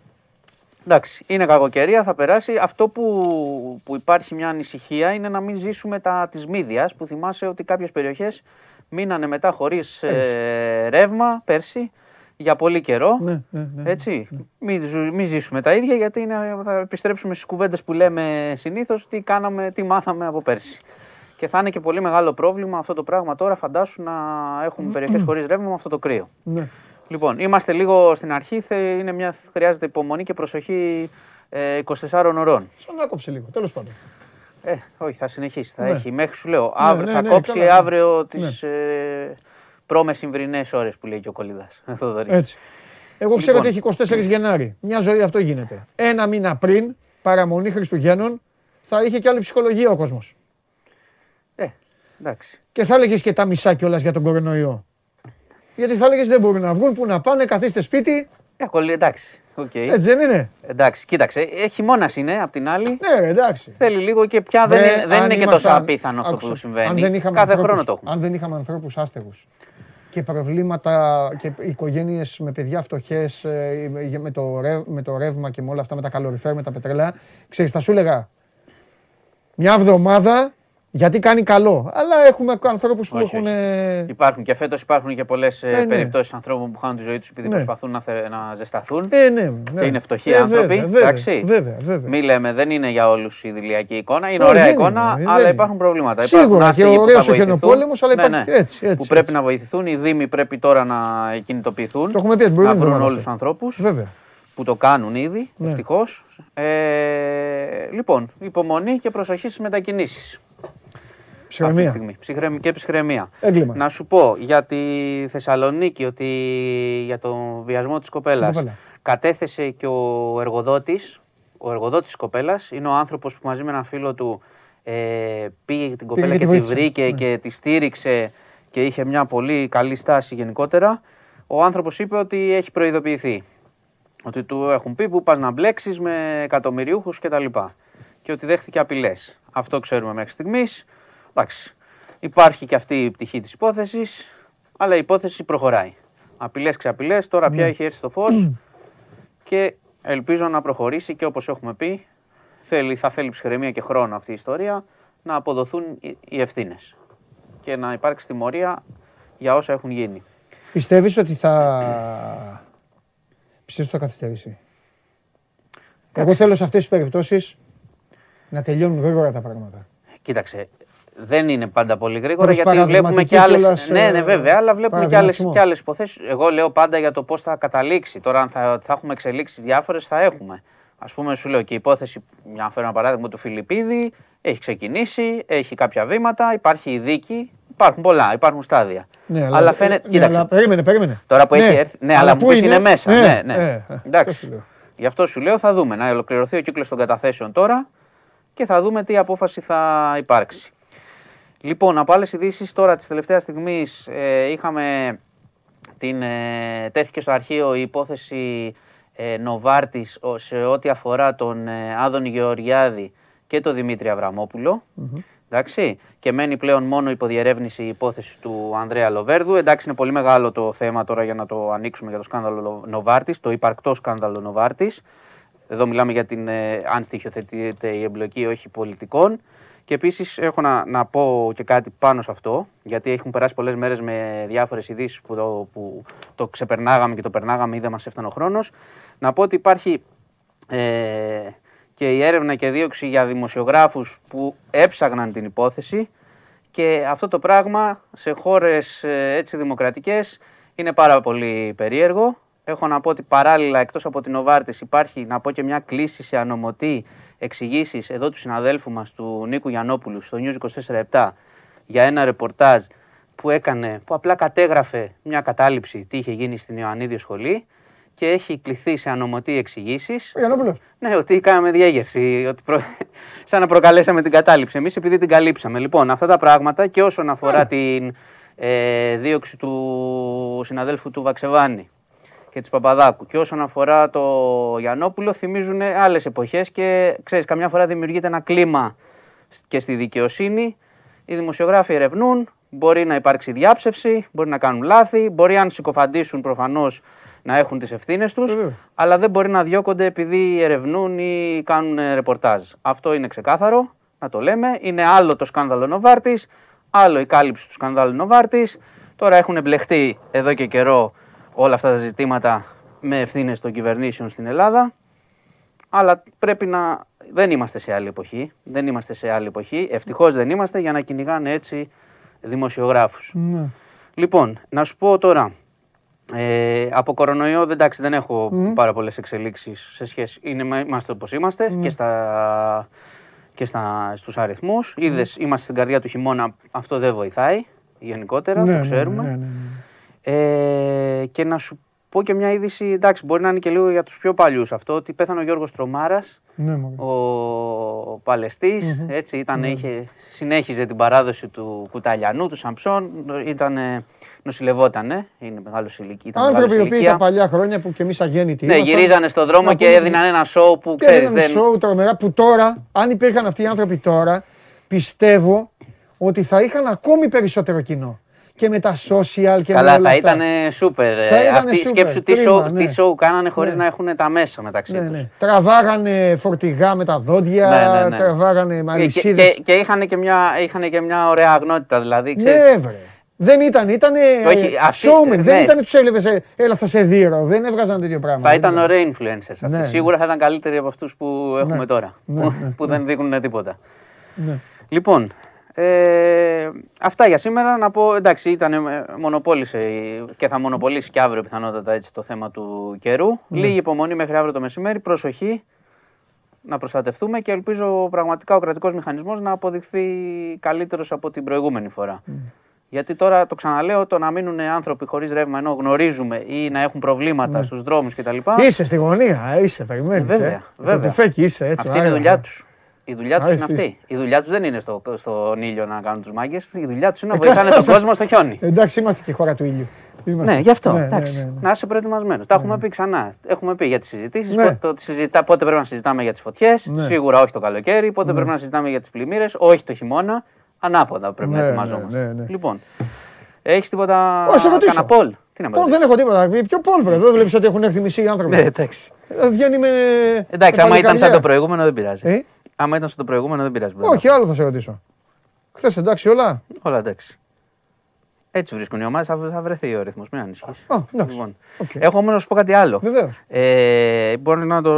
Εντάξει, είναι κακοκαιρία, θα περάσει. Αυτό που, που υπάρχει μια ανησυχία είναι να μην ζήσουμε τα της Μύδιας, που θυμάσαι ότι κάποιες περιοχές μείνανε μετά χωρίς ε, ρεύμα πέρσι για πολύ καιρό. Ναι, ναι, ναι. Έτσι. Μην, ζου- μην ζήσουμε τα ίδια, γιατί είναι, θα επιστρέψουμε στις κουβέντες που λέμε συνήθως τι κάναμε, τι μάθαμε από πέρσι. Και θα είναι και πολύ μεγάλο πρόβλημα αυτό το πράγμα τώρα. Φαντάσου να έχουμε περιοχές χωρίς ρεύμα με αυτό το κρύο. Ναι. Λοιπόν, είμαστε λίγο στην αρχή. θε- Είναι μια, χρειάζεται υπομονή και προσοχή ε, 24 ωρών. Σαν να κόψει λίγο. Τέλος πάντων. Ε, όχι, θα συνεχίσει. Θα Ναι. έχει μέχρι σου λέω. Αύριο, ναι, θα ναι, κόψει καλά, ναι. αύριο τις ε, πρόμεσημβρινές ώρες που λέει και ο Κολίδας. Θοδωρή. Έτσι. Εγώ ξέρω Λοιπόν. ότι έχει 24 Γενάρη. Μια ζωή αυτό γίνεται. Ένα μήνα πριν, παραμονή Χριστουγέννων, θα είχε και άλλη ψυχολογία ο κόσμος. Ε, εντάξει. Και θα έλεγες και τα μισά κιόλας για τον κορονοϊό. Γιατί θα έλεγες δεν μπορούν να βγουν, που να πάνε, καθίστε σπίτι. Έχω, εντάξει. Okay. Έτσι δεν είναι; Εντάξει, κοίταξε. Ε, χειμώνα είναι απ' την άλλη. Ναι, εντάξει. Θέλει λίγο και πια δεν, είναι, δεν είναι και τόσο απίθανος αυτό που συμβαίνει. Αν δεν Κάθε χρόνο το έχουμε. Αν δεν είχαμε ανθρώπους άστεγους και προβλήματα και οικογένειες με παιδιά φτωχές ε, με, το, με το ρεύμα και με όλα αυτά, με τα καλοριφέρ, με τα πετρελά. Ξέρεις, θα σου έλεγα μια εβδομάδα γιατί κάνει καλό. Αλλά έχουμε ανθρώπους που έχουν. Υπάρχουν και φέτος υπάρχουν και πολλές ε, ε, ναι. περιπτώσεις ανθρώπων που χάνουν τη ζωή τους επειδή ναι. προσπαθούν να, θε, να ζεσταθούν. Ε, ναι, ναι. Και είναι φτωχοί ε, άνθρωποι. Βέβαια, βέβαια, βέβαια. Μην λέμε, δεν είναι για όλους η δηλιακή εικόνα. Είναι ωραία εικόνα, αλλά υπάρχουν προβλήματα. Σίγουρα και ωραίος ο χιονοπόλεμος, αλλά ναι, υπάρχει ναι, έτσι, έτσι. Που πρέπει να βοηθηθούν. Οι Δήμοι πρέπει τώρα να κινητοποιηθούν. Το έχουμε πει, να βρουν όλους τους ανθρώπους. Που το κάνουν ήδη, ευτυχώς. Λοιπόν, υπομονή και προσοχή στις μετακινήσεις. Ψυχραιμία. Ψυχραιμία και ψυχραιμία. Έγκλημα. Να σου πω για τη Θεσσαλονίκη ότι για τον βιασμό της κοπέλας κατέθεσε και ο εργοδότης, ο εργοδότης της κοπέλας, είναι ο άνθρωπος που μαζί με ένα φίλο του ε, πήγε την κοπέλα και, τη βρήκε ναι. και τη στήριξε και είχε μια πολύ καλή στάση γενικότερα. Ο άνθρωπος είπε ότι έχει προειδοποιηθεί. Ότι του έχουν πει που πας να μπλέξεις με εκατομμυριούχους κτλ. Και, και ότι δέχτηκε απειλές. Αυτό ξέρουμε μέχρι στιγμής. Εντάξει. Υπάρχει και αυτή η πτυχή της υπόθεσης, αλλά η υπόθεση προχωράει. Απειλές ξαπειλές, τώρα πια ναι. έχει έρθει στο φως και ελπίζω να προχωρήσει και όπως έχουμε πει, θέλει, θα θέλει ψυχραιμία και χρόνο αυτή η ιστορία να αποδοθούν οι ευθύνες και να υπάρξει τιμωρία για όσα έχουν γίνει. Πιστεύεις ότι θα... Πιστεύεις ότι θα καθυστερήσει; Εγώ θέλω σε αυτές τις περιπτώσεις να τελειώνουν γρήγορα τα πράγματα. Κοίταξε, δεν είναι πάντα πολύ γρήγορα γιατί βλέπουμε και άλλε. Ναι, ναι, βέβαια, αλλά βλέπουμε και άλλε και άλλες υποθέσεις. Εγώ λέω πάντα για το πώς θα καταλήξει. Τώρα, αν θα, θα έχουμε εξελίξεις διάφορες, θα έχουμε. Α πούμε, σου λέω και η υπόθεση, να φέρω ένα παράδειγμα του Φιλιππίδη, έχει ξεκινήσει, έχει κάποια βήματα, υπάρχει η δίκη. Υπάρχουν πολλά, υπάρχουν στάδια. Ναι, αλλά, αλλά φαίνεται. Ναι, αλλά περίμενε, περίμενε. Τώρα που ναι, έχει έρθει. Ναι, αλλά, που είναι, είναι; μέσα. Ναι, ναι. ναι. Ε, Εντάξει. Γι' αυτό σου λέω θα δούμε να ολοκληρωθεί ο κύκλος των καταθέσεων τώρα και θα δούμε τι απόφαση θα υπάρξει. Λοιπόν, από άλλε ειδήσεις τώρα της τελευταίας στιγμής ε, είχαμε. Την, ε, τέθηκε στο αρχείο η υπόθεση ε, Νοβάρτης σε ό,τι αφορά τον ε, Άδων Γεωργιάδη και τον Δημήτρη Εντάξει, και μένει πλέον μόνο υποδιερεύνηση η υπόθεση του Ανδρέα Λοβέρδου. Εντάξει, είναι πολύ μεγάλο το θέμα τώρα για να το ανοίξουμε για το σκάνδαλο Νοβάρτης, το υπαρκτό σκάνδαλο Νοβάρτης. Εδώ μιλάμε για την ε, αν στοιχειοθετείται η εμπλοκή όχι πολιτικών. Και επίσης έχω να, να πω και κάτι πάνω σε αυτό, γιατί έχουν περάσει πολλές μέρες με διάφορες ειδήσεις που, το, που το ξεπερνάγαμε και το περνάγαμε ή δεν μας έφτανε ο χρόνος. Να πω ότι υπάρχει ε, και η έρευνα και δίωξη για δημοσιογράφους που έψαγναν την υπόθεση και αυτό το πράγμα σε χώρες ε, έτσι δημοκρατικές είναι πάρα πολύ περίεργο. Έχω να πω ότι παράλληλα εκτός από την Οβάρτης υπάρχει να πω και μια κλίση σε ανομωτή εξηγήσεις εδώ του συναδέλφου μας του Νίκου Γιανόπουλου στο News 24 για ένα ρεπορτάζ που έκανε, που απλά κατέγραφε μια κατάληψη τι είχε γίνει στην Ιωαννίδη σχολή και έχει κληθεί σε ανομωτή εξηγήσεις. Ο Γιανόπουλο. Ναι, ότι κάναμε διέγερση. Ότι προ... σαν να προκαλέσαμε την κατάληψη. Εμείς επειδή την καλύψαμε. Λοιπόν, αυτά τα πράγματα και όσον αφορά yeah. την ε, δίωξη του συναδέλφου του Βαξεβάνη και της Παπαδάκου. Και όσον αφορά το Γιαννόπουλο, θυμίζουν άλλες εποχές και ξέρεις, καμιά φορά δημιουργείται ένα κλίμα και στη δικαιοσύνη. Οι δημοσιογράφοι ερευνούν, μπορεί να υπάρξει διάψευση, μπορεί να κάνουν λάθη, μπορεί αν συκοφαντήσουν προφανώς να έχουν τις ευθύνες τους, αλλά δεν μπορεί να διώκονται επειδή ερευνούν ή κάνουν ρεπορτάζ. Αυτό είναι ξεκάθαρο, να το λέμε. Είναι άλλο το σκάνδαλο Νοβάρτης, άλλο η κάλυψη του σκάνδαλου Νοβάρτης. Τώρα έχουν εμπλεχτεί εδώ και καιρό όλα αυτά τα ζητήματα με ευθύνες των κυβερνήσεων στην Ελλάδα. Αλλά πρέπει να. Δεν είμαστε σε άλλη εποχή. Δεν είμαστε σε άλλη εποχή. Ευτυχώς δεν είμαστε για να κυνηγάνε έτσι δημοσιογράφους. Ναι. Λοιπόν, να σου πω τώρα. Ε, από κορονοϊό εντάξει, δεν έχω mm. πάρα πολλές εξελίξεις σε σχέση. Είναι, είμαστε όπως είμαστε και, στα, και στα, στους αριθμούς. Είδες, είμαστε στην καρδιά του χειμώνα, αυτό δεν βοηθάει γενικότερα, ναι, το ναι, ξέρουμε. Ναι, ναι, ναι. Ε, και να σου πω πω και μια είδηση, εντάξει, μπορεί να είναι και λίγο για τους πιο παλιούς αυτό, ότι πέθανε ο Γιώργος Τρομάρας, Ναι, μωρέ. ο παλαιστης έτσι ήταν, είχε, συνέχιζε την παράδοση του Κουταλιανού, του Σαμψόν, ήταν, νοσηλευότανε, είναι μεγάλος ηλικία. ήταν Άνθρωποι οι μεγάλος οποίοι ηλικία. τα παλιά χρόνια που και εμείς αγέννητοι. Ναι, ήμασταν, γυρίζανε στον δρόμο να και πούμε έδιναν ένα show που Και ξέρεις, ένα δεν... σοου τρομερά που τώρα, αν υπήρχαν αυτοί οι άνθρωποι τώρα, πιστεύω ότι θα είχαν ακόμη περισσότερο κοινό. Και με τα social και με Καλά, όλα θα αυτά. ήταν σούπερ. Θα ε, ήταν Αυτή σούπερ, σκέψου τι κρίμα, show, ναι. τι show κάνανε χωρίς Ναι. να έχουν τα μέσα μεταξύ Ναι, τους. ναι. Τραβάγανε φορτηγά με τα δόντια, Ναι, ναι, ναι. τραβάγανε Και, και, αλυσίδες. και, και είχαν, και, μια, είχαν και μια ωραία αγνότητα, δηλαδή. Ξέρεις, Ναι, βρε. Δεν ήταν, ήταν Όχι, αυτοί- showman. Δεν ναι. ήταν τους έβλεπες, έλα θα σε δείρω. Δεν έβγαζαν τέτοιο πράγμα. θα Δεν ήταν ωραίοι influencers αυτοί. Ναι, ναι. Σίγουρα θα ήταν καλύτεροι από αυτούς που έχουμε Ναι. τώρα. Ναι, που, ναι, που δεν δείχνουν τίποτα. Ναι. Λοιπόν, ε, αυτά για σήμερα. Να πω, εντάξει, ήταν, ε, μονοπόλησε η- και θα μονοπολίσει και αύριο πιθανότατα έτσι, το θέμα του καιρού. Ναι. Λίγη υπομονή μέχρι αύριο το μεσημέρι. Προσοχή να προστατευτούμε και ελπίζω πραγματικά ο κρατικός μηχανισμός να αποδειχθεί καλύτερος από την προηγούμενη φορά. Ναι. Γιατί τώρα το ξαναλέω, το να μείνουν άνθρωποι χωρίς ρεύμα ενώ γνωρίζουμε ή να έχουν προβλήματα στους δρόμους κτλ. Είσαι στη γωνία, ε, είσαι, περιμένεις. Ε, βέβαια, βέβαια. Το τυφέκι είσαι έτσι. Αυτή είναι η άρα. δουλειά τους. Η δουλειά τους Α, είναι εσύ αυτή. είσαι. Η δουλειά τους δεν είναι στο, στον ήλιο να κάνουν τους μάγκες. Η δουλειά τους είναι να Ε, βοηθάνε καλά, τον κόσμο στο χιόνι. Εντάξει, είμαστε και η χώρα του ήλιου. Είμαστε. Ναι, γι' αυτό. Ναι, ναι, εντάξει. ναι, ναι. Να είσαι προετοιμασμένος. Τα έχουμε πει ξανά. Έχουμε πει για τις συζητήσεις. Ναι. Πότε, το συζητά, πότε πρέπει να συζητάμε για τις φωτιές. Ναι. Σίγουρα όχι το καλοκαίρι. Πότε πρέπει να συζητάμε για τις πλημμύρες. Όχι το χειμώνα. Ανάποδα πρέπει Ναι, να ναι, ετοιμαζόμαστε. ναι, ναι. Λοιπόν, έχεις τίποτα. Ω, σε ρωτήσω. Κανένα πόλ. Τι να Πώς πω. δεν έχω τίποτα. Ποιο πόλβρε, δεν βλέπεις ότι έχουν έρθει μισοί άνθρωποι. Ναι, εντάξει. Ε, Βγαίνει με. Εντάξει, με άμα ήταν σαν παλικαριά. το προηγούμενο δεν πειράζει. Ε; Άμα ήταν σαν το προηγούμενο δεν πειράζει. Όχι, άλλο θα σε ρωτήσω. Χθες εντάξει όλα. Όλα εντάξει. Έτσι βρίσκουν οι ομάδες, θα, θα βρεθεί ο ρυθμός. Μην ανησυχείς. Α, εντάξει. Λοιπόν. Οκ. Έχω όμως να σου πω κάτι άλλο. Βεβαίως. Ε, μπορεί να, το,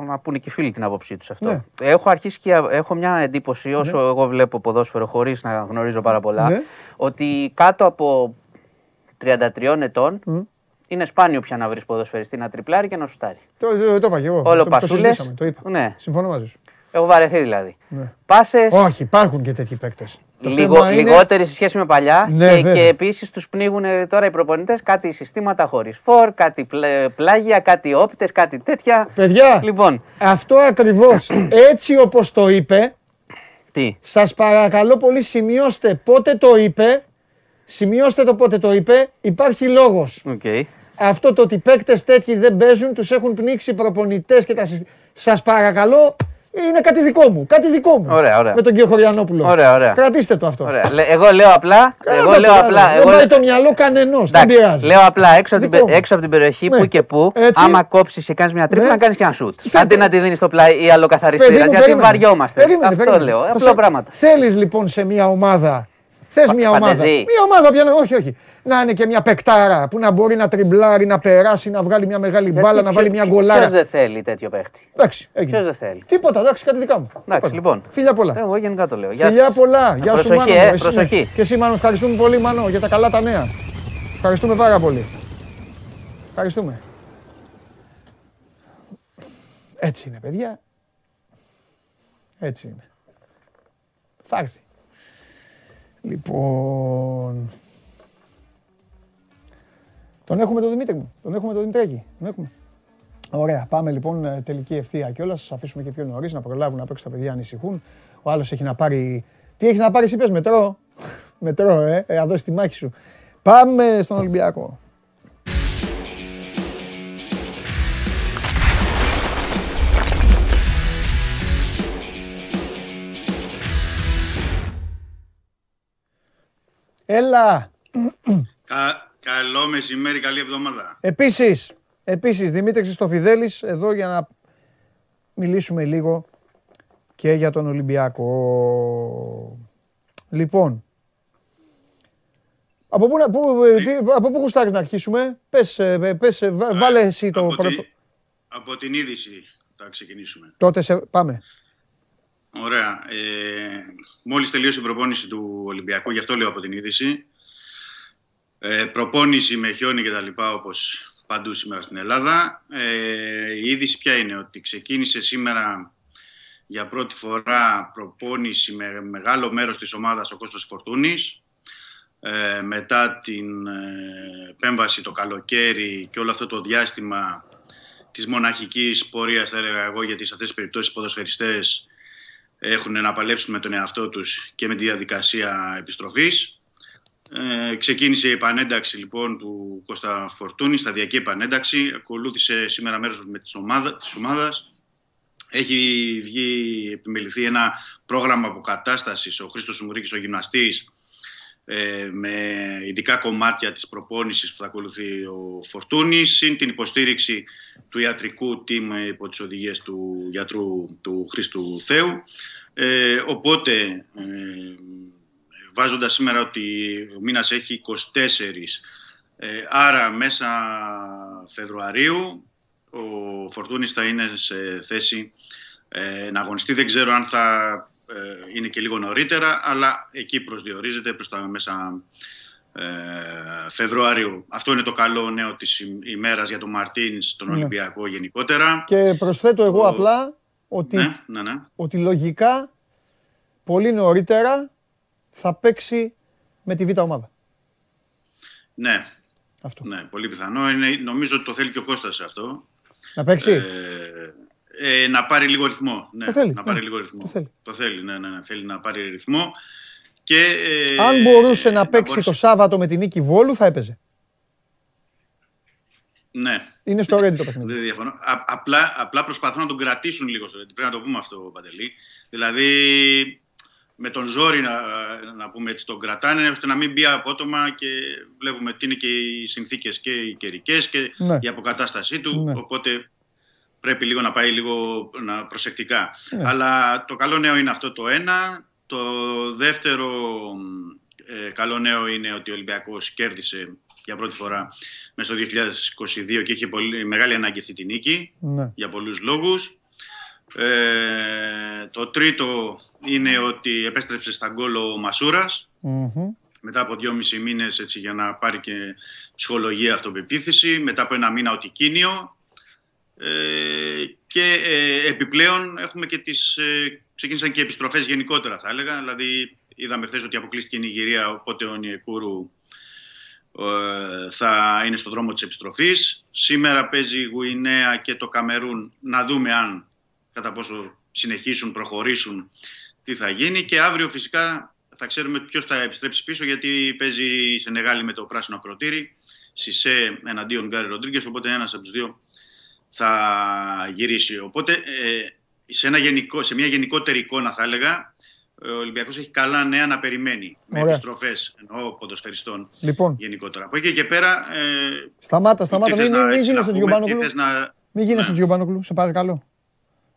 να πούνε και οι φίλοι την άποψή τους αυτό. Ναι. Έχω αρχίσει και έχω μια εντύπωση, όσο εγώ βλέπω ποδόσφαιρο χωρίς να γνωρίζω πάρα πολλά, Ναι. ότι κάτω από 33 ετών είναι σπάνιο πια να βρεις ποδοσφαιριστή να τριπλάρει και να σουτάρει. Το, το, το είπα και εγώ. Όλο το, το πασούλες. συζητήσαμε, Το είπα. Ναι. Συμφωνώ μαζί σου. Έχω βαρεθεί δηλαδή. Ναι. Πάσε Όχι, υπάρχουν και τέτοιοι παίκτες. λίγο, λιγότεροι σε σχέση με παλιά Ναι, και, βέβαια. και επίσης τους πνίγουν τώρα οι προπονητές κάτι συστήματα χωρίς φόρ, κάτι πλε- πλάγια, κάτι όπτες, κάτι τέτοια. Παιδιά, Λοιπόν, αυτό ακριβώς έτσι όπως το είπε, τι; σας παρακαλώ πολύ σημειώστε πότε το είπε. Σημειώστε το πότε το είπε. Υπάρχει λόγος. Okay. Αυτό το ότι παίκτες τέτοιοι δεν παίζουν, τους έχουν πνίξει προπονητές και τα συστήματα. Σας παρακαλώ, είναι κάτι δικό μου. Κάτι δικό μου. Ωραία, ωραία. Με τον κύριο Χωριανόπουλο. Ωραία, ωραία. Κρατήστε το αυτό. Ωραία. Λε- Εγώ λέω απλά. Κράτα εγώ το, λέω κράτα. απλά. Δεν εγώ πάει λέ- το μυαλό κανενός. Δεν Εντάξει, πειράζει. Λέω απλά έξω από, την, Δικό πε- μου. έξω από την περιοχή Ναι. που και που, Έτσι. άμα κόψεις και κάνεις μια τρύπα, Ναι. να κάνεις και ένα σουτ. Τι θα Αντί πω. να τη δίνεις στο πλάι ή αλλοκαθαριστήρα. Παιδί μου, Γιατί περίμενε. βαριόμαστε. Περίμενε, Αυτό περίμενε. λέω. Θα Απλά σε- πράγματα. Θέλεις λοιπόν σε μια ομάδα. Θες Πα- μια ομάδα. φαντεζή. Μια ομάδα πια, όχι, όχι. Να είναι και μια παικτάρα που να μπορεί να τριμπλάρει, να περάσει, να βγάλει μια μεγάλη μπάλα, να βάλει μια Ποιος γκολάρα. δεν θέλει τέτοιο παίχτη; Εντάξει, έγινε. Ποιος δεν θέλει; Τίποτα, εντάξει, κάτι δικά μου. Εντάξει, Τίποτα. λοιπόν. Φιλιά πολλά. Εγώ γενικά το λέω. Γεια Φιλιά σας. πολλά. Γεια σου, Προσοχή, Μάνο. ε, Εσύ, ναι. προσοχή. Και εσύ, Μάνο, ευχαριστούμε πολύ, Μάνο, για τα καλά τα νέα. Ευχαριστούμε πάρα πολύ. Ευχαριστούμε. Έτσι είναι, παιδιά. Έτσι είναι. Θα έρθει. Λοιπόν... Τον έχουμε τον Δημήτρη μου. Τον έχουμε τον Δημητρέκη. Τον έχουμε. Ωραία. Πάμε λοιπόν ε, τελική ευθεία και όλα. Σας αφήσουμε και πιο νωρίς να προλάβουν να παίξουν τα παιδιά ανησυχούν. Ο άλλος έχει να πάρει. Τι έχεις να πάρεις, είπες μετρό. μετρό, ε. ε. Να δώσεις τη μάχη σου. Πάμε στον Ολυμπιακό. Έλα. Κα, καλό μεσημέρι, καλή εβδομάδα. Επίσης, επίσης Δημήτρης Χριστοφιδέλης εδώ για να μιλήσουμε λίγο και για τον Ολυμπιακό. Λοιπόν, από πού, να- πού, ε, τι- από πού γουστάρεις να αρχίσουμε, πες, ε, πες ε, βά- βάλε εσύ το από, πρώτο. τη- από την είδηση θα ξεκινήσουμε. Τότε σε, πάμε. Ωραία. Ε, μόλις τελείωσε η προπόνηση του Ολυμπιακού, γι' αυτό λέω από την είδηση. Ε, προπόνηση με χιόνι και τα λοιπά, όπως παντού σήμερα στην Ελλάδα. Ε, η είδηση ποια είναι, ότι ξεκίνησε σήμερα για πρώτη φορά προπόνηση με μεγάλο μέρος της ομάδας ο Κώστας Φορτούνης. ε, μετά την ε, επέμβαση το καλοκαίρι και όλο αυτό το διάστημα της μοναχικής πορείας θα έλεγα εγώ γιατί σε αυτές τις περιπτώσεις οι ποδοσφαιριστές έχουν να παλέψουν με τον εαυτό τους και με τη διαδικασία επιστροφής. Ε, ξεκίνησε η επανένταξη λοιπόν του Κώστα Φορτούνη, σταδιακή επανένταξη. Ακολούθησε σήμερα μέρος με της, ομάδα, της ομάδας. Έχει βγει, επιμεληθεί ένα πρόγραμμα αποκατάστασης. Ο Χρήστος Σουμουρίκης, ο γυμναστής, ε, με ειδικά κομμάτια της προπόνησης που θα ακολουθεί ο Φορτούνης συν την υποστήριξη του ιατρικού team υπό τις οδηγίες του γιατρού του Χρήστου Θεού. Ε, οπότε, ε, βάζοντας σήμερα ότι ο μήνας έχει 24, ε, άρα μέσα Φεβρουαρίου ο Φορτούνης θα είναι σε θέση ε, να αγωνιστεί. Δεν ξέρω αν θα ε, είναι και λίγο νωρίτερα, αλλά εκεί προσδιορίζεται προς τα μέσα ε, Φεβρουαρίου. Αυτό είναι το καλό νέο της ημέρας για τον Μαρτίνς, τον ναι. Ολυμπιακό γενικότερα. Και προσθέτω εγώ απλά ότι, ναι, ναι, ναι. ότι λογικά πολύ νωρίτερα θα παίξει με τη β' ομάδα. Ναι. Αυτό. Ναι, πολύ πιθανό. Είναι, νομίζω ότι το θέλει και ο Κώστας αυτό. Να παίξει; Ε, ε, να πάρει λίγο ρυθμό. Ναι, το θέλει, να πάρει ναι, λίγο ρυθμό. Το θέλει. Το θέλει, ναι, ναι, ναι, θέλει να πάρει ρυθμό. Και, ε, Αν μπορούσε να, παίξει το Σάββατο με την νίκη Βόλου, θα έπαιζε. Ναι. Είναι στο ready το παιχνίδι. Δεν διαφωνώ. Α, απλά, απλά προσπαθούν να τον κρατήσουν λίγο στο ready. Πρέπει να το πούμε αυτό, Παντελή. Δηλαδή, με τον ζόρι να, να πούμε έτσι, τον κρατάνε ώστε να μην μπει απότομα και βλέπουμε τι είναι και οι συνθήκες και οι καιρικές και Ναι. η αποκατάστασή του. Ναι. Οπότε πρέπει λίγο να πάει λίγο να, προσεκτικά. Ναι. Αλλά το καλό νέο είναι αυτό το ένα. Το δεύτερο ε, καλό νέο είναι ότι ο Ολυμπιακός κέρδισε για πρώτη φορά μέσα στο 2022 και είχε πολύ, μεγάλη ανάγκη αυτή τη νίκη Ναι. για πολλούς λόγους. Ε, το τρίτο είναι ότι επέστρεψε στα γκολ ο Μασούρας Μμμ. μετά από δυόμισι μήνες έτσι, για να πάρει και ψυχολογία αυτοπεποίθηση. Μετά από ένα μήνα ο Τικίνιο. Ε, και ε, επιπλέον έχουμε και τις, ε, ξεκίνησαν και επιστροφές γενικότερα θα έλεγα. Δηλαδή είδαμε χθες ότι αποκλείστηκε η Νιγηρία οπότε ο Νιεκούρου ε, θα είναι στον δρόμο της επιστροφής. Σήμερα παίζει η Γουινέα και το Καμερούν να δούμε αν κατά πόσο συνεχίσουν, προχωρήσουν, τι θα γίνει και αύριο φυσικά θα ξέρουμε ποιος θα επιστρέψει πίσω γιατί παίζει η Σενεγάλη με το πράσινο ακροτήρι, Σισε εναντίον Γκάρι Ροντρίγκες, οπότε ένας από τους δύο θα γυρίσει. Οπότε ε, σε, ένα γενικό, σε μια γενικότερη εικόνα θα έλεγα ο Ολυμπιακός έχει καλά νέα να περιμένει με Ωραία. επιστροφές εννοώ ποδοσφαιριστών Λοιπόν, γενικότερα. Από εκεί και πέρα ε, σταμάτα, σταμάτα. τι θες Μην, να- μην, μην έτσι να γίνεσαι πούμε, Τζιομπάνογλου. τι θες να... Μην γίνεσαι Ναι. Τζιομπάνογλου, σε παρακαλώ.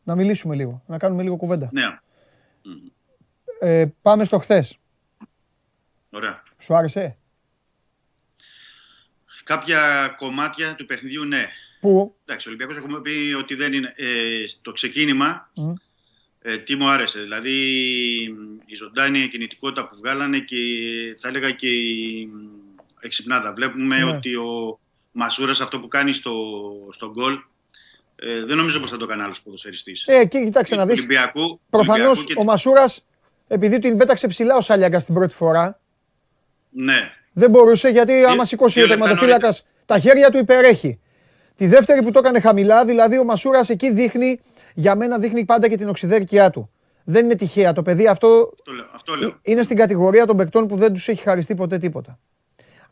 Να μιλήσουμε λίγο, να κάνουμε λίγο κουβέντα. Ναι, Ε, πάμε στο χθες. ωραία. Σου άρεσε; Κάποια κομμάτια του παιχνιδιού, ναι. Πού; Εντάξει, ο Ολυμπιακός έχουμε πει ότι δεν είναι. Ε, στο ξεκίνημα, Μμ. ε, τι μου άρεσε. Δηλαδή, η ζωντάνια κινητικότητα που βγάλανε και θα έλεγα και η μ, εξυπνάδα. Βλέπουμε Ναι. ότι ο Μασούρας αυτό που κάνει στο, στο γκολ, ε, δεν νομίζω πως θα το κάνει άλλος ποδοσφαιριστής. Ε, εκεί κοιτάξτε να Του δεις. Ολυμπιακού, Προφανώς Ολυμπιακού και- ο Μασούρας, επειδή την πέταξε ψηλά ο Σάλιαγκας την πρώτη φορά, Ναι, δεν μπορούσε γιατί άμα σηκώσει δύο ο λεπτά τερματοφύλακας τα χέρια του υπερέχει. Τη δεύτερη που το έκανε χαμηλά, δηλαδή ο Μασούρας εκεί δείχνει, για μένα δείχνει πάντα και την οξυδέρκειά του. Δεν είναι τυχαία. Το παιδί αυτό αυτό λέω. Αυτό λέω. Ε, είναι στην κατηγορία των παικτών που δεν τους έχει χαριστεί ποτέ τίποτα.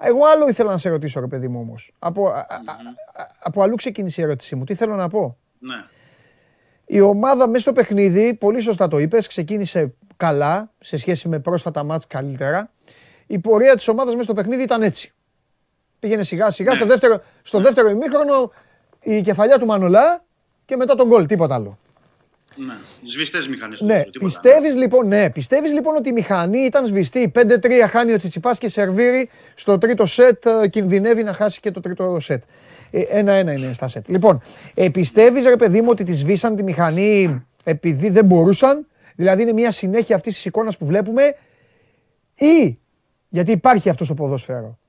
Εγώ άλλο ήθελα να σε ρωτήσω, ρε παιδί μου όμως. Από, α- α- α- από αλλού ξεκίνησε η ερώτησή μου. Τι θέλω να πω; Ναι. Η ομάδα μέσα στο παιχνίδι, πολύ σωστά το είπες, ξεκίνησε καλά σε σχέση με πρόσφατα μάτς καλύτερα. Η πορεία της ομάδας μέσα στο παιχνίδι ήταν έτσι. Πήγαινε σιγά σιγά, Ναι. στο, δεύτερο, στο δεύτερο ημίχρονο η κεφαλιά του Μανολά και μετά τον γκολ, τίποτα άλλο. Ναι. Σβηστές μηχανές. Ναι, τίποτα. πιστεύεις λοιπόν, ναι, πιστεύεις λοιπόν ότι η μηχανή ήταν σβηστή. 5-3 χάνει ο Τσιτσιπάς και σερβίρει στο τρίτο σετ, ε, κινδυνεύει να χάσει και το τρίτο σετ. Ε, Ένα-ένα είναι στα σετ. Λοιπόν, ε, πιστεύεις ρε παιδί μου ότι τη σβήσαν τη μηχανή επειδή δεν μπορούσαν, δηλαδή είναι μια συνέχεια αυτής της εικόνας που βλέπουμε; Ή, γιατί υπάρχει αυτός στο ποδόσφαιρο,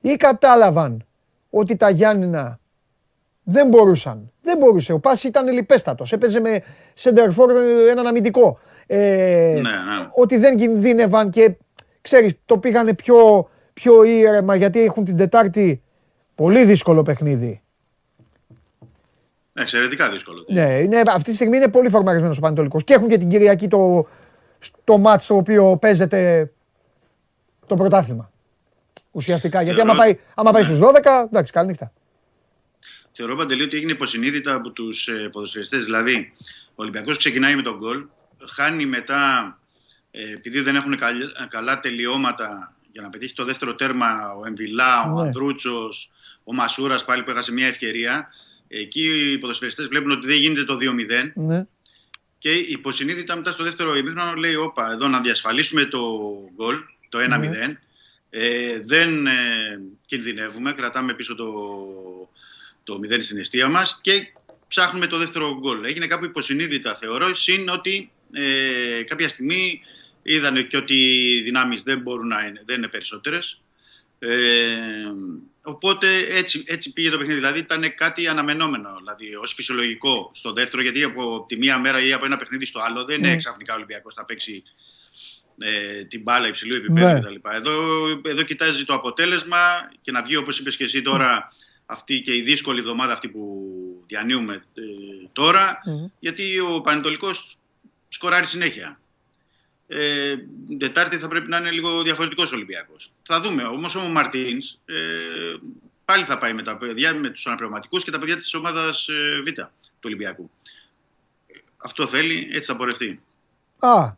ή κατάλαβαν ότι τα Γιάννηνα δεν μπορούσαν. Δεν μπορούσε. Ο Πάσης ήταν λιπέστατος. Έπαιζε με σεντερφόρ έναν αμυντικό. Ε, Ναι, ναι. Ότι δεν κινδύνευαν και ξέρεις, το πήγανε πιο, πιο ήρεμα γιατί έχουν την Τετάρτη πολύ δύσκολο παιχνίδι. Εξαιρετικά δύσκολο. Ναι, είναι, αυτή τη στιγμή είναι πολύ φορμαρισμένος ο Πανετολικός. Και έχουν και την Κυριακή το, το μάτς το οποίο παίζεται το πρωτάθλημα. Ουσιαστικά. Γιατί άμα πάει, άμα πάει στους 12, εντάξει, καλή νύχτα. Θεωρώ παντελή ότι έγινε υποσυνείδητα από τους ε, ποδοσφαιριστές. Δηλαδή, ο Ολυμπιακός ξεκινάει με τον γκολ, χάνει μετά, ε, επειδή δεν έχουν καλ- καλά τελειώματα για να πετύχει το δεύτερο τέρμα, ο Εμβιλά, ο Ναι. Ανδρούτσος, ο Μασούρας πάλι που έχασε μια ευκαιρία. Εκεί οι ποδοσφαιριστές βλέπουν ότι δεν γίνεται το 2-0 Ναι. και υποσυνείδητα μετά στο δεύτερο ημίχρονο λέει: Όπα, εδώ να διασφαλίσουμε το γκολ, το 1-0. Ε, δεν ε, κινδυνεύουμε, κρατάμε πίσω το, το 0 στην αιστεία μας και ψάχνουμε το δεύτερο γκολ. Έγινε κάπου υποσυνείδητα θεωρώ, συν ότι ε, κάποια στιγμή είδανε και ότι οι δυνάμεις δεν μπορούν να είναι, δεν είναι περισσότερες. Ε, οπότε έτσι, έτσι πήγε το παιχνίδι. Δηλαδή ήταν κάτι αναμενόμενο, δηλαδή ως φυσιολογικό στο δεύτερο, γιατί από τη μία μέρα ή από ένα παιχνίδι στο άλλο δεν είναι Ναι. ξαφνικά ο Ολυμπιακός θα παίξει ε, την μπάλα υψηλού επίπεδου Ναι. κτλ. Εδώ, εδώ κοιτάζει το αποτέλεσμα και να βγει όπως είπες και εσύ τώρα αυτή και η δύσκολη εβδομάδα αυτή που διανύουμε ε, τώρα Μμμ. γιατί ο Πανετολικός σκοράρει συνέχεια. Ε, Τετάρτη θα πρέπει να είναι λίγο διαφορετικός ο Ολυμπιακός. Θα δούμε. Όμως ο Μαρτίνς ε, πάλι θα πάει με τα παιδιά, με τους αναπληρωματικούς και τα παιδιά της ομάδας ε, Β του Ολυμπιακού. Αυτό θέλει, έτσι θα πορευτεί. Α,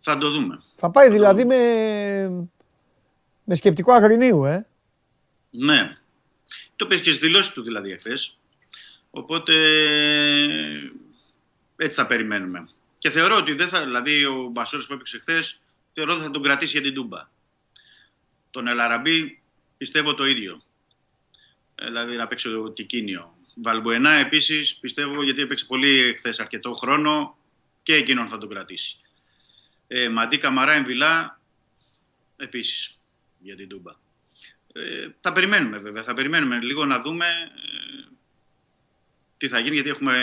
Θα το δούμε. θα πάει δηλαδή με, με σκεπτικό αγρινίου, ε. Ναι. Το πες και στις δηλώσεις του δηλαδή εχθές. Οπότε έτσι θα περιμένουμε. Και θεωρώ ότι δεν θα, δηλαδή ο Μπασόρης που έπαιξε χθες, θεωρώ ότι θα τον κρατήσει για την Τούμπα. Τον Ελαραμπή πιστεύω το ίδιο. Ε, Δηλαδή να παίξει το Τικίνιο. Βαλμπουενά επίσης πιστεύω γιατί έπαιξε πολύ χθες αρκετό χρόνο και εκείνον θα τον κρατήσει. Ε, Μαντί Καμαρά Εμβιλά επίσης για την Τούμπα. Ε, θα περιμένουμε βέβαια, θα περιμένουμε λίγο να δούμε ε, τι θα γίνει γιατί έχουμε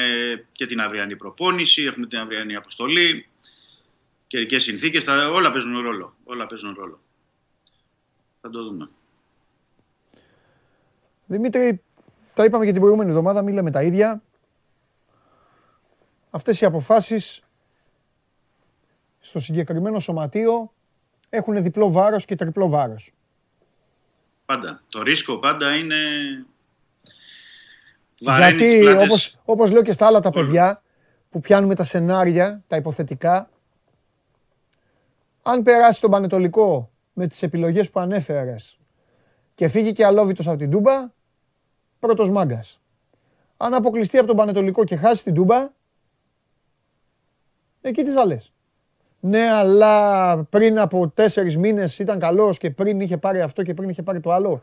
και την αυριανή προπόνηση, έχουμε την αυριανή αποστολή, καιρικές συνθήκες, θα, όλα παίζουν ρόλο. Όλα παίζουν ρόλο. Θα το δούμε. Δημήτρη, τα είπαμε και την προηγούμενη εβδομάδα, μην λέμε τα ίδια. Αυτές οι αποφάσεις στο συγκεκριμένο σωματείο έχουν διπλό βάρος και τριπλό βάρος. Πάντα. Το ρίσκο πάντα είναι βαραίνει τις Γιατί πλάτες. όπως, όπως λέω και στα άλλα τα παιδιά που πιάνουμε τα σενάρια, τα υποθετικά, αν περάσει τον Πανετολικό με τις επιλογές που ανέφερες και φύγει και αλόβητος από την Τούμπα, πρώτος μάγκας. Αν αποκλειστεί από τον Πανετολικό και χάσει την Τούμπα, εκεί τι θα λες. Ναι, αλλά πριν από τέσσερις μήνες ήταν καλός και πριν είχε πάρει αυτό και πριν είχε πάρει το άλλο.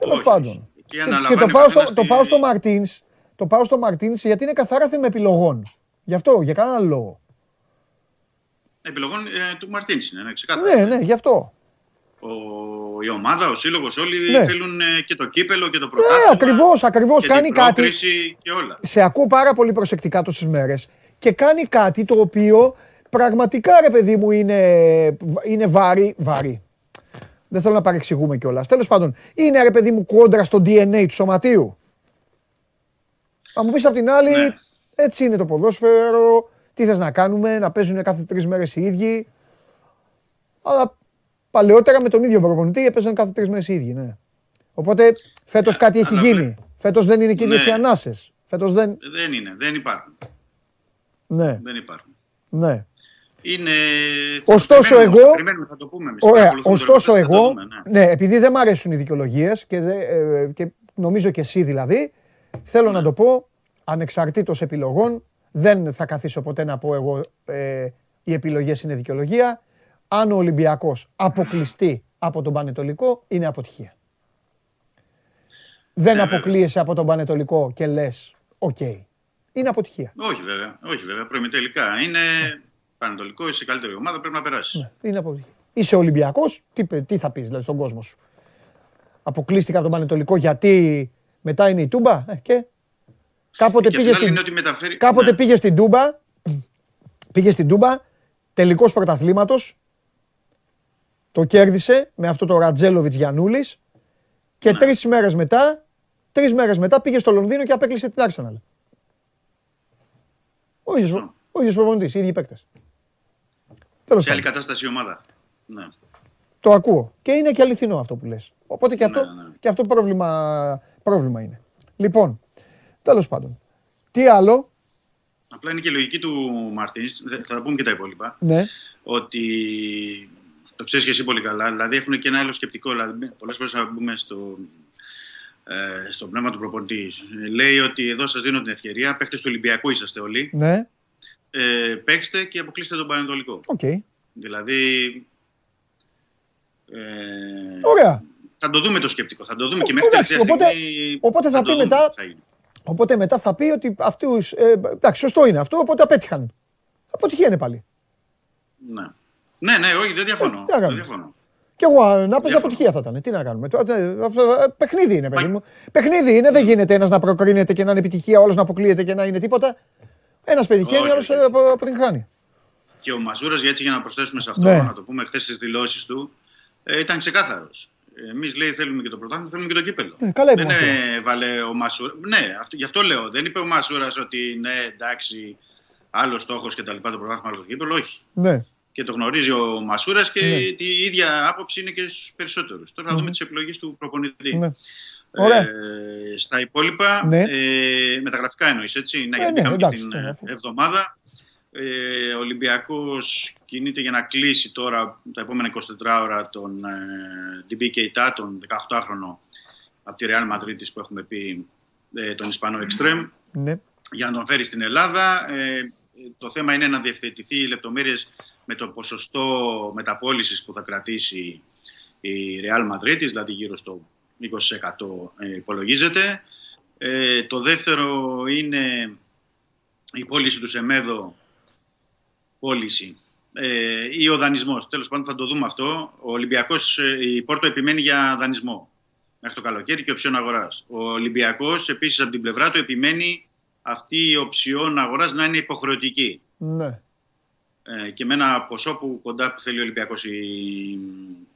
Τέλος Όχι. πάντων. Εκεί Και, και αναλαμβάνει το, ο πάω στο, καθένας το τη- πάω στο Μαρτίνς, το πάω στο Μαρτίνς γιατί είναι καθαρά θέμα επιλογών. Γι' αυτό, για κανένα άλλο λόγο. Επιλογών ε, του Μαρτίνς είναι, ναι, ξεκάθαρα. Ναι, ναι, γι' αυτό. Ο, η ομάδα, ο σύλλογος, όλοι Ναι. θέλουν ε, και το κύπελο και το Ναι, πρωτάθλημα. ακριβώς, ακριβώς. και Κάνει την κάτι. πρόκριση και όλα. Σε ακούω πάρα πολύ προσεκτικά τόσες μέρες και κάνει κάτι το οποίο πραγματικά ρε παιδί μου είναι, είναι βάρη, βάρη. Δεν θέλω να παρεξηγούμε κιόλας. Τέλος πάντων, είναι ρε παιδί μου κόντρα στο DNA του σωματείου. Αν μου πεις απ' την άλλη, Ναι. έτσι είναι το ποδόσφαιρο. Τι θες να κάνουμε, να παίζουν κάθε τρεις μέρες οι ίδιοι. Αλλά παλαιότερα με τον ίδιο προπονητή έπαιζαν κάθε τρεις μέρες οι ίδιοι, ναι. Οπότε φέτος Ναι, κάτι έχει αλλά γίνει. βλέ- Φέτος δεν είναι και ίδιες Ναι. οι ανάσες. Φέτος δεν. Δεν είναι, δεν υπάρχουν. Ναι, Δεν υπάρχουν. ναι. Είναι... Ωστόσο, θα περιμένουμε, εγώ- Θα περιμένουμε, θα το πούμε εμείς. Ωραία. Παρακολουθούμε το Ωστόσο, ρεπορτάζ, θα το εγώ, δούμε, ναι. ναι, επειδή δεν μ' αρέσουν οι δικαιολογίες και, δε- ε, και νομίζω και εσύ δηλαδή, θέλω Ναι. να το πω ανεξαρτήτως επιλογών. Δεν θα καθίσω ποτέ να πω εγώ ε, οι επιλογές είναι δικαιολογία. Αν ο Ολυμπιακός αποκλειστεί από τον Πανετολικό, είναι αποτυχία. Δεν Ναι, βέβαια. αποκλείεσαι από τον Πανετολικό και λες, οκ. Είναι αποτυχία. Όχι βέβαια, όχι βέβαια, προημιτελικά. Είναι πανετολικό, είσαι η καλύτερη ομάδα, πρέπει να περάσεις. Ναι, είναι αποτυχία. Είσαι Ολυμπιακός, τι, πε- τι θα πεις δηλαδή στον κόσμο σου. Αποκλείστηκα από τον Πανετολικό γιατί μετά είναι η Τούμπα ε, και κάποτε και απ' πήγες την άλλη στην, είναι ότι μεταφέρει... κάποτε ναι. πήγες στην Τούμπα, πήγες στην Τούμπα, τελικός πρωταθλήματος Το κέρδισε με αυτό το Ρατζέλοβιτ Γιανούλη και Ναι. τρεις μέρες μετά, τρεις μέρες μετά πήγε στο Λονδίνο και απέκλεισε την Arsenal. Ο ίδιος, ο ίδιος προπονητής, οι ίδιοι παίκτες. Τέλος Σε άλλη πάντων. κατάσταση η ομάδα. Ναι. Το ακούω. Και είναι και αληθινό αυτό που λες. Οπότε και αυτό, Ναι, ναι. και αυτό πρόβλημα, πρόβλημα είναι. Λοιπόν, τέλος πάντων. Τι άλλο, Απλά είναι και η λογική του Μαρτίνς, θα τα πούμε και τα υπόλοιπα, ναι, ότι το ξέρεις και εσύ πολύ καλά. Δηλαδή έχουν και ένα άλλο σκεπτικό. Δηλαδή, πολλές φορές να μπούμε στο, ε, στο πνεύμα του προπονητή. Λέει ότι εδώ σας δίνω την ευκαιρία, παίχτες του Ολυμπιακού είσαστε όλοι. ναι, Ε, παίξτε και αποκλείστε τον Πανετολικό. οκ. Δηλαδή. Ε, Ωραία. θα το δούμε το σκεπτικό. Θα το δούμε Ο- και μέχρι εντάξει, τελευταία οπότε- στιγμή. οπότε θα το πει δούμε μετά- τι θα γίνει. Οπότε μετά θα πει ότι αυτούς, ε, εντάξει, σωστό είναι αυτό, οπότε απέτυχαν. Αποτυχία είναι πάλι. Ναι. ναι, ναι, όχι, δεν διαφωνώ. Ε, τι να κάνουμε; δεν διαφωνώ. Κι εγώ αν να παίζα Διαφωνώ. αποτυχία θα ήταν. Τι να κάνουμε. Τώρα, ε, αυτό, ε, παιχνίδι είναι, παιδί μου. Παιχνίδι είναι, δεν γίνεται ένας να προκρίνεται και να είναι επιτυχία, όλος να αποκλείεται και να είναι τίποτα. Ένας πετυχαίνει, Όχι, άλλος όχι. αποτυγχάνει. Και ο Μαζούρα, για έτσι για να προσθέσουμε σε αυτό, Ναι. να το πούμε χθες στις δηλώσεις του, ε, ήταν ξεκάθαρος. Εμείς λέει θέλουμε και το πρωτάθλημα, θέλουμε και το κύπελο. Ε, καλά είπε δεν ο Μασούρας. έβαλε ο Μασούρας. Ναι, αυτό, γι' αυτό λέω. Δεν είπε ο Μασούρας ότι ναι, εντάξει, άλλος στόχος και τα λοιπά, το πρωτάθλημα, άλλο το κύπελο. Όχι. Ναι. Και το γνωρίζει ο Μασούρας και Ναι. η ίδια άποψη είναι και στους περισσότερους. Τώρα να δούμε τις επιλογές του προπονητή. Ναι. Ωραία. Ε, στα υπόλοιπα, Ναι. ε, μεταγραφικά εννοείς, έτσι; Ναι, Ε, γιατί ναι, μπήκαμε και εντάξει, στην ναι, ε, αφού- εβδομάδα. Ε, ο Ολυμπιακός κινείται για να κλείσει τώρα τα επόμενα 24 ώρα τον ε, DB Keita, τον 18χρονο από τη Real Madrid που έχουμε πει, ε, τον Ισπανό Extreme, ναι. για να τον φέρει στην Ελλάδα. Ε, το θέμα είναι να διευθετηθεί οι λεπτομέρειες με το ποσοστό μεταπόλησης που θα κρατήσει η Real Madrid, δηλαδή γύρω στο 20% ε, υπολογίζεται. Ε, το δεύτερο είναι η πώληση του Σεμέδο πώληση ε, ή ο δανεισμός. Τέλος πάντων θα το δούμε αυτό. Ο Ολυμπιακός, ε, η Πόρτο επιμένει για δανεισμό μέχρι το καλοκαίρι και οψιόν αγοράς. Ο Ολυμπιακός επίσης από την πλευρά του επιμένει αυτή η οψιόν αγοράς να είναι υποχρεωτική. ναι. Ε, και με ένα ποσό που κοντά που θέλει ο Ολυμπιακός η,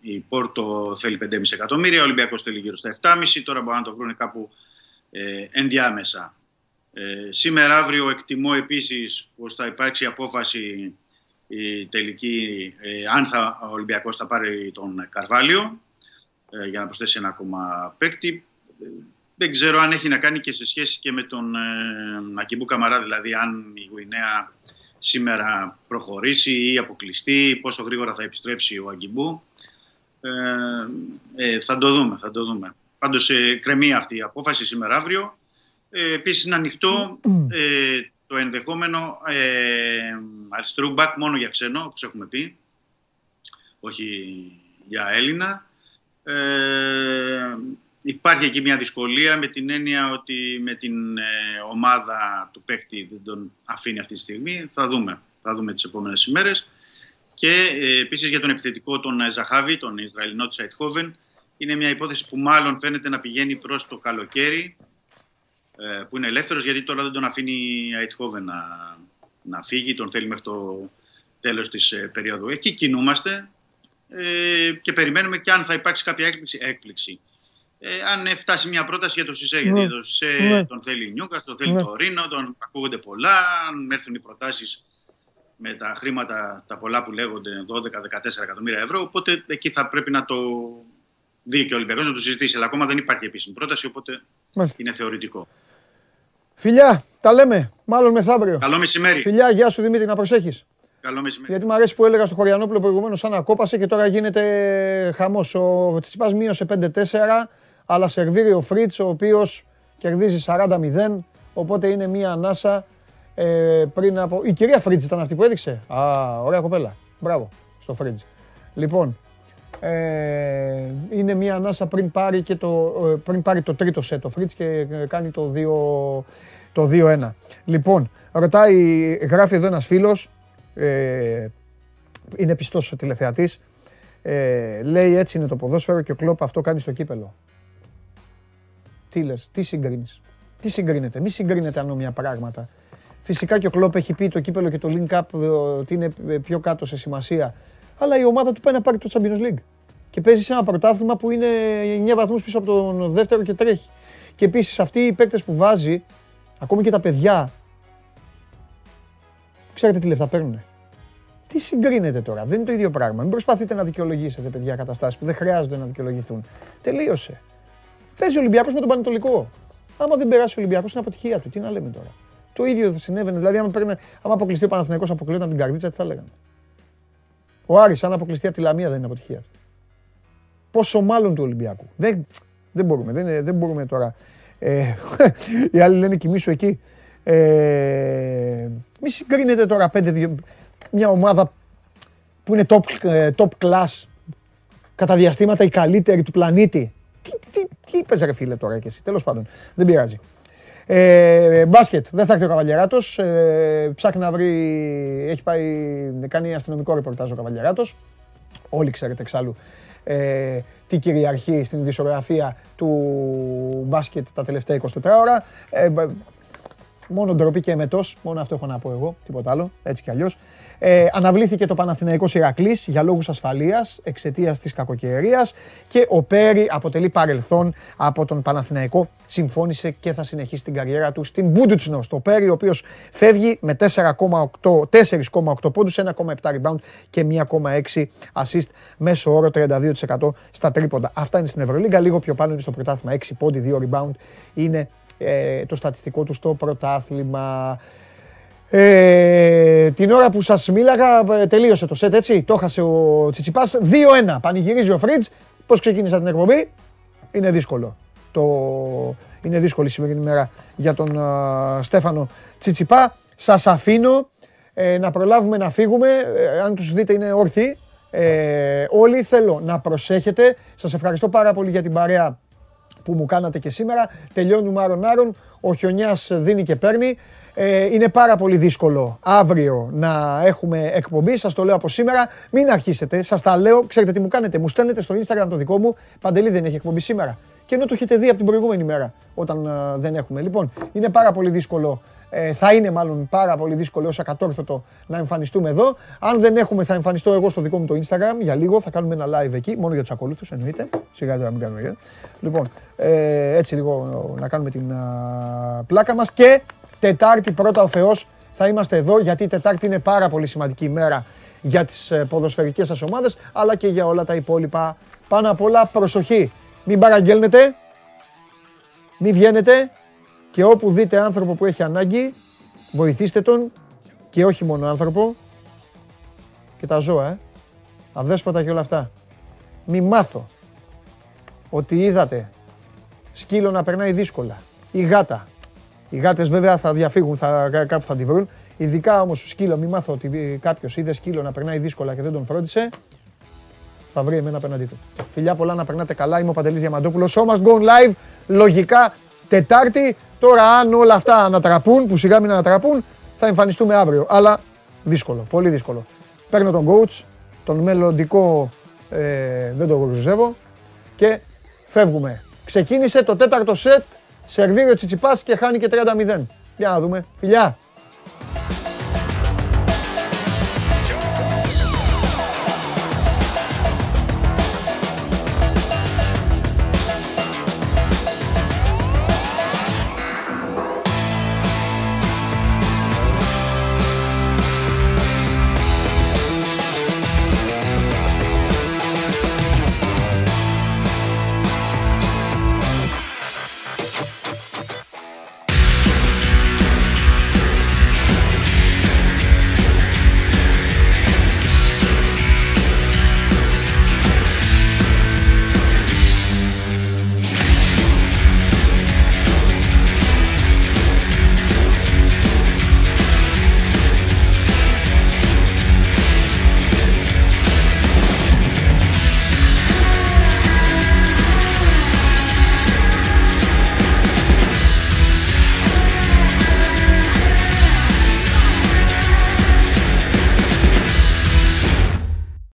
η Πόρτο θέλει 5,5 εκατομμύρια, ο Ολυμπιακός θέλει γύρω στα 7,5, τώρα μπορούν να το βρουν κάπου ε, ενδιάμεσα. Ε, σήμερα αύριο εκτιμώ επίσης πως θα υπάρξει απόφαση η τελική ε, αν θα, ο Ολυμπιακός θα πάρει τον Καρβάλιο ε, για να προσθέσει ένα ακόμα παίκτη. Ε, δεν ξέρω αν έχει να κάνει και σε σχέση και με τον ε, Ακιμπού Καμαρά, δηλαδή αν η Γουινέα σήμερα προχωρήσει ή αποκλειστεί, πόσο γρήγορα θα επιστρέψει ο Αγκιμπού. Ε, ε, θα το δούμε, θα το δούμε. Πάντως ε, κρεμεί αυτή η απόφαση σήμερα αύριο. Ε, επίσης είναι ανοιχτό ε, το ενδεχόμενο ε, αριστερού μπακ μόνο για ξένο, όπως έχουμε πει, όχι για Έλληνα. Ε, υπάρχει εκεί μια δυσκολία με την έννοια ότι με την ε, ομάδα του παίκτη δεν τον αφήνει αυτή τη στιγμή. Θα δούμε, θα δούμε τις επόμενες ημέρες. Και ε, επίσης για τον επιθετικό τον ε, Ζαχάβη, τον Ισραηλινό της Αιτχόβεν, είναι μια υπόθεση που μάλλον φαίνεται να πηγαίνει προς το καλοκαίρι, ε, που είναι ελεύθερος γιατί τώρα δεν τον αφήνει η Αιτχόβεν να, να φύγει, τον θέλει μέχρι το τέλος της ε, περίοδου. Εκεί κινούμαστε ε, και περιμένουμε και αν θα υπάρξει κάποια έκπληξη. έκπληξη. Ε, αν φτάσει μια πρόταση για το ΣΥΣΕ, Ναι. γιατί το ΣΥΣΕ Ναι. τον θέλει η Νιούκα, τον θέλει Ναι. το Ρήνο, τον ακούγονται πολλά. Αν έρθουν οι προτάσεις με τα χρήματα, τα πολλά που λέγονται, 12-14 εκατομμύρια ευρώ, οπότε εκεί θα πρέπει να το δει και ο Ολυμπιακός να το συζητήσει. Αλλά ακόμα δεν υπάρχει επίσημη πρόταση, οπότε Μάλιστα. είναι θεωρητικό. Φιλιά, τα λέμε. Μάλλον μεθαύριο. Καλό μεσημέρι. Φιλιά, γεια σου Δημήτρη, να προσέχεις. Καλό μεσημέρι. Γιατί μου αρέσει που έλεγα στο Χωριανόπουλο προηγουμένως, σαν να κόπασε και τώρα γίνεται χαμός. Ο Τσιπά μείωσε 5-4, αλλά σερβίρει ο Φρίτς, ο οποίος κερδίζει 40-0. Οπότε είναι μία ανάσα ε, πριν από. Η κυρία Φρίτς ήταν αυτή που έδειξε; Α, ωραία κοπέλα. Μπράβο στο Φρίτς. Λοιπόν, ε, είναι μία ανάσα πριν πάρει, και το, ε, πριν πάρει το τρίτο σετ ο Φρίτς και ε, κάνει το 2 το 2-1. Λοιπόν, ρωτάει, γράφει εδώ ένας φίλος, ε, είναι πιστός ο τηλεθεατής, ε, λέει έτσι είναι το ποδόσφαιρο και ο Κλόπ αυτό κάνει στο κύπελο. Τι λες, τι συγκρίνεις, τι συγκρίνεται, μη συγκρίνεται ανώμια πράγματα. Φυσικά και ο Κλόπ έχει πει το κύπελο και το link up ε, ότι είναι πιο κάτω σε σημασία αλλά η ομάδα του πάει να πάρει το Champions League. Και παίζει σε ένα πρωτάθλημα που είναι 9 βαθμούς πίσω από τον δεύτερο και τρέχει. Και επίσης αυτοί οι παίκτες που βάζει, ακόμη και τα παιδιά, ξέρετε τι λεφτά παίρνουν. Τι συγκρίνεται τώρα, δεν είναι το ίδιο πράγμα. Μην προσπαθείτε να δικαιολογήσετε παιδιά καταστάσεις που δεν χρειάζονται να δικαιολογηθούν. Τελείωσε. Παίζει ο Ολυμπιακός με τον Πανετολικό. Άμα δεν περάσει ο Ολυμπιακός, είναι αποτυχία του. Τι να λέμε τώρα. Το ίδιο θα συνέβαινε. Δηλαδή, άμα, παίρνε, άμα αποκλειστεί ο Παναθηναϊκός αποκλείονταν από την καρδίτσα, τι θα λέγανε. Ο Άρης, αν αποκλειστεί από τη Λαμία, δεν είναι αποτυχία του. Πόσο μάλλον του Ολυμπιακού. Δεν, δεν μπορούμε, δεν, δεν μπορούμε τώρα. Ε, οι άλλοι λένε κοιμήσου εκεί. Ε, μη συγκρίνετε τώρα πέντε, μια ομάδα που είναι top, ε, top class κατά διαστήματα η καλύτερη του πλανήτη. Τι, τι, τι είπες ρε φίλε τώρα και εσύ, τέλος πάντων, δεν πειράζει. Ε, μπάσκετ, δεν θα έρθει ο Καβαλιαράτος, ε, ψάχνει να βρει, έχει πάει, κάνει αστυνομικό ρεπορτάζ ο Καβαλιαράτος. Όλοι ξέρετε εξάλλου ε, τι κυριαρχεί στην δισογραφία του μπάσκετ τα τελευταία 24 ώρα. Ε, μόνο ντροπή και εμετός, μόνο αυτό έχω να πω εγώ, τίποτα άλλο, έτσι κι αλλιώς. Ε, αναβλήθηκε το Παναθηναϊκός Ηρακλής για λόγους ασφαλείας εξαιτίας της κακοκαιρίας και ο Πέρι αποτελεί παρελθόν από τον Παναθηναϊκό. Συμφώνησε και θα συνεχίσει την καριέρα του στην Μπούντουτσνο. Το Πέρι ο οποίος φεύγει με 4,8 πόντους, 1,7 rebound και 1,6 assist μέσω όρο 32% στα τρίποντα. Αυτά είναι στην Ευρωλίγκα, λίγο πιο πάνω είναι στο πρωτάθλημα 6 πόντι, 2 rebound είναι ε, το στατιστικό του στο πρωτάθλημα. Ε, την ώρα που σας μίλαγα ε, τελείωσε το σετ έτσι, το έχασε ο Τσιτσιπάς 2-1, πανηγυρίζει ο Φρίτζ, πώς ξεκίνησα την εκπομπή, είναι δύσκολο. Το... Είναι δύσκολη σημερινή μέρα για τον uh, Στέφανο Τσιτσιπά. Σας αφήνω ε, να προλάβουμε να φύγουμε, ε, αν τους δείτε είναι όρθιοι. Ε, όλοι θέλω να προσέχετε. Σας ευχαριστώ πάρα πολύ για την παρέα που μου κάνατε και σήμερα. Τελειώνουμε άρον άρον, ο χιονιάς δίνει και παίρνει. Ε, είναι πάρα πολύ δύσκολο αύριο να έχουμε εκπομπή. Σας το λέω από σήμερα. Μην αρχίσετε. Σας τα λέω. Ξέρετε τι μου κάνετε. Μου στέλνετε στο Instagram το δικό μου. Παντελή δεν έχει εκπομπή σήμερα. Και ενώ το έχετε δει από την προηγούμενη μέρα όταν ε, δεν έχουμε. Λοιπόν, είναι πάρα πολύ δύσκολο. Ε, θα είναι μάλλον πάρα πολύ δύσκολο όσο ακατόρθωτο να εμφανιστούμε εδώ. Αν δεν έχουμε, θα εμφανιστώ εγώ στο δικό μου το Instagram για λίγο. Θα κάνουμε ένα live εκεί, μόνο για τους ακολούθους εννοείται. Σιγά τώρα μην κάνουμε. Λοιπόν, ε, έτσι λίγο να κάνουμε την πλάκα μας και Τετάρτη πρώτα ο Θεός θα είμαστε εδώ γιατί η Τετάρτη είναι πάρα πολύ σημαντική ημέρα για τις ε, ποδοσφαιρικές σας ομάδες αλλά και για όλα τα υπόλοιπα. Πάνω απ' όλα προσοχή. Μην παραγγέλνετε, μην βγαίνετε και όπου δείτε άνθρωπο που έχει ανάγκη βοηθήστε τον και όχι μόνο άνθρωπο και τα ζώα, ε. αδέσποτα και όλα αυτά. Μη μάθω ότι είδατε σκύλο να περνάει δύσκολα ή γάτα οι γάτες βέβαια θα διαφύγουν, θα, κάπου θα τη βρουν. Ειδικά όμως σκύλο, μην μάθω ότι κάποιος είδε σκύλο να περνάει δύσκολα και δεν τον φρόντισε. Θα βρει εμένα απέναντί του. Φιλιά πολλά να περνάτε καλά. Είμαι ο Παντελής Διαμαντόπουλος. Show must go live. Λογικά Τετάρτη. Τώρα αν όλα αυτά ανατραπούν, που σιγά μην ανατραπούν, θα εμφανιστούμε αύριο. Αλλά δύσκολο, πολύ δύσκολο. Παίρνω τον coach, τον μελλοντικό ε, δεν το γνωρίζω και φεύγουμε. Ξεκίνησε το τέταρτο σετ Σερβίρει ο Τσιτσιπάς και χάνει και 30-0. Για να δούμε. Φιλιά!